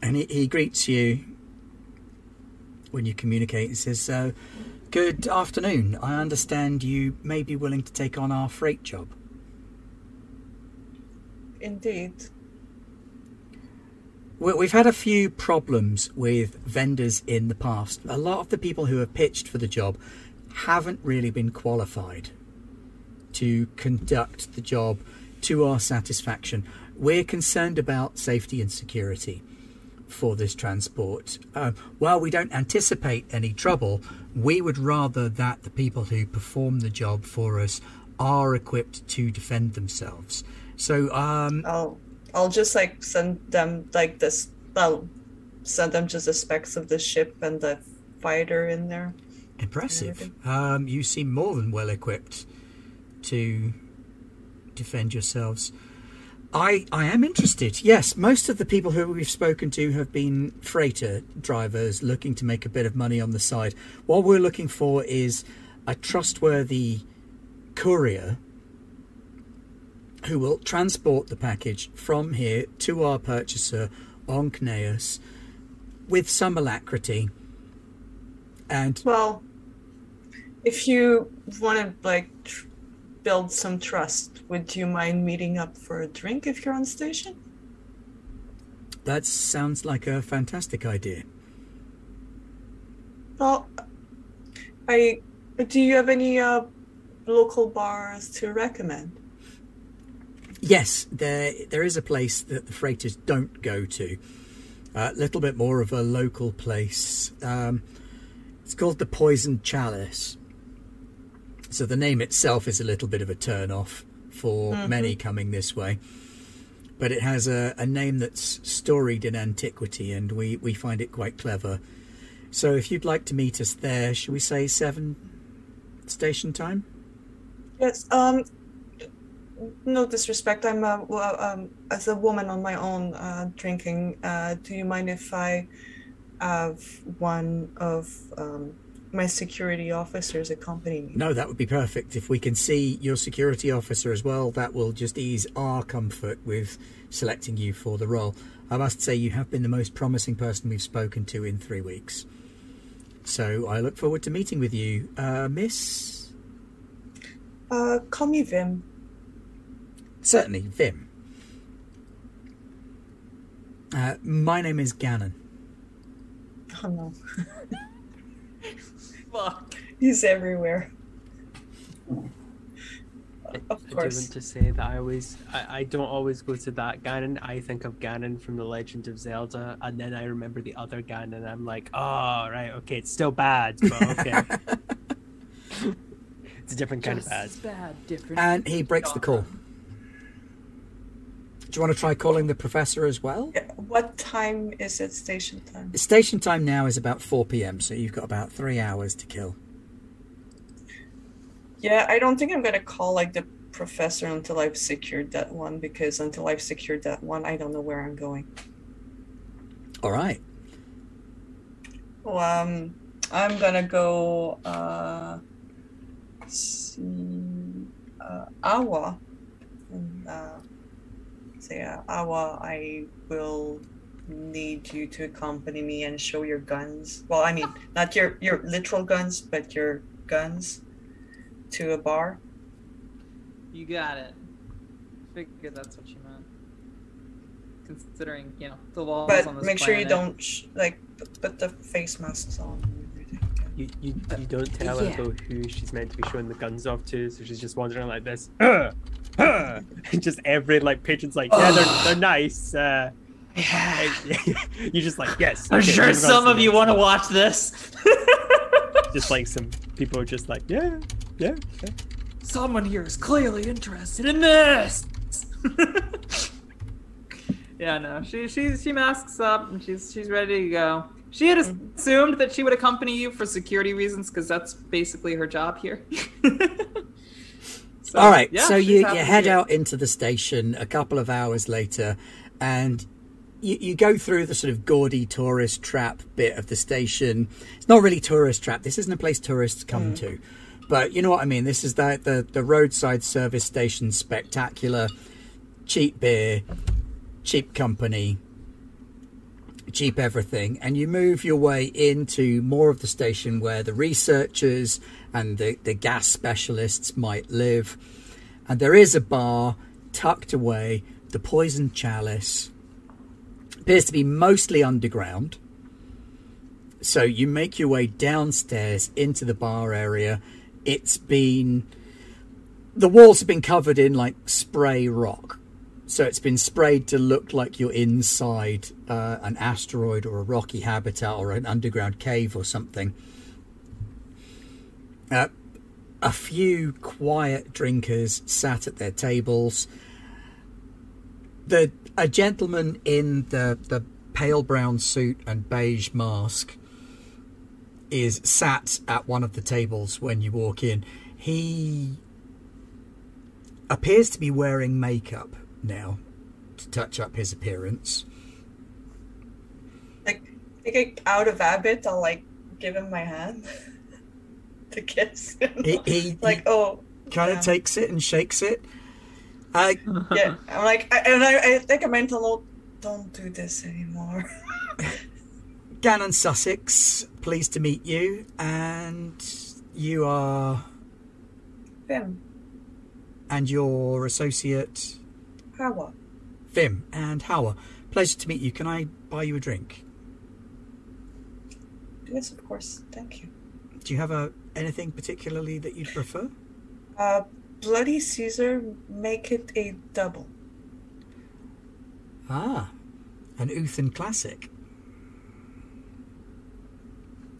Speaker 1: And he, he greets you when you communicate. He says, uh, Good afternoon. I understand you may be willing to take on our freight job.
Speaker 4: Indeed.
Speaker 1: We- We've had a few problems with vendors in the past. A lot of the people who have pitched for the job haven't really been qualified to conduct the job to our satisfaction. We're concerned about safety and security for this transport. Uh, while we don't anticipate any trouble, we would rather that the people who perform the job for us are equipped to defend themselves. So, um,
Speaker 4: I'll I'll just like send them like this I'll send them just the specs of the ship and the fighter in there.
Speaker 1: Impressive. Um, you seem more than well equipped to defend yourselves. I, I am interested. Yes, most of the people who we've spoken to have been freighter drivers looking to make a bit of money on the side. What we're looking for is a trustworthy courier who will transport the package from here to our purchaser on Cneus with some alacrity. And
Speaker 4: Well, if you want to like build some trust, would you mind meeting up for a drink if you're on station?
Speaker 1: That sounds like a fantastic idea.
Speaker 4: Well, I do you have any uh, local bars to recommend?
Speaker 1: Yes, there there is a place that the freighters don't go to. A little bit more of a local place. Um, it's called the Poison Chalice. So the name itself is a little bit of a turn off for many coming this way. But it has a, a name that's storied in antiquity, and we, we find it quite clever. So if you'd like to meet us there, shall we say seven station time?
Speaker 4: Yes. Um, no disrespect. I'm a, well, um, as a woman on my own uh, drinking. Uh, do you mind if I have one of um, my security officers accompany me?
Speaker 1: No, that would be perfect. If we can see your security officer as well, that will just ease our comfort with selecting you for the role. I must say, you have been the most promising person we've spoken to in three weeks. So I look forward to meeting with you, uh, Miss.
Speaker 4: Uh, call me Vim.
Speaker 1: Certainly, Vim. Uh, my name is Gannon.
Speaker 4: Oh no,
Speaker 3: Fuck.
Speaker 4: he's everywhere. Of
Speaker 5: I do
Speaker 4: course.
Speaker 5: want to say that I always, I, I don't always go to that Ganon. I think of Ganon from The Legend of Zelda, and then I remember the other Ganon. I'm like, oh, right, okay, it's still bad, but okay. it's a different kind of bad.
Speaker 3: Bad, different.
Speaker 1: And he breaks the call. Do you want to try calling the professor as well?
Speaker 4: Yeah, What time is it station time?
Speaker 1: Station time now is about 4 pm, so you've got about three hours to kill.
Speaker 4: Yeah, I don't think I'm gonna call like the professor until I've secured that one because until I've secured that one, I don't know where I'm going.
Speaker 1: All right.
Speaker 4: Well, um, I'm gonna go uh, see uh, Awa. And, uh, say, uh, Awa, I will need you to accompany me and show your guns. Well, I mean, not your your literal guns, but your guns to a bar.
Speaker 3: You got it. Figured that's what you meant. Considering, you know, the laws on
Speaker 4: But
Speaker 3: this
Speaker 4: make sure you don't sh- like put, put the face masks on.
Speaker 5: You, you, you don't tell
Speaker 3: yeah.
Speaker 5: her who she's meant to be showing the guns off to, so she's just wandering like this. "Uh, uh," and just every like patron's like, yeah, they're, they're nice. Uh,
Speaker 3: Yeah.
Speaker 5: you just like, yes.
Speaker 3: I'm
Speaker 5: okay,
Speaker 3: sure some of you want to watch this.
Speaker 5: Just like some people are just like, yeah, yeah. yeah.
Speaker 3: Someone here is clearly interested in this. yeah, no, she she she masks up and she's she's ready to go. She had assumed that she would accompany you for security reasons because that's basically her job here. So,
Speaker 1: All right.
Speaker 3: yeah,
Speaker 1: so you, you head out into the station a couple of hours later, and you, you go through the sort of gaudy tourist trap bit of the station. It's not really tourist trap. This isn't a place tourists come to, but you know what I mean. This is the the, the roadside service station spectacular, cheap beer, cheap company, cheap everything, and you move your way into more of the station where the researchers and the, the gas specialists might live. And there is a bar tucked away, the Poison Chalice. Appears to be mostly underground. So you make your way downstairs into the bar area. It's been. The walls have been covered in like spray rock. So it's been sprayed to look like you're inside uh, an asteroid or a rocky habitat or an underground cave or something. Uh, a few quiet drinkers sat at their tables. The a gentleman in the the pale brown suit and beige mask is sat at one of the tables when you walk in. He appears to be wearing makeup now to touch up his appearance.
Speaker 4: Like, like out of habit, I'll like give him my hand to kiss him.
Speaker 1: He, he,
Speaker 4: like, oh,
Speaker 1: kind of
Speaker 4: yeah.
Speaker 1: takes it and shakes it. I
Speaker 4: yeah. I'm like, I, and I, I think I meant a little. Don't do this anymore.
Speaker 1: Gannon Sussex, pleased to meet you, and you are
Speaker 4: Vim,
Speaker 1: and your associate
Speaker 4: Hawa.
Speaker 1: Vim and Howard. Pleasure to meet you. Can I buy you a drink?
Speaker 4: Yes, of course. Thank you.
Speaker 1: Do you have a anything particularly that you'd prefer?
Speaker 4: Uh, Bloody Caesar, make it a double.
Speaker 1: Ah, an Uthan classic.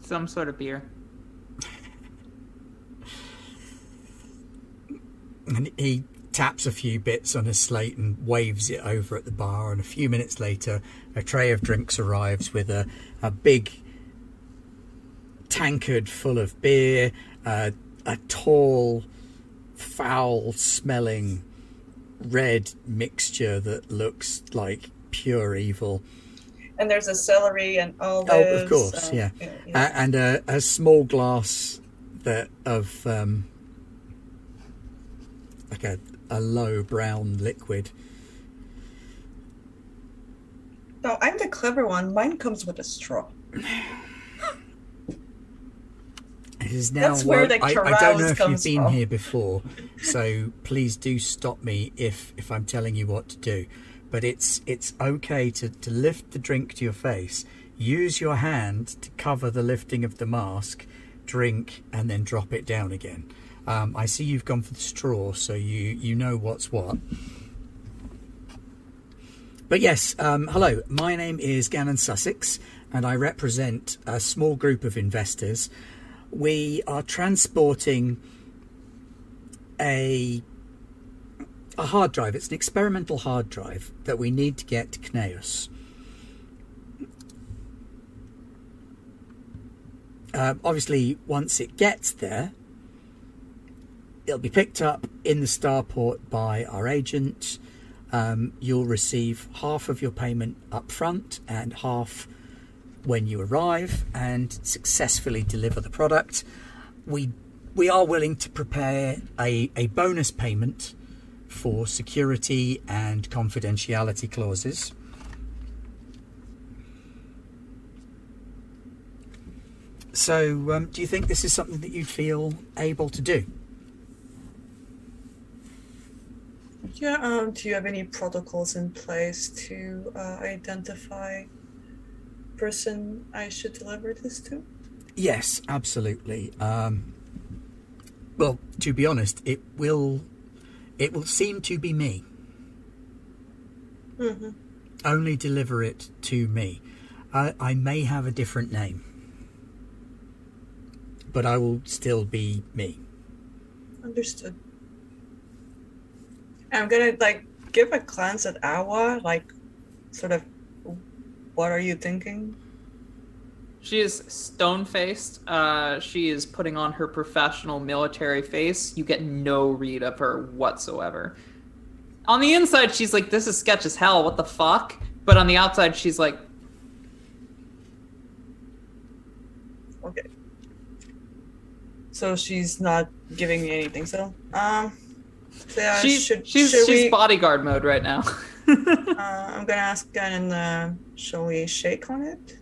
Speaker 3: Some sort of beer.
Speaker 1: And he taps a few bits on his slate and waves it over at the bar. And a few minutes later, a tray of drinks arrives with a, a big tankard full of beer, uh, a tall, foul smelling red mixture that looks like pure evil.
Speaker 4: And there's a celery and all
Speaker 1: Oh, of course,
Speaker 4: uh,
Speaker 1: yeah.
Speaker 4: yeah.
Speaker 1: A- and a, a small glass that of um, like a, a low brown liquid.
Speaker 4: No, I'm the clever one. Mine comes with a straw.
Speaker 1: It is now.
Speaker 4: That's where the
Speaker 1: I, I don't know if you've been
Speaker 4: from.
Speaker 1: here before, so please do stop me if if I'm telling you what to do. But it's it's okay to, to lift the drink to your face, use your hand to cover the lifting of the mask, drink, and then drop it down again. Um, I see you've gone for the straw, so you you know what's what. But yes, um, hello. My name is Gannon Sussex, and I represent a small group of investors. We are transporting a a hard drive. It's an experimental hard drive that we need to get to Cneus. Uh, obviously, once it gets there, it'll be picked up in the starport by our agent. Um, you'll receive half of your payment up front and half when you arrive and successfully deliver the product. We we are willing to prepare a, a bonus payment for security and confidentiality clauses. So, um, do you think this is something that you'd feel able to do?
Speaker 4: Yeah, um, do you have any protocols in place to uh, identify person I should deliver this to?
Speaker 1: Yes, absolutely. Um, well, to be honest, it will it will seem to be me.
Speaker 4: Mm-hmm.
Speaker 1: Only deliver it to me. I, I may have a different name, but I will still be me.
Speaker 4: Understood. I'm gonna like give a glance at Awa, like sort of what are you thinking?
Speaker 3: She is stone faced. Uh, she is putting on her professional military face. You get no read of her whatsoever. On the inside, she's like, "This is sketch as hell. What the fuck?" But on the outside, she's like,
Speaker 4: Okay. So she's not giving me anything. So um, so yeah,
Speaker 3: she's
Speaker 4: should,
Speaker 3: she's
Speaker 4: should
Speaker 3: she's
Speaker 4: we,
Speaker 3: bodyguard mode right now.
Speaker 4: uh, I'm gonna ask again. Uh, shall we shake on it?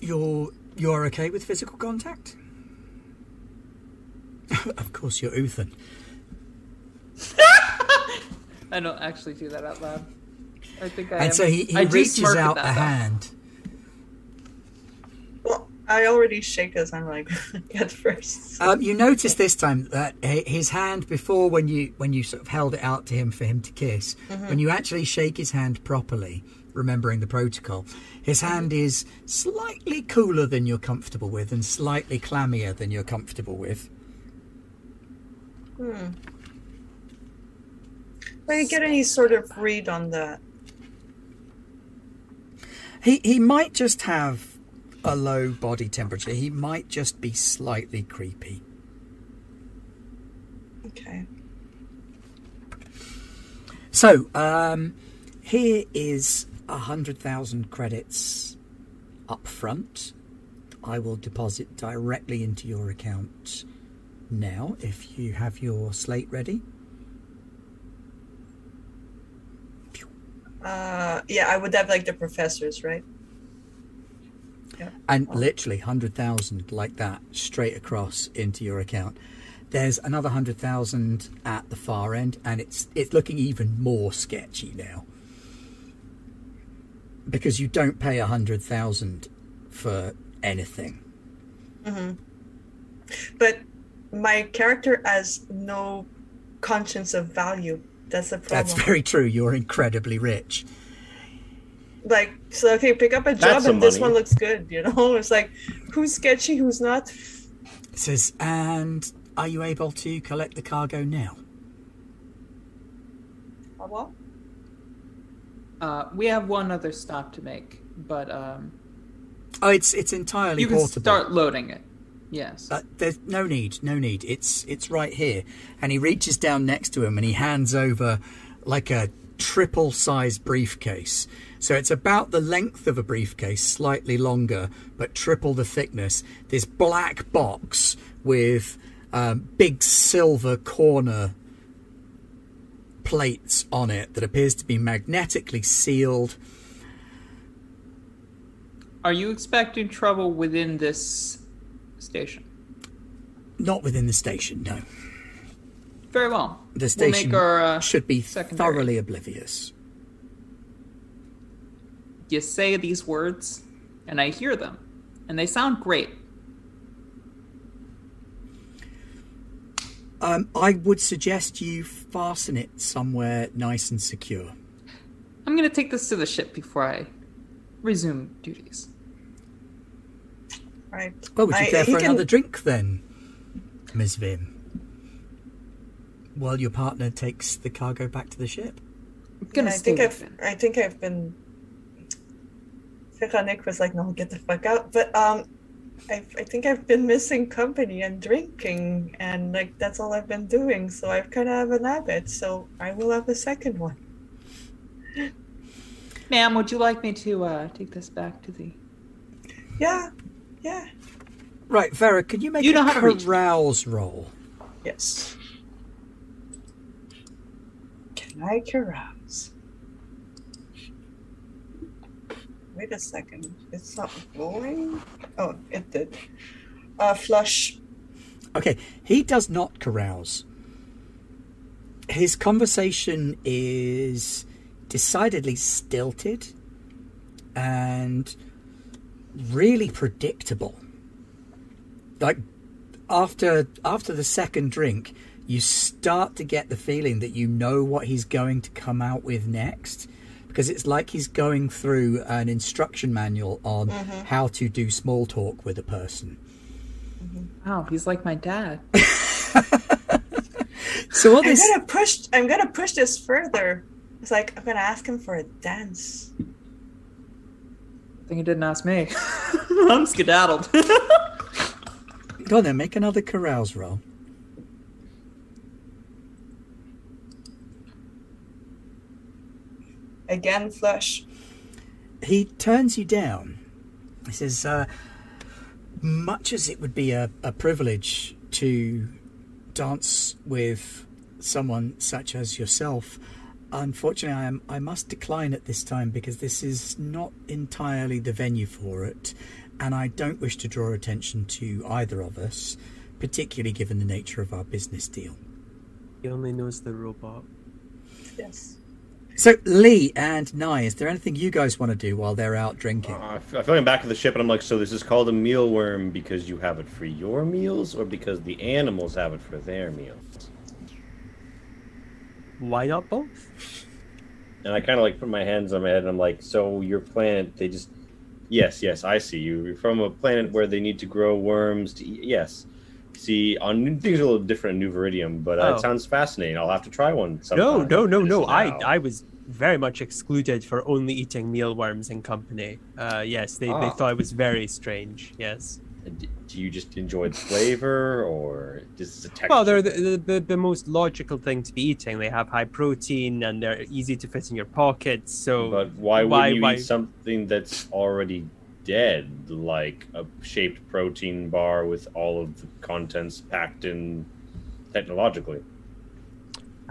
Speaker 1: You're you're okay with physical contact? of course, you're Uthan.
Speaker 3: I don't actually do that out loud. I think I
Speaker 1: And
Speaker 3: am.
Speaker 1: so he, he
Speaker 3: I do
Speaker 1: reaches
Speaker 3: smirk at
Speaker 1: out
Speaker 3: that,
Speaker 1: a
Speaker 3: though.
Speaker 1: hand.
Speaker 4: I already shake as I'm like at first. so-
Speaker 1: Um, you notice this time that his hand before, when you when you sort of held it out to him for him to kiss, when you actually shake his hand properly, remembering the protocol, his hand is slightly cooler than you're comfortable with, and slightly clammier than you're comfortable with.
Speaker 4: Hmm. Do you get any sort of read on that?
Speaker 1: He he might just have a low body temperature. He might just be slightly creepy.
Speaker 4: Okay.
Speaker 1: So, um, here is a hundred thousand credits up front. I will deposit directly into your account now if you have your slate ready.
Speaker 4: Uh, yeah, I would have like the professors, right?
Speaker 1: And literally hundred thousand like that straight across into your account. There's another hundred thousand at the far end, and it's it's looking even more sketchy now because you don't pay a hundred thousand for anything.
Speaker 4: Mm-hmm. But my character has no conscience of value. That's the problem.
Speaker 1: That's very true. You're incredibly rich.
Speaker 4: Like so. Okay, pick up a job, and this
Speaker 2: money.
Speaker 4: one looks good. You know, it's like who's sketchy, who's not.
Speaker 1: It says, and are you able to collect the cargo now?
Speaker 4: Uh, what?
Speaker 3: Uh, we have one other stop to make, but um,
Speaker 1: Oh, it's it's entirely
Speaker 3: you can
Speaker 1: portable.
Speaker 3: start loading it. Yes.
Speaker 1: Uh, there's no need, no need. It's it's right here. And he reaches down next to him and he hands over like a triple size briefcase. So it's about the length of a briefcase, slightly longer, but triple the thickness. This black box with um, big silver corner plates on it that appears to be magnetically sealed.
Speaker 3: Are you expecting trouble within this station?
Speaker 1: Not within the station, no.
Speaker 3: Very well.
Speaker 1: The
Speaker 3: We'll
Speaker 1: station
Speaker 3: make our, uh,
Speaker 1: should be
Speaker 3: secondary.
Speaker 1: thoroughly oblivious.
Speaker 3: You say these words, and I hear them, and they sound great.
Speaker 1: Um, I would suggest you fasten it somewhere nice and secure.
Speaker 3: I'm gonna take this to the ship before I resume duties.
Speaker 4: Right.
Speaker 1: Well, would you
Speaker 4: I-
Speaker 1: care for
Speaker 4: can-
Speaker 1: another drink then, Ms. Vim? While your partner takes the cargo back to the ship.
Speaker 3: I'm gonna
Speaker 4: I
Speaker 3: stay
Speaker 4: think
Speaker 3: with
Speaker 4: I've. I think I've been. Nick was like, "No, get the fuck out." But um, I, I think I've been missing company and drinking, and like that's all I've been doing. So I've kind of have an habit. So I will have a second one.
Speaker 3: Ma'am, would you like me to uh, take this back to the?
Speaker 4: Yeah, yeah,
Speaker 1: Right, Vera, can you make
Speaker 3: You know
Speaker 1: a
Speaker 3: how to reach.
Speaker 1: carouse roll?
Speaker 4: yes. Can I carouse? Wait a second. It's not going. Oh, it did. Uh, flush.
Speaker 1: Okay, he does not carouse. His conversation is decidedly stilted and really predictable. Like after after the second drink, you start to get the feeling that you know what he's going to come out with next because it's like he's going through an instruction manual on mm-hmm. how to do small talk with a person. Mm-hmm.
Speaker 3: Wow, he's like my dad.
Speaker 1: So all
Speaker 4: I'm gonna push. I'm gonna push this further. It's like I'm gonna ask him for a dance.
Speaker 3: I think he didn't ask me. I'm skedaddled.
Speaker 1: Go on then, make another carouse roll.
Speaker 4: Again, flush.
Speaker 1: He turns you down. He says, uh, much as it would be a, a privilege to dance with someone such as yourself, unfortunately, I, am, I must decline at this time because this is not entirely the venue for it, and I don't wish to draw attention to either of us, particularly given the nature of our business deal.
Speaker 5: He only knows the robot.
Speaker 4: Yes.
Speaker 1: So, Lee and Nye, is there anything you guys want to do while they're out drinking?
Speaker 2: Uh, I f- I feel like I'm back at the ship, and I'm like, so this is called a mealworm because you have it for your meals, or because the animals have it for their meals?
Speaker 5: Why not both?
Speaker 2: And I kind of like put my hands on my head, and I'm like, so your planet, they just, yes, yes, I see you. You're from a planet where they need to grow worms to eat. Yes. See, on things are a little different in New Viridium, but uh,
Speaker 5: Oh.
Speaker 2: it sounds fascinating. I'll have to try one. Sometime.
Speaker 5: No, no, no, no. I,
Speaker 2: now.
Speaker 5: I was very much excluded for only eating mealworms in company. Uh, yes, they, they
Speaker 2: Ah.
Speaker 5: thought it was very strange. Yes.
Speaker 2: Do you just enjoy the flavor, or just the texture?
Speaker 5: Well, they're the, the, the, most logical thing to be eating. They have high protein and they're easy to fit in your pockets. So,
Speaker 2: But why
Speaker 5: why-
Speaker 2: wouldn't you
Speaker 5: why-
Speaker 2: eat something that's already dead, like a shaped protein bar with all of the contents packed in technologically?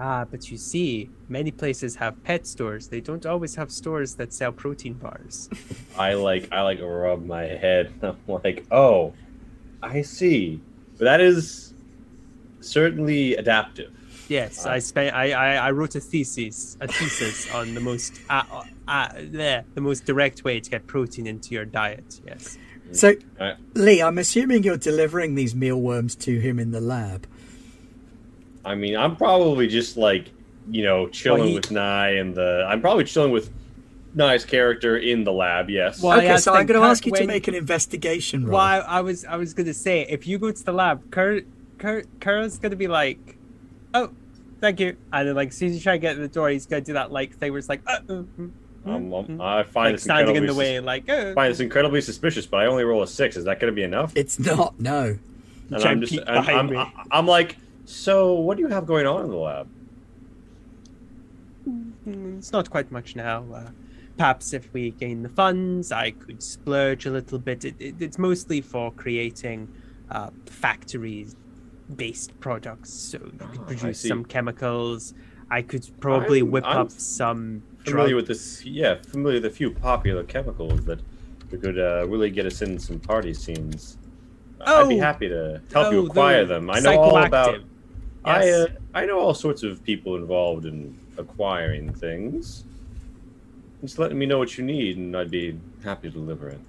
Speaker 5: ah, but you see, many places have pet stores. They don't always have stores that sell protein bars.
Speaker 2: I like I like rub my head. I'm like, oh, I see. But that is certainly adaptive.
Speaker 5: Yes. I spent. I, I, I wrote a thesis, a thesis on the most uh, uh, uh, there, the most direct way to get protein into your diet. Yes.
Speaker 1: So,
Speaker 2: Alright.
Speaker 1: Lee, I'm assuming you're delivering these mealworms to him in the lab.
Speaker 2: I mean, I'm probably just like, you know, chilling
Speaker 5: he-
Speaker 2: with Nye and the. I'm probably chilling with Nye's character in the lab. Yes.
Speaker 5: Well,
Speaker 1: okay, so I'm going to ask you to make an investigation roll.
Speaker 5: Well, I, I was I was gonna say if you go to the lab, Kurt Kurt Kurt's gonna be like, oh, thank you, and then like as soon as you try to get to the door, he's gonna do that like thing where it's like, uh, uh, mm,
Speaker 2: Um,
Speaker 5: mm,
Speaker 2: um,
Speaker 5: mm.
Speaker 2: I find
Speaker 5: like
Speaker 2: this
Speaker 5: standing in the way, like. Uh,
Speaker 2: I find this incredibly suspicious, but I only roll a six. Is that going to be enough?
Speaker 1: It's not, no.
Speaker 2: And I'm just,
Speaker 5: peek
Speaker 2: I'm, I'm. I'm like, so what do you have going on in the lab?
Speaker 5: It's not quite much now. Uh, perhaps if we gain the funds, I could splurge a little bit. It, it, it's mostly for creating uh, factories-based products, so you
Speaker 2: Oh,
Speaker 5: could
Speaker 2: I
Speaker 5: produce some chemicals. I could probably
Speaker 2: I'm-
Speaker 5: whip
Speaker 2: I'm
Speaker 5: up some.
Speaker 2: Familiar
Speaker 5: drug-
Speaker 2: with this? Yeah, familiar with a few popular chemicals that could uh, really get us in some party scenes. I'd be
Speaker 5: Oh!
Speaker 2: happy to help
Speaker 5: Oh,
Speaker 2: you acquire
Speaker 5: the
Speaker 2: them. I know all about.
Speaker 5: psychoactive.
Speaker 2: I uh, I know all sorts of people involved in acquiring things. Just letting me know what you need, and I'd be happy to deliver it.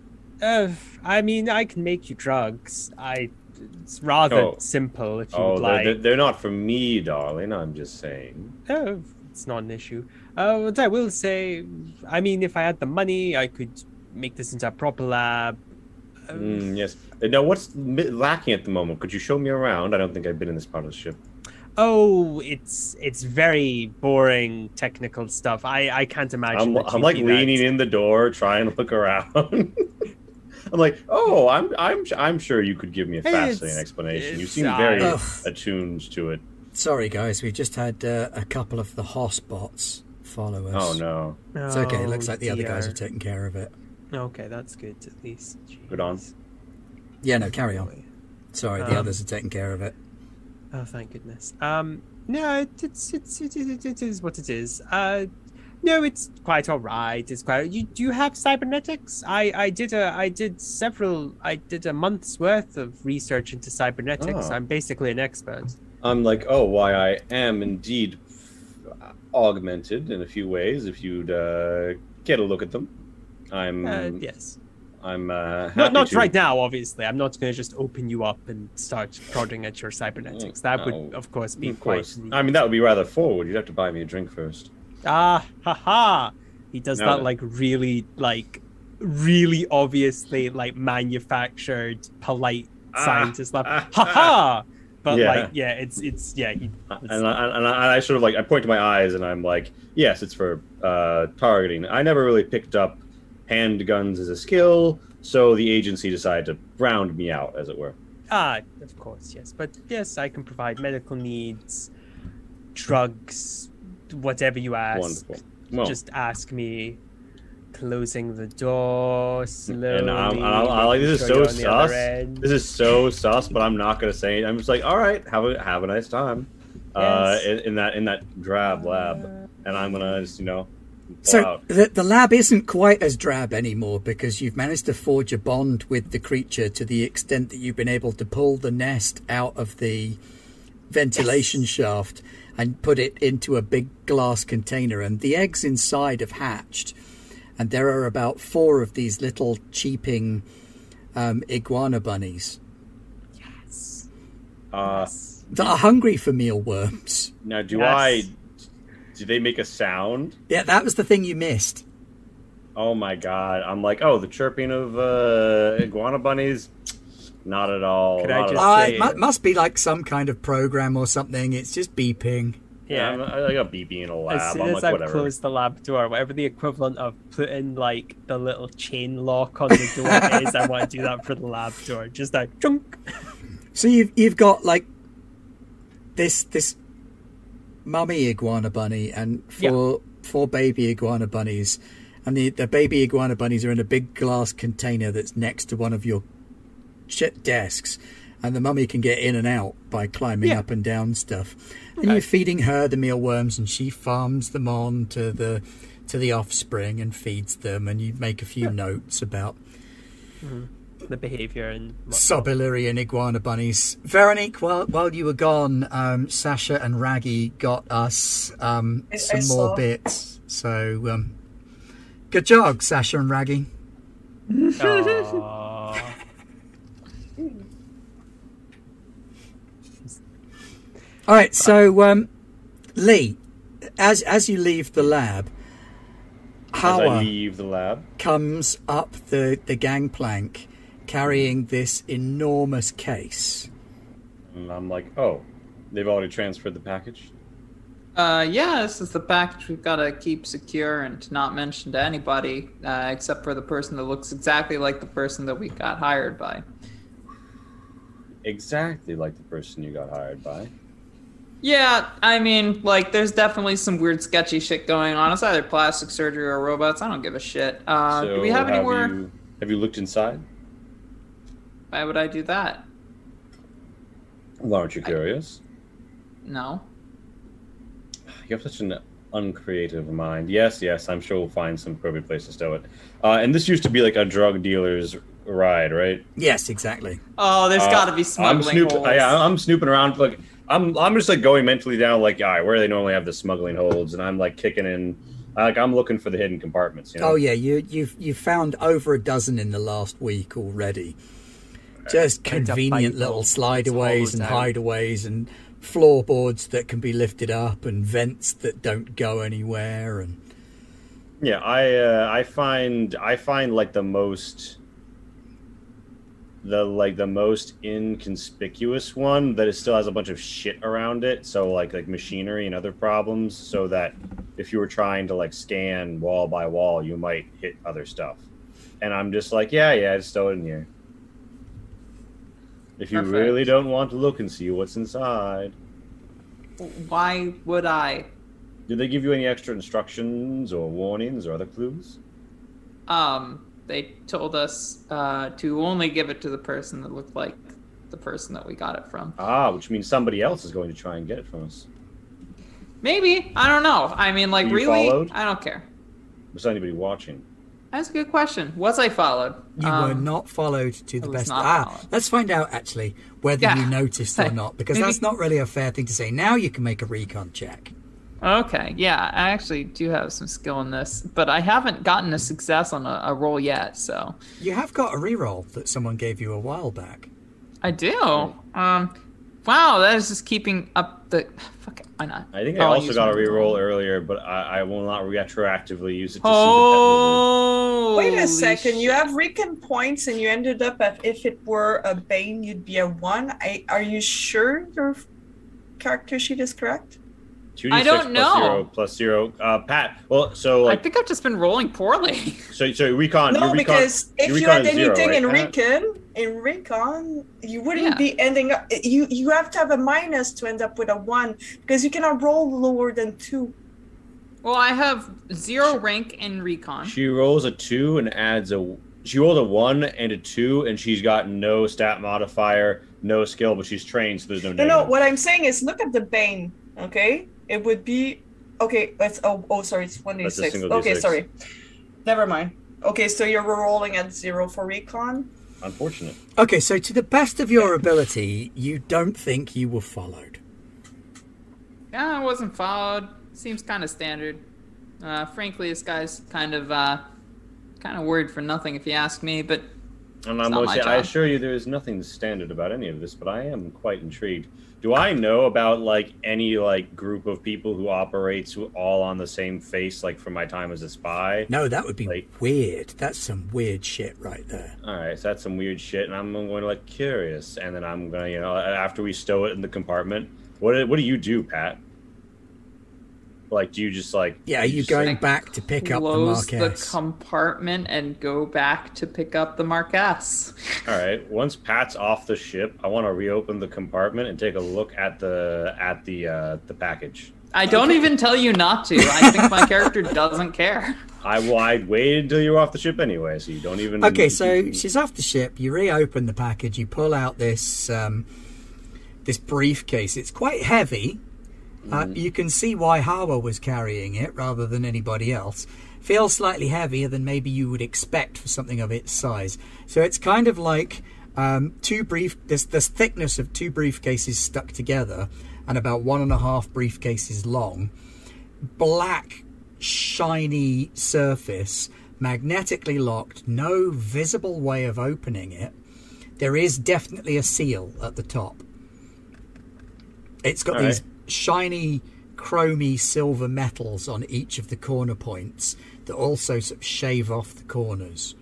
Speaker 5: Uh, I mean, I can make you drugs. I. It's rather
Speaker 2: Oh.
Speaker 5: simple if you
Speaker 2: Oh,
Speaker 5: would
Speaker 2: they're,
Speaker 5: like.
Speaker 2: they're, they're not for me, darling. I'm just saying.
Speaker 5: Oh, it's not an issue. Uh, what I will say, I mean, if I had the money, I could make this into a proper lab. Uh,
Speaker 2: Mm, yes. Uh, Now, what's lacking at the moment? Could you show me around? I don't think I've been in this part of the ship.
Speaker 5: Oh, it's it's very boring technical stuff. I I can't imagine.
Speaker 2: I'm, I'm like leaning
Speaker 5: that-
Speaker 2: in the door, trying to look around. I'm like, oh, I'm I'm I'm sure you could give me a fascinating
Speaker 5: it's-
Speaker 2: explanation. You seem
Speaker 5: uh,
Speaker 2: very
Speaker 1: Ugh.
Speaker 2: attuned to it.
Speaker 1: Sorry, guys, we've just had uh, a couple of the horse Hossbots follow us.
Speaker 2: Oh no,
Speaker 1: It's okay. It looks
Speaker 5: Oh,
Speaker 1: like the other guys are
Speaker 5: dear.
Speaker 1: taking care of it.
Speaker 5: Okay, that's good at least.
Speaker 2: Good on.
Speaker 1: Yeah, no, carry on. Sorry, the
Speaker 5: Um,
Speaker 1: others are taking care of it.
Speaker 5: Oh, thank goodness. Um, no, it, it's it's it, it, it is what it is. Uh, no, it's quite all right. It's quite. You do you have cybernetics? I I did a I did several. I did a month's worth of research into cybernetics.
Speaker 2: Oh.
Speaker 5: I'm basically an expert.
Speaker 2: I'm like, oh, why I am indeed augmented in a few ways. If you'd uh, get a look at them, I'm
Speaker 5: Uh, yes.
Speaker 2: I'm uh,
Speaker 5: Not not
Speaker 2: to.
Speaker 5: right now, obviously. I'm not going to just open you up and start prodding at your cybernetics. That would, of course, be
Speaker 2: Of course.
Speaker 5: quite.
Speaker 2: I mean, that would be rather forward. You'd have to buy me a drink first.
Speaker 5: Ah, ha ha He does
Speaker 2: Now
Speaker 5: that like really, like, really obviously like manufactured, polite
Speaker 2: Ah,
Speaker 5: scientist laugh.
Speaker 2: ah,
Speaker 5: ha! But
Speaker 2: Yeah.
Speaker 5: like, yeah, it's it's yeah. He,
Speaker 2: And I, and I, I sort of like I point to my eyes and I'm like, yes, it's for uh, targeting. I never really picked up handguns as a skill, so the agency decided to round me out, as it were.
Speaker 5: ah, of course, yes. But yes, I can provide medical needs, drugs, whatever you ask.
Speaker 2: Wonderful. Well,
Speaker 5: Just ask me. Closing the door slowly.
Speaker 2: and I'm, I'm, I'm like, this is
Speaker 5: sure
Speaker 2: so
Speaker 5: you're on the other
Speaker 2: sus. This is so sus, but I'm not gonna say it. I'm just like, all right, have a have a nice time. Uh, in, in that in that drab lab, and I'm gonna just you know.
Speaker 1: So
Speaker 2: out.
Speaker 1: the, the lab isn't quite as drab anymore because you've managed to forge a bond with the creature to the extent that you've been able to pull the nest out of the ventilation shaft and put it into a big glass container. And the eggs inside have hatched. And there are about four of these little cheeping um, iguana bunnies
Speaker 5: Yes.
Speaker 2: Uh,
Speaker 1: that are hungry for mealworms.
Speaker 2: now, do
Speaker 5: Yes.
Speaker 2: I? Do they make a sound?
Speaker 1: Yeah, that was the thing you missed.
Speaker 2: Oh my god! I'm like, oh, the chirping of uh, iguana bunnies. Not at all.
Speaker 5: Could I
Speaker 2: not at
Speaker 5: just
Speaker 2: all.
Speaker 1: Uh, it must be like some kind of program or something. It's just beeping.
Speaker 2: Yeah,
Speaker 5: Yeah.
Speaker 2: I'm, I got BB in a lab.
Speaker 5: As soon
Speaker 2: I'm
Speaker 5: as
Speaker 2: like,
Speaker 5: I've
Speaker 2: whatever.
Speaker 5: closed the lab door, whatever the equivalent of putting like the little chain lock on the door is, I want to do that for the lab door. Just a chunk.
Speaker 1: So you've you've got like this this mummy iguana bunny and four four baby iguana bunnies, and the the baby iguana bunnies are in a big glass container that's next to one of your ch- desks, and the mummy can get in and out by climbing
Speaker 5: Yeah.
Speaker 1: up and down stuff. And you're feeding her the mealworms, and she farms them on to the to the offspring and feeds them, and you make a few notes about
Speaker 5: The behavior and whatnot.
Speaker 1: and iguana bunnies. Veronique, while while you were gone, um, Sasha and Raggy got us um,
Speaker 4: I- I
Speaker 1: some more
Speaker 4: saw.
Speaker 1: bits. So um, good job, Sasha and Raggy. All right, so um, Lee, as as you leave the lab,
Speaker 2: As
Speaker 1: Hawa
Speaker 2: leave the lab,
Speaker 1: comes up the the gangplank carrying this enormous case.
Speaker 2: and I'm like, oh, they've already transferred the package.
Speaker 3: Uh, yeah, this is the package we've got to keep secure and not mention to anybody, uh, except for the person that looks exactly like the person that we got hired by.
Speaker 2: exactly like the person you got hired by.
Speaker 3: Yeah, I mean, like, there's definitely some weird, sketchy shit going on. It's either plastic surgery or robots. I don't give a shit. Uh, do we have
Speaker 2: have
Speaker 3: anywhere?
Speaker 2: You, have you looked inside?
Speaker 3: Why would I do that?
Speaker 2: Well, aren't you curious?
Speaker 3: No.
Speaker 2: You have such an uncreative mind. Yes, yes, I'm sure we'll find some appropriate place to stow it. Uh, and this used to be like a drug dealer's ride, right?
Speaker 1: Yes, exactly.
Speaker 3: Oh, there's
Speaker 2: Uh,
Speaker 3: got to be
Speaker 2: I'm
Speaker 3: smuggling
Speaker 2: snooping.
Speaker 3: holes.
Speaker 2: Yeah, I'm snooping around. Like I'm, I'm just like going mentally down. Like, all right, where do they normally have the smuggling holds? And I'm like kicking in. Like I'm looking for the hidden compartments. You know.
Speaker 1: Oh yeah, you you've you've found over a dozen in the last week already. Just
Speaker 5: Kind
Speaker 1: convenient little
Speaker 5: those
Speaker 1: slideaways and hideaways and floorboards that can be lifted up and vents that don't go anywhere and
Speaker 2: Yeah, I uh, I find I find like the most the like the most inconspicuous one that it still has a bunch of shit around it. So like like machinery and other problems. So that if you were trying to like scan wall by wall, you might hit other stuff. And I'm just like, yeah, yeah, just throw it in here. If you
Speaker 3: Perfect.
Speaker 2: really don't want to look and see what's inside,
Speaker 3: Why would I?
Speaker 2: did they give you any extra instructions or warnings or other clues?
Speaker 3: Um, they told us uh, to only give it to the person that looked like the person that we got it from.
Speaker 2: Ah, which means somebody else is going to try and get it from us.
Speaker 3: Maybe I don't know. I mean, like, really,
Speaker 2: followed?
Speaker 3: I don't care.
Speaker 2: Was anybody watching?
Speaker 3: That's a good question. Was I followed?
Speaker 1: you were
Speaker 3: Um,
Speaker 1: not followed to the best. Ah,
Speaker 3: followed.
Speaker 1: let's find out actually whether
Speaker 3: Yeah.
Speaker 1: you noticed or not because
Speaker 3: maybe-
Speaker 1: that's not really a fair thing to say. Now you can make a recon check.
Speaker 3: Okay, yeah, I actually do have some skill in this, but I haven't gotten a success on a, a roll yet, so
Speaker 1: You have got a reroll that someone gave you a while back.
Speaker 3: I do. Um, wow, that is just keeping up the. Fuck it, why not?
Speaker 2: I think I
Speaker 3: I'll
Speaker 2: also got a
Speaker 3: my
Speaker 2: reroll earlier, but I, I will not retroactively use it to
Speaker 3: Oh,
Speaker 4: Wait a second, you have recon points and you ended up at if it were a Bane, you'd be a one. I, are you sure your character sheet is correct?
Speaker 2: See
Speaker 3: I don't
Speaker 2: plus
Speaker 3: know.
Speaker 2: Zero plus zero. Uh, Pat. Well, so
Speaker 3: I think I've just been rolling poorly.
Speaker 2: so so recon.
Speaker 4: no,
Speaker 2: your recon,
Speaker 4: because if you had
Speaker 2: is zero,
Speaker 4: anything
Speaker 2: right,
Speaker 4: in recon, in recon, you wouldn't
Speaker 3: Yeah.
Speaker 4: be ending up. You you have to have a minus to end up with a one because you cannot roll lower than two.
Speaker 3: well, I have zero rank in recon.
Speaker 2: She rolls a two and adds a. She rolled a one and a two, and she's got no stat modifier, no skill, but she's trained, so there's no.
Speaker 4: No, no. What I'm saying is, look at the Bane. Okay, it would be okay. It's oh oh sorry, it's one d six. Okay, sorry. Never mind. Okay, so you're rolling at zero for recon.
Speaker 2: Unfortunate.
Speaker 1: Okay, so to the best of your ability, you don't think you were followed.
Speaker 3: Yeah, I wasn't followed. Seems kind of standard. Uh, frankly, this guy's kind of uh, kind of worried for nothing, if you ask me. But
Speaker 2: And I'm
Speaker 3: not
Speaker 2: going
Speaker 3: my
Speaker 2: to say, I assure you, there is nothing standard about any of this, but I am quite intrigued. Do I know about like any like group of people who operates all on the same face, like from my time as a spy?
Speaker 1: No, that would be
Speaker 2: Like-
Speaker 1: weird. That's some weird shit right there.
Speaker 2: All right, so that's some weird shit, and I'm going to like curious, and then I'm gonna, you know, after we stow it in the compartment, what what do you do, Pat? Like, do you just like?
Speaker 1: Yeah, are you
Speaker 2: just,
Speaker 1: going
Speaker 2: like-
Speaker 1: back to pick up the
Speaker 3: close the, compartment and go back to pick up the Marquess.
Speaker 2: All right. Once Pat's off the ship, I want to reopen the compartment and take a look at the at the uh, the package.
Speaker 3: I don't even tell you not to. I think my character doesn't care.
Speaker 2: I well, I'd wait until you're off the ship anyway, so you don't even.
Speaker 1: Okay, so she's off the ship. You reopen the package. You pull out this um, this briefcase. It's quite heavy. Uh, you can see why Hawa was carrying it rather than anybody else. Feels slightly heavier than maybe you would expect for something of its size. So it's kind of like um, two brief. This this thickness of two briefcases stuck together, and about one and a half briefcases long. Black, shiny surface, magnetically locked. No visible way of opening it. There is definitely a seal at the top. It's got
Speaker 2: All
Speaker 1: these
Speaker 2: right.
Speaker 1: Shiny, chromy silver metals on each of the corner points that also sort of shave off the corners.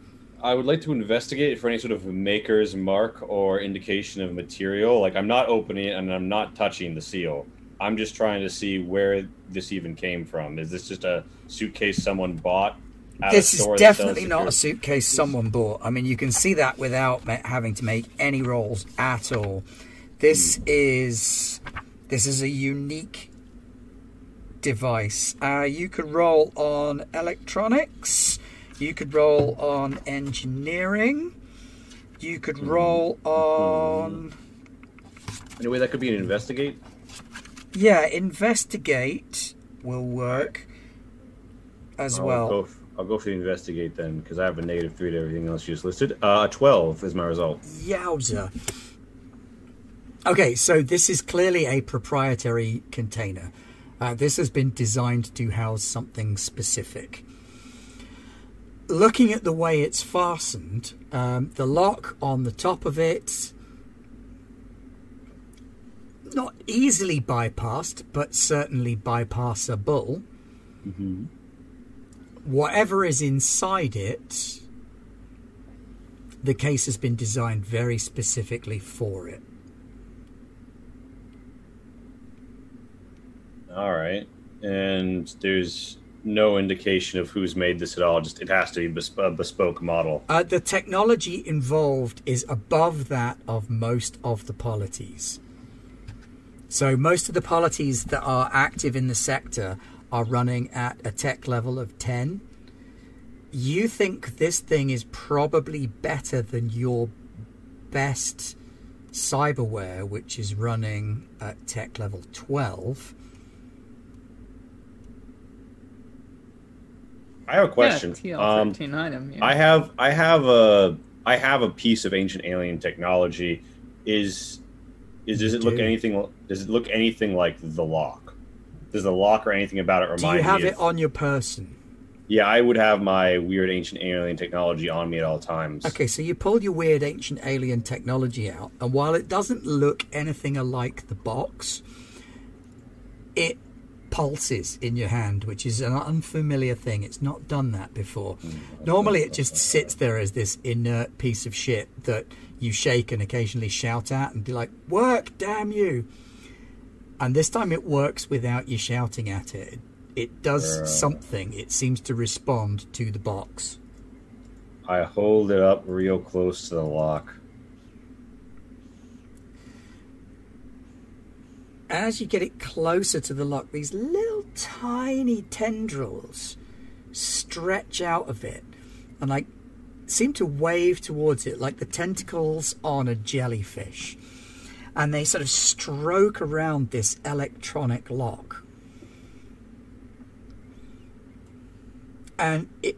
Speaker 2: I would like to investigate for any sort of maker's mark or indication of material. Like I'm not opening it and I'm not touching the seal. I'm just trying to see where this even came from. Is this just a suitcase someone bought
Speaker 1: This
Speaker 2: a
Speaker 1: is definitely not a suitcase someone bought. I mean, you can see that without having to make any rolls at all. This hmm. is this is a unique device. Uh, you could roll on electronics. You could roll on engineering. You could roll on
Speaker 2: Anyway, that could be an investigate.
Speaker 1: yeah, investigate will work as
Speaker 2: I'll
Speaker 1: well.
Speaker 2: Go I'll go for the investigate then, because I have a negative three to everything else you just listed. Uh, twelve is my result.
Speaker 1: Yowza. Okay, so this is clearly a proprietary container. Uh, this has been designed to house something specific. Looking at the way it's fastened, um, the lock on the top of it, not easily bypassed, but certainly bypassable. Whatever is inside it, the case has been designed very specifically for it.
Speaker 2: All right, and there's no indication of who's made this at all. Just it has to be bes- a bespoke model.
Speaker 1: Uh, the technology involved is above that of most of the polities. So, most of the polities that are active in the sector are running at a tech level of 10. You think this thing is probably better than your best cyberware, which is running at tech level 12.
Speaker 2: I have a question.
Speaker 3: Yeah, TL
Speaker 2: um,
Speaker 3: item. Yeah.
Speaker 2: I have I have a I have a piece of ancient alien technology. Is is does it look
Speaker 1: do.
Speaker 2: anything does it look anything like the lock? Does the lock or anything about it
Speaker 1: Do
Speaker 2: remind
Speaker 1: you have it
Speaker 2: of-
Speaker 1: on your person?
Speaker 2: yeah, I would have my weird ancient alien technology on me at all times.
Speaker 1: Okay, so you pulled your weird ancient alien technology out, and while it doesn't look anything alike the box, it pulses in your hand, which is an unfamiliar thing. It's not done that before. Normally, it just sits there as this inert piece of shit that you shake and occasionally shout at and be like, Work, damn you! And this time it works without you shouting at it. It does uh. something, it seems to respond to the box.
Speaker 2: I hold it up real close to the lock.
Speaker 1: As you get it closer to the lock, these little tiny tendrils stretch out of it and like seem to wave towards it like the tentacles on a jellyfish. And they sort of stroke around this electronic lock. And it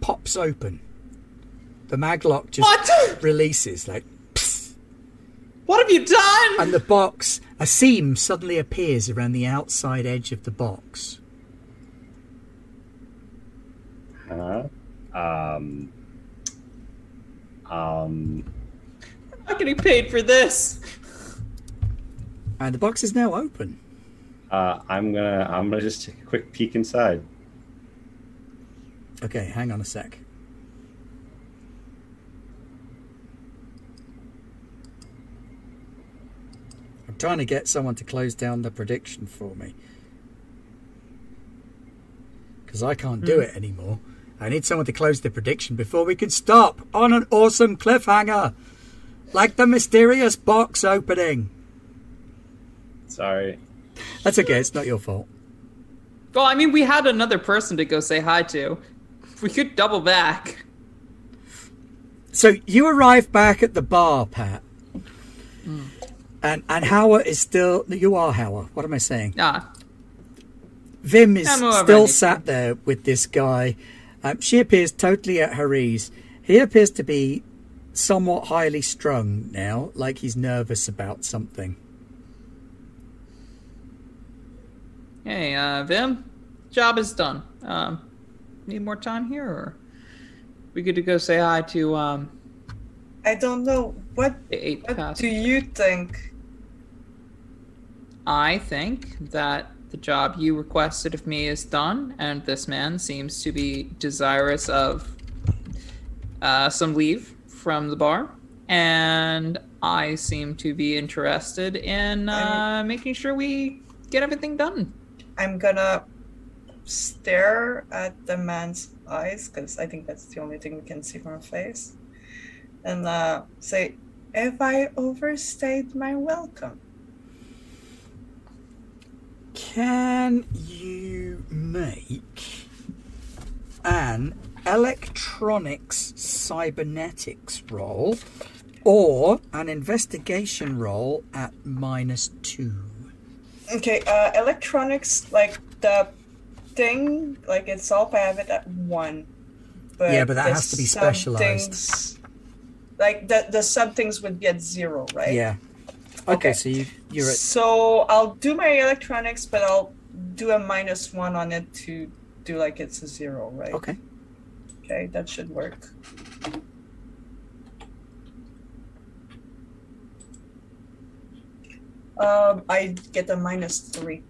Speaker 1: pops open. The maglock just
Speaker 3: What?
Speaker 1: releases like
Speaker 3: What have you done?
Speaker 1: and the box, a seam suddenly appears around the outside edge of the box.
Speaker 2: Huh? Um. Um.
Speaker 3: I'm not getting paid for this.
Speaker 1: And the box is now open.
Speaker 2: Uh, I'm gonna. I'm gonna just take a quick peek inside.
Speaker 1: Okay, hang on a sec. Trying to get someone to close down the prediction for me. Because I can't do hmm. it anymore. I need someone to close the prediction before we can stop on an awesome cliffhanger. Like the mysterious box opening.
Speaker 2: Sorry.
Speaker 1: That's okay, it's not your fault.
Speaker 3: Well, I mean, we had another person to go say hi to. We could double back.
Speaker 1: So you arrive back at the bar, Pat. And and Howard is still you are Howard. What am I saying?
Speaker 3: Ah,
Speaker 1: Vim is still
Speaker 3: right.
Speaker 1: sat there with this guy. Um, she appears totally at her ease. He appears to be somewhat highly strung now, like he's nervous about something.
Speaker 3: hey, uh, Vim, job is done. Um, need more time here, or we good to go say hi to um
Speaker 4: I don't know. What, what do you think?
Speaker 3: I think that the job you requested of me is done, and this man seems to be desirous of uh, some leave from the bar, and I seem to be interested in uh, making sure we get everything done.
Speaker 4: I'm gonna stare at the man's eyes because I think that's the only thing we can see from her face, and uh, say, "Have I overstayed my welcome?"
Speaker 1: Can you make an electronics cybernetics roll or an investigation roll at minus two?
Speaker 4: Okay, uh, electronics like the thing like itself, I have it at one. But
Speaker 1: Yeah, but that has to be specialised.
Speaker 4: Like the the sub things would be at zero, right?
Speaker 1: Yeah. Okay,
Speaker 4: Okay.
Speaker 1: so you, you're at.
Speaker 4: So I'll do my electronics, but I'll do a minus one on it to do like it's a zero, right?
Speaker 1: Okay.
Speaker 4: Okay, that should work. Um, I get a minus three.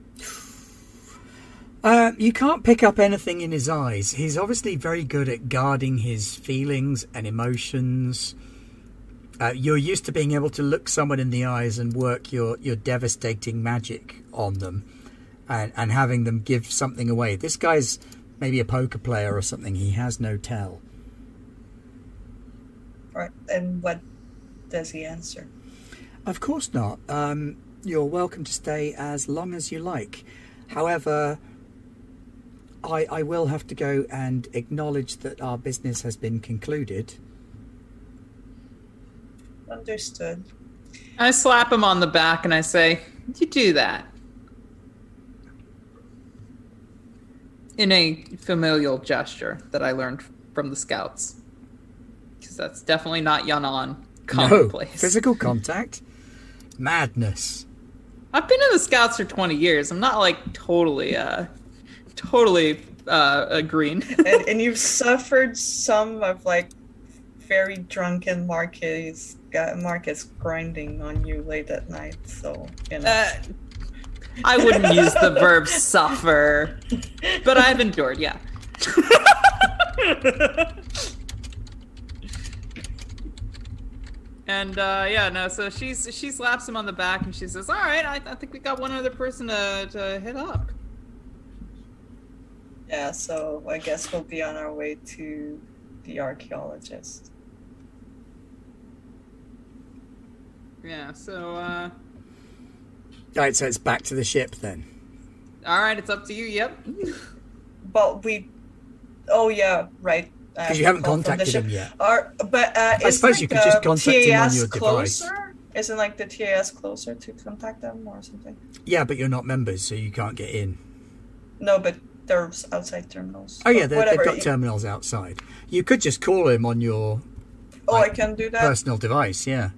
Speaker 1: Uh, you can't pick up anything in his eyes. He's obviously very good at guarding his feelings and emotions. Uh, you're used to being able to look someone in the eyes and work your, your devastating magic on them and, and having them give something away. This guy's maybe a poker player or something. He has no tell.
Speaker 4: Right, and what does he answer?
Speaker 1: Of course not. Um, you're welcome to stay as long as you like. However, I, I will have to go and acknowledge that our business has been concluded.
Speaker 4: Understood.
Speaker 3: I slap him on the back and I say, "You do that." In a familial gesture that I learned from the scouts. Because that's definitely not Yan'an
Speaker 1: No, physical contact, madness.
Speaker 3: I've been in the scouts for 20 years. I'm not like totally, uh, totally uh, green.
Speaker 4: and, and you've suffered some of like very drunken Marquess Marquess grinding on you late at night. So you know.
Speaker 3: Uh, I wouldn't use the verb suffer, but I've endured, yeah. and uh, yeah, no. So she's she slaps him on the back and she says, "All right, I, I think we got one other person to, to hit up."
Speaker 4: yeah. So I guess we'll be on our way to the archaeologist.
Speaker 3: Yeah. So uh,
Speaker 1: Right, so it's back to the ship then.
Speaker 3: all right, it's up to you. Yep.
Speaker 4: But we, oh yeah, right.
Speaker 1: Because you haven't contacted him yet.
Speaker 4: Are, but uh,
Speaker 1: I
Speaker 4: is
Speaker 1: suppose you
Speaker 4: like
Speaker 1: could just
Speaker 4: the
Speaker 1: contact him on
Speaker 4: TAS
Speaker 1: your device.
Speaker 4: closer? Isn't like the TAS closer to contact them or something?
Speaker 1: Yeah, but you're not members, so you can't get in.
Speaker 4: No, but there's outside terminals.
Speaker 1: Oh, yeah,
Speaker 4: But
Speaker 1: they,
Speaker 4: whatever.
Speaker 1: they've got terminals outside. You could just call him on your
Speaker 4: Oh, I can do that.
Speaker 1: personal device, yeah.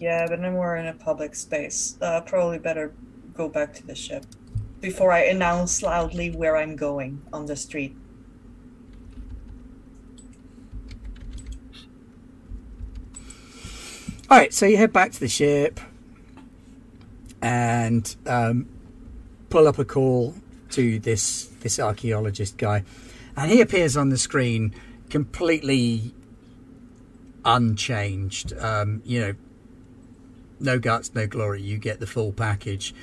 Speaker 4: Yeah, but then we're in a public space. Uh, probably better go back to the ship before I announce loudly where I'm going on the street.
Speaker 1: All right, so you head back to the ship and um, pull up a call to this this archaeologist guy, and he appears on the screen completely unchanged. Um, you know, no guts, no glory. You get the full package.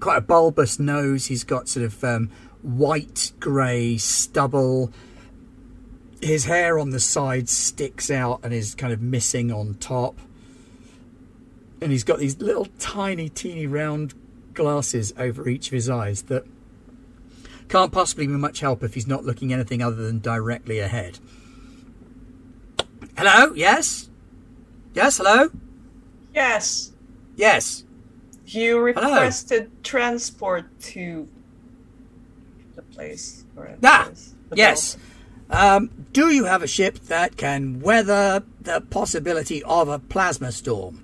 Speaker 1: Quite a bulbous nose. He's got sort of um, white grey stubble. His hair on the side sticks out and is kind of missing on top and he's got these little tiny, teeny round glasses over each of his eyes that can't possibly be much help if he's not looking anything other than directly ahead. Hello? Yes? Yes, hello?
Speaker 4: Yes,
Speaker 1: Yes.
Speaker 4: you requested transport to the place. where
Speaker 1: Ah,
Speaker 4: the
Speaker 1: Yes. Um, do you have a ship that can weather the possibility of a plasma storm?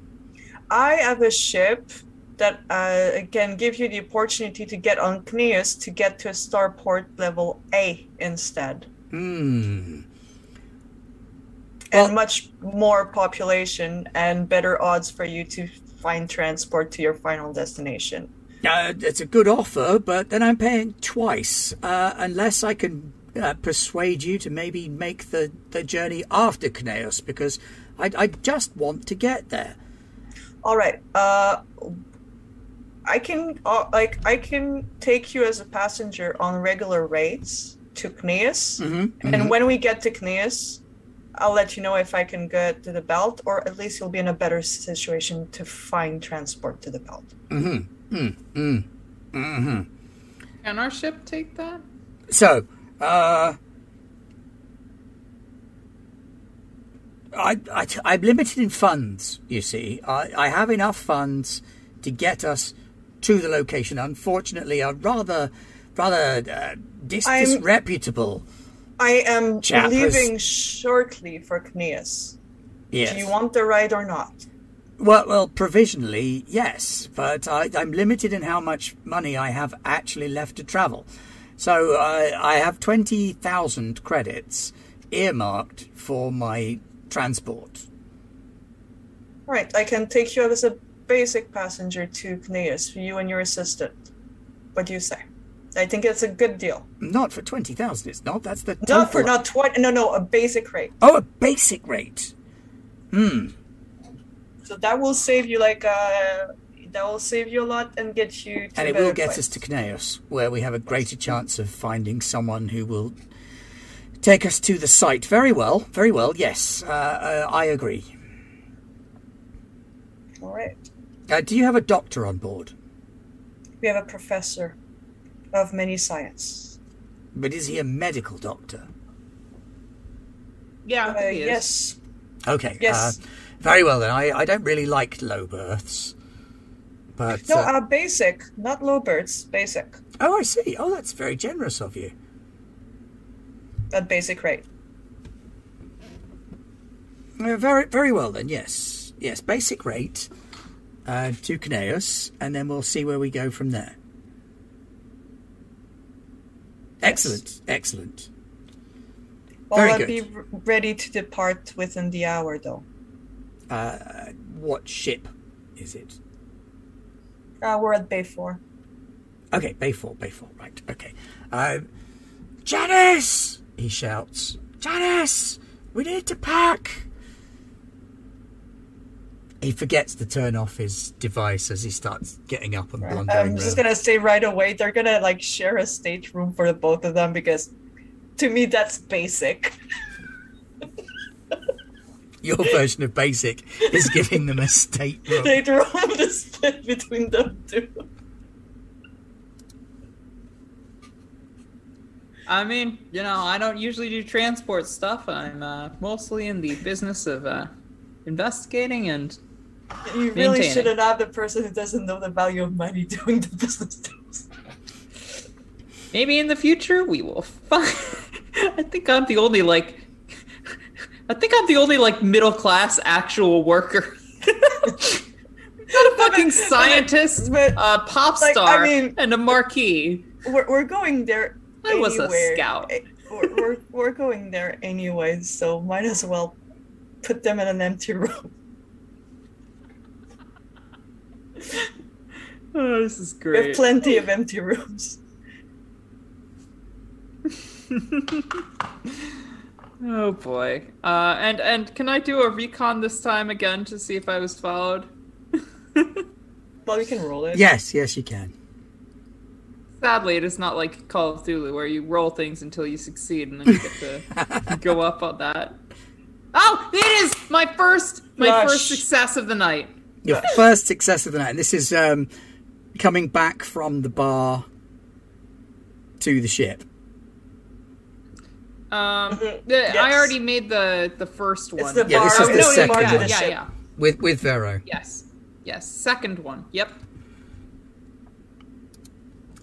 Speaker 4: I have a ship that uh, can give you the opportunity to get on Cneus to get to a starport level A instead,
Speaker 1: Hmm.
Speaker 4: And much more population and better odds for you to find transport to your final destination.
Speaker 1: Uh, it's a good offer, but then I'm paying twice, uh, unless I can uh, persuade you to maybe make the, the journey after Cneus, because I, I just want to get there.
Speaker 4: All right. Uh, I can uh, like I can take you as a passenger on regular rates to Cneus,
Speaker 1: Mm-hmm.
Speaker 4: and when we get to Cneus, I'll let you know if I can get to the belt, or at least you'll be in a better situation to find transport to the belt.
Speaker 1: Mm-hmm. Mm-hmm. Mm-hmm.
Speaker 3: Can our ship take that?
Speaker 1: So, uh, I, I, I'm limited in funds, you see. I, I have enough funds to get us to the location. Unfortunately, a rather, rather uh, dis-
Speaker 4: I'm-
Speaker 1: disreputable.
Speaker 4: I am
Speaker 1: Chap has-
Speaker 4: leaving shortly for Cneus.
Speaker 1: Yes.
Speaker 4: Do you want the ride or not?
Speaker 1: Well, well, provisionally, yes, but I, I'm limited in how much money I have actually left to travel. So I, I have 20,000 credits earmarked for my transport.
Speaker 4: Right, I can take you as a basic passenger to Cneus, you and your assistant. What do you say? I think it's a good deal.
Speaker 1: Not for 20,000, it's not. That's the total.
Speaker 4: Not for not twenty. No, no, a basic rate.
Speaker 1: Oh, a basic rate. Hmm.
Speaker 4: So that will save you like uh, that will save you a lot and get you. To
Speaker 1: And it will get
Speaker 4: place.
Speaker 1: us to Cneus, where we have a greater chance of finding someone who will take us to the site. Very well, very well, yes. Uh, uh, I agree.
Speaker 4: All right.
Speaker 1: Uh, do you have a doctor on board?
Speaker 4: We have a professor of many science.
Speaker 1: But is he a medical doctor?
Speaker 3: Yeah,
Speaker 4: Uh,
Speaker 3: he is.
Speaker 4: yes.
Speaker 1: Okay.
Speaker 4: Yes.
Speaker 1: Uh, very well then. I, I don't really like low berths. But
Speaker 4: No,
Speaker 1: uh,
Speaker 4: uh, basic, not low berths. Basic.
Speaker 1: oh, I see. Oh, that's very generous of you.
Speaker 4: At basic rate.
Speaker 1: Uh, very very well then. Yes, yes. Basic rate uh, to Cneus, and then we'll see where we go from there. Excellent, excellent.
Speaker 4: Well,
Speaker 1: Very
Speaker 4: I'll
Speaker 1: good.
Speaker 4: be ready to depart within the hour, though.
Speaker 1: Uh, what ship is it?
Speaker 4: Uh, we're at Bay Four.
Speaker 1: Okay, Bay Four, Bay Four. Right. Okay. Uh, Janice! He shouts. Janice, we need to pack. He forgets to turn off his device as he starts getting up and blundering
Speaker 4: I'm just
Speaker 1: around.
Speaker 4: gonna say right away, they're gonna like share a stateroom for the both of them because, to me, that's basic.
Speaker 1: Your version of basic is giving them a stateroom.
Speaker 4: Stateroom to split between them two.
Speaker 3: I mean, you know, I don't usually do transport stuff. I'm uh, mostly in the business of uh, investigating and
Speaker 4: You really shouldn't have the person who doesn't know the value of money doing the business deals.
Speaker 3: maybe in the future we will find. I think I'm the only like. I think I'm the only like middle class actual worker. Not a fucking scientist,
Speaker 4: but-
Speaker 3: a pop
Speaker 4: like, I
Speaker 3: star,
Speaker 4: mean-
Speaker 3: and a marquee.
Speaker 4: We're, we're going there.
Speaker 3: I was a scout.
Speaker 4: Eh, We're, we're, we're going there anyway, so might as well put them in an empty room.
Speaker 3: Oh, this is great.
Speaker 4: We have plenty of empty rooms.
Speaker 3: oh boy. Uh, and and can I do a recon this time again to see if I was followed?
Speaker 4: Well, we can roll it.
Speaker 1: Yes, yes, you can.
Speaker 3: Sadly, it is not like Call of Cthulhu where you roll things until you succeed and then you get to go up on that. Oh, it is my first my
Speaker 4: Gosh.
Speaker 3: first success of the night.
Speaker 1: Your first success of the night. And this is um, coming back from the bar to the ship.
Speaker 3: Um, the- I already made the the first one.
Speaker 4: the
Speaker 1: Yeah, this is the
Speaker 4: no,
Speaker 1: second
Speaker 4: marked
Speaker 3: yeah,
Speaker 4: it as
Speaker 3: yeah,
Speaker 4: ship.
Speaker 3: yeah.
Speaker 1: with with Vero.
Speaker 3: Yes, yes. Second one. Yep.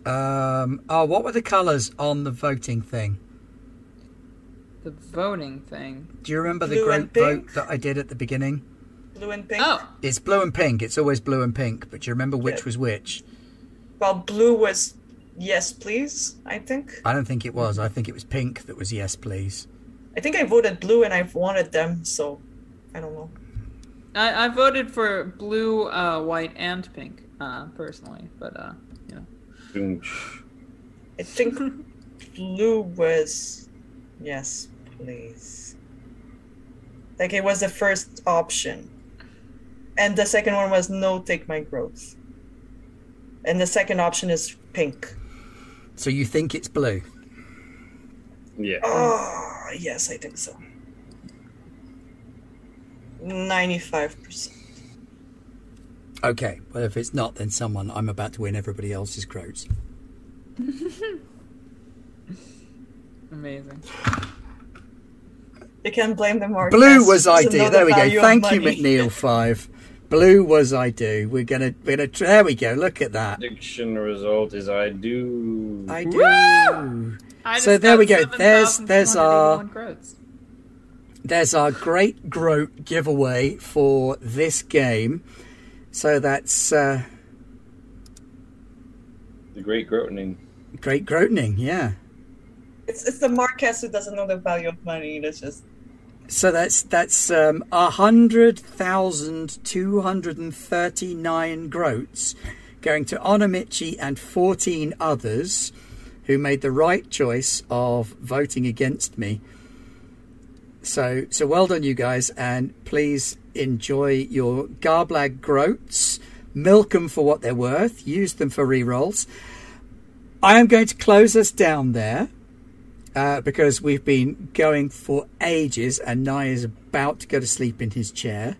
Speaker 1: Um, oh, what were the colours on the voting thing?
Speaker 3: The voting thing.
Speaker 1: Do you remember the
Speaker 4: Blue
Speaker 1: group
Speaker 4: and
Speaker 1: vote that I did at the beginning?
Speaker 4: Blue and pink.
Speaker 3: Oh,
Speaker 1: It's blue and pink. It's always blue and pink. But do you remember which
Speaker 4: Yeah.
Speaker 1: was which?
Speaker 4: Well, blue was yes, please. I think.
Speaker 1: I don't think it was. I think it was pink that was yes, please.
Speaker 4: I think I voted blue, and I've wanted them, so I don't know.
Speaker 3: I, I voted for blue, uh, white, and pink, uh, personally. But uh, you know.
Speaker 4: I think blue was yes, please. Like it was the first option, and the second one was no, take my growth. And the second option is pink.
Speaker 1: So you think it's blue?
Speaker 2: Yeah.
Speaker 4: Oh, yes, I think so. 95%.
Speaker 1: Okay. Well, if it's not, then someone I'm about to win everybody else's groats.
Speaker 3: Amazing.
Speaker 4: You can blame them market.
Speaker 1: Blue was I do. There we go. Thank you, McNeil. Five. Blue was I do. We're gonna. We're gonna. There we go. Look at that.
Speaker 2: Prediction result is I do.
Speaker 1: I do.
Speaker 3: I
Speaker 1: So
Speaker 3: just
Speaker 1: there we go. There's- there's our-
Speaker 3: groats.
Speaker 1: There's our great groat giveaway for this game. So that's uh,
Speaker 2: the great Groatening.
Speaker 1: great groatening. Yeah.
Speaker 4: It's, it's the Marquess who doesn't know the value of money. That's just.
Speaker 1: So that's that's um, hundred thousand two hundred and thirty nine groats going to Onomichi and fourteen others who made the right choice of voting against me. So so well done, you guys, and please enjoy your Garblag groats. Milk them for what they're worth. Use them for re-rolls. I am going to close us down there uh, because we've been going for ages, and Nye is about to go to sleep in his chair.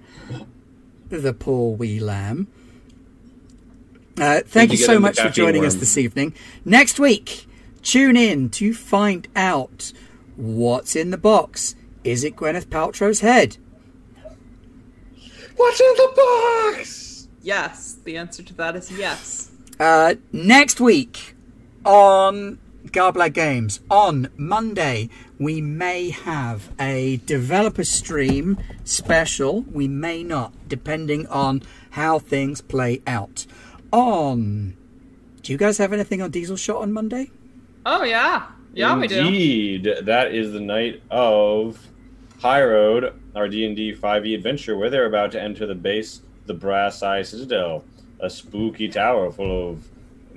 Speaker 1: The poor wee lamb. Uh, thank
Speaker 2: you
Speaker 1: you so much for
Speaker 2: caffeine
Speaker 1: joining us this evening. Next week, tune in to find out what's in the box. Is it Gwyneth Paltrow's head?
Speaker 2: What's in the box?
Speaker 3: Yes, the answer to that is yes.
Speaker 1: Uh, next week on Garblag Games, on Monday, we may have a developer stream special. We may not, depending on how things play out. On. Do you guys have anything on Diesel Shot on Monday?
Speaker 3: Oh yeah, yeah we do.
Speaker 2: Indeed, that is the night of High Road, our D and D 5e adventure, where they're about to enter the base, the Brass Eye Citadel, a spooky tower full of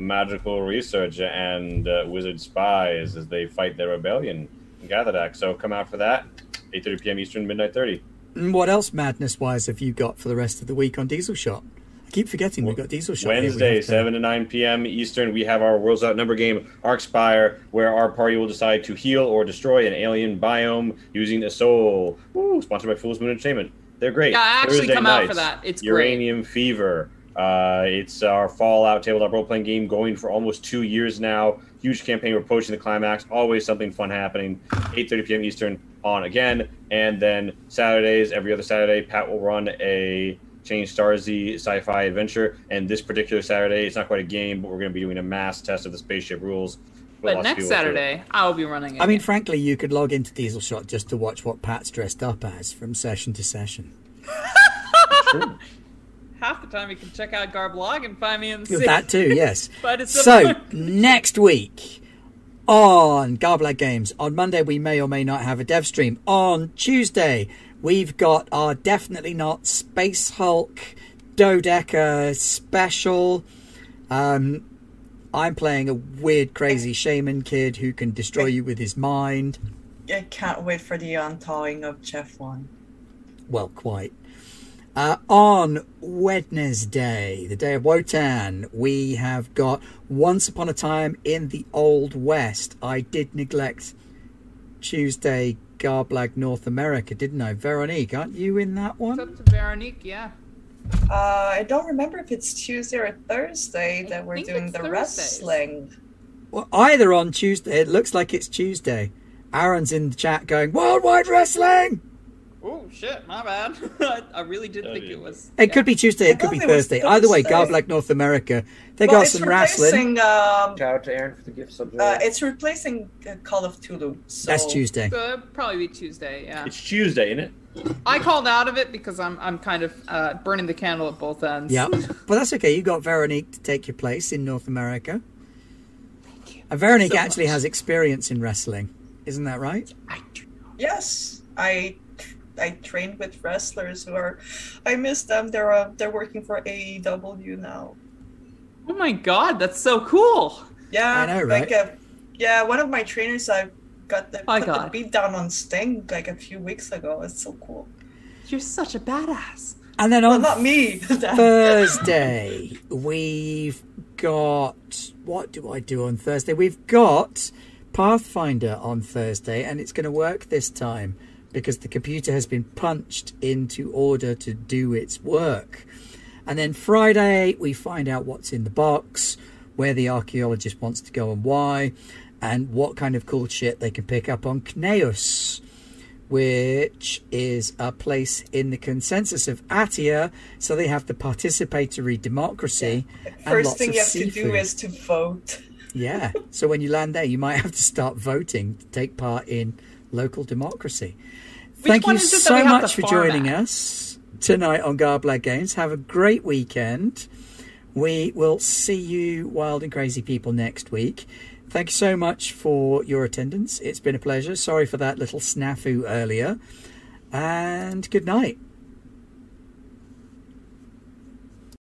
Speaker 2: magical research and uh, wizard spies as they fight their rebellion in Gatherdak. So come out for that, 8:30 p.m. Eastern, midnight 30.
Speaker 1: What else, madness wise, have you got for the rest of the week on Diesel Shot? I keep forgetting we've got Diesel Shot. here. We
Speaker 2: Wednesday,
Speaker 1: to-
Speaker 2: 7 to 9 p.m. Eastern, we have our Worlds Outnumber game, Arcspire, where our party will decide to heal or destroy an alien biome using a soul. Woo, sponsored by Fool's Moon Entertainment. They're great.
Speaker 3: Yeah, I actually
Speaker 2: Thursday
Speaker 3: come out for that. It's great.
Speaker 2: Uranium Fever. Uh, it's our Fallout tabletop role playing game going for almost two years now. Huge campaign. We're approaching the climax. Always something fun happening. 8:30 p.m. Eastern on again, and then Saturdays, every other Saturday, Pat will run a Change Starsy sci-fi adventure. And this particular Saturday, it's not quite a game, but we're going to be doing a mass test of the spaceship rules.
Speaker 3: But next
Speaker 2: people will do it.
Speaker 3: Saturday, I will be running it.
Speaker 1: I mean, frankly, you could log into Diesel Shot just to watch what Pat's dressed up as from session to session.
Speaker 2: Sure.
Speaker 3: Half the time you can check out Garblag and find me in the
Speaker 1: That too, yes.
Speaker 3: But it's
Speaker 1: so next week on Garblag Games on Monday we may or may not have a dev stream. On Tuesday we've got our definitely not Space Hulk Dodeca special. Um, I'm playing a weird, crazy shaman kid who can destroy you with his mind.
Speaker 4: I can't wait for the unthawing of Jeff one.
Speaker 1: Well, quite. Uh, on Wednesday, the day of Wotan, we have got Once Upon a Time in the Old West. I did neglect Tuesday Garblag North America, didn't I? Veronique, aren't you in that
Speaker 3: It's
Speaker 1: one?
Speaker 3: up to Veronique, yeah.
Speaker 4: Uh, I don't remember if it's Tuesday or Thursday that we're doing the
Speaker 3: Thursdays.
Speaker 4: wrestling.
Speaker 1: Well, either on Tuesday. It looks like it's Tuesday. Aaron's in the chat going, Worldwide Wrestling!
Speaker 3: Oh shit, my bad. I, I really did
Speaker 2: Oh,
Speaker 3: think
Speaker 2: yeah.
Speaker 3: it was.
Speaker 1: It
Speaker 3: yeah.
Speaker 1: could be Tuesday,
Speaker 4: I
Speaker 1: it could be
Speaker 4: it was
Speaker 1: Thursday. Either way,
Speaker 4: Thursday.
Speaker 1: Garblag North America. They
Speaker 4: well,
Speaker 1: got some wrestling.
Speaker 4: replacing, um,
Speaker 2: Shout out to Aaron for the gift subject.
Speaker 4: uh, it's replacing uh, Call of Cthulhu. So
Speaker 1: That's Tuesday.
Speaker 3: So probably be Tuesday, yeah.
Speaker 2: it's Tuesday, isn't it?
Speaker 3: I called out of it because I'm I'm kind of uh, burning the candle at both ends.
Speaker 1: Yeah, but that's okay. You got Veronique to take your place in North America. Thank you. And Veronique
Speaker 3: so
Speaker 1: actually
Speaker 3: much.
Speaker 1: has experience in wrestling, isn't that right?
Speaker 3: I do.
Speaker 4: Yes, I I trained with wrestlers who are. I miss them. They're uh, they're working for AEW now.
Speaker 3: Oh my god, that's so cool.
Speaker 4: Yeah,
Speaker 1: I know,
Speaker 4: Like,
Speaker 1: right?
Speaker 4: uh, yeah, one of my trainers, I got the
Speaker 3: My
Speaker 4: put the beat down on Sting like a few weeks ago. It's so cool.
Speaker 3: You're such a badass.
Speaker 1: And then
Speaker 4: Well,
Speaker 1: on
Speaker 4: not me.
Speaker 1: Thursday, we've got what do I do on Thursday? We've got Pathfinder on Thursday, and it's going to work this time because the computer has been punched into order to do its work. And then Friday, we find out what's in the box, where the archaeologist wants to go and why, and what kind of cool shit they can pick up on Cneus, which is a place in the consensus of Atia. So they have the participatory democracy. and
Speaker 4: First thing you have to do is to vote.
Speaker 1: Yeah. So when you land there, you might have to start voting to take part in local democracy. Thank you
Speaker 3: is it that
Speaker 1: so much for joining
Speaker 3: at?
Speaker 1: us tonight on Garblag Games. Have a great weekend. We will see you, wild and crazy people, next week. Thank you so much for your attendance. It's been a pleasure. Sorry for that little snafu earlier. And good night.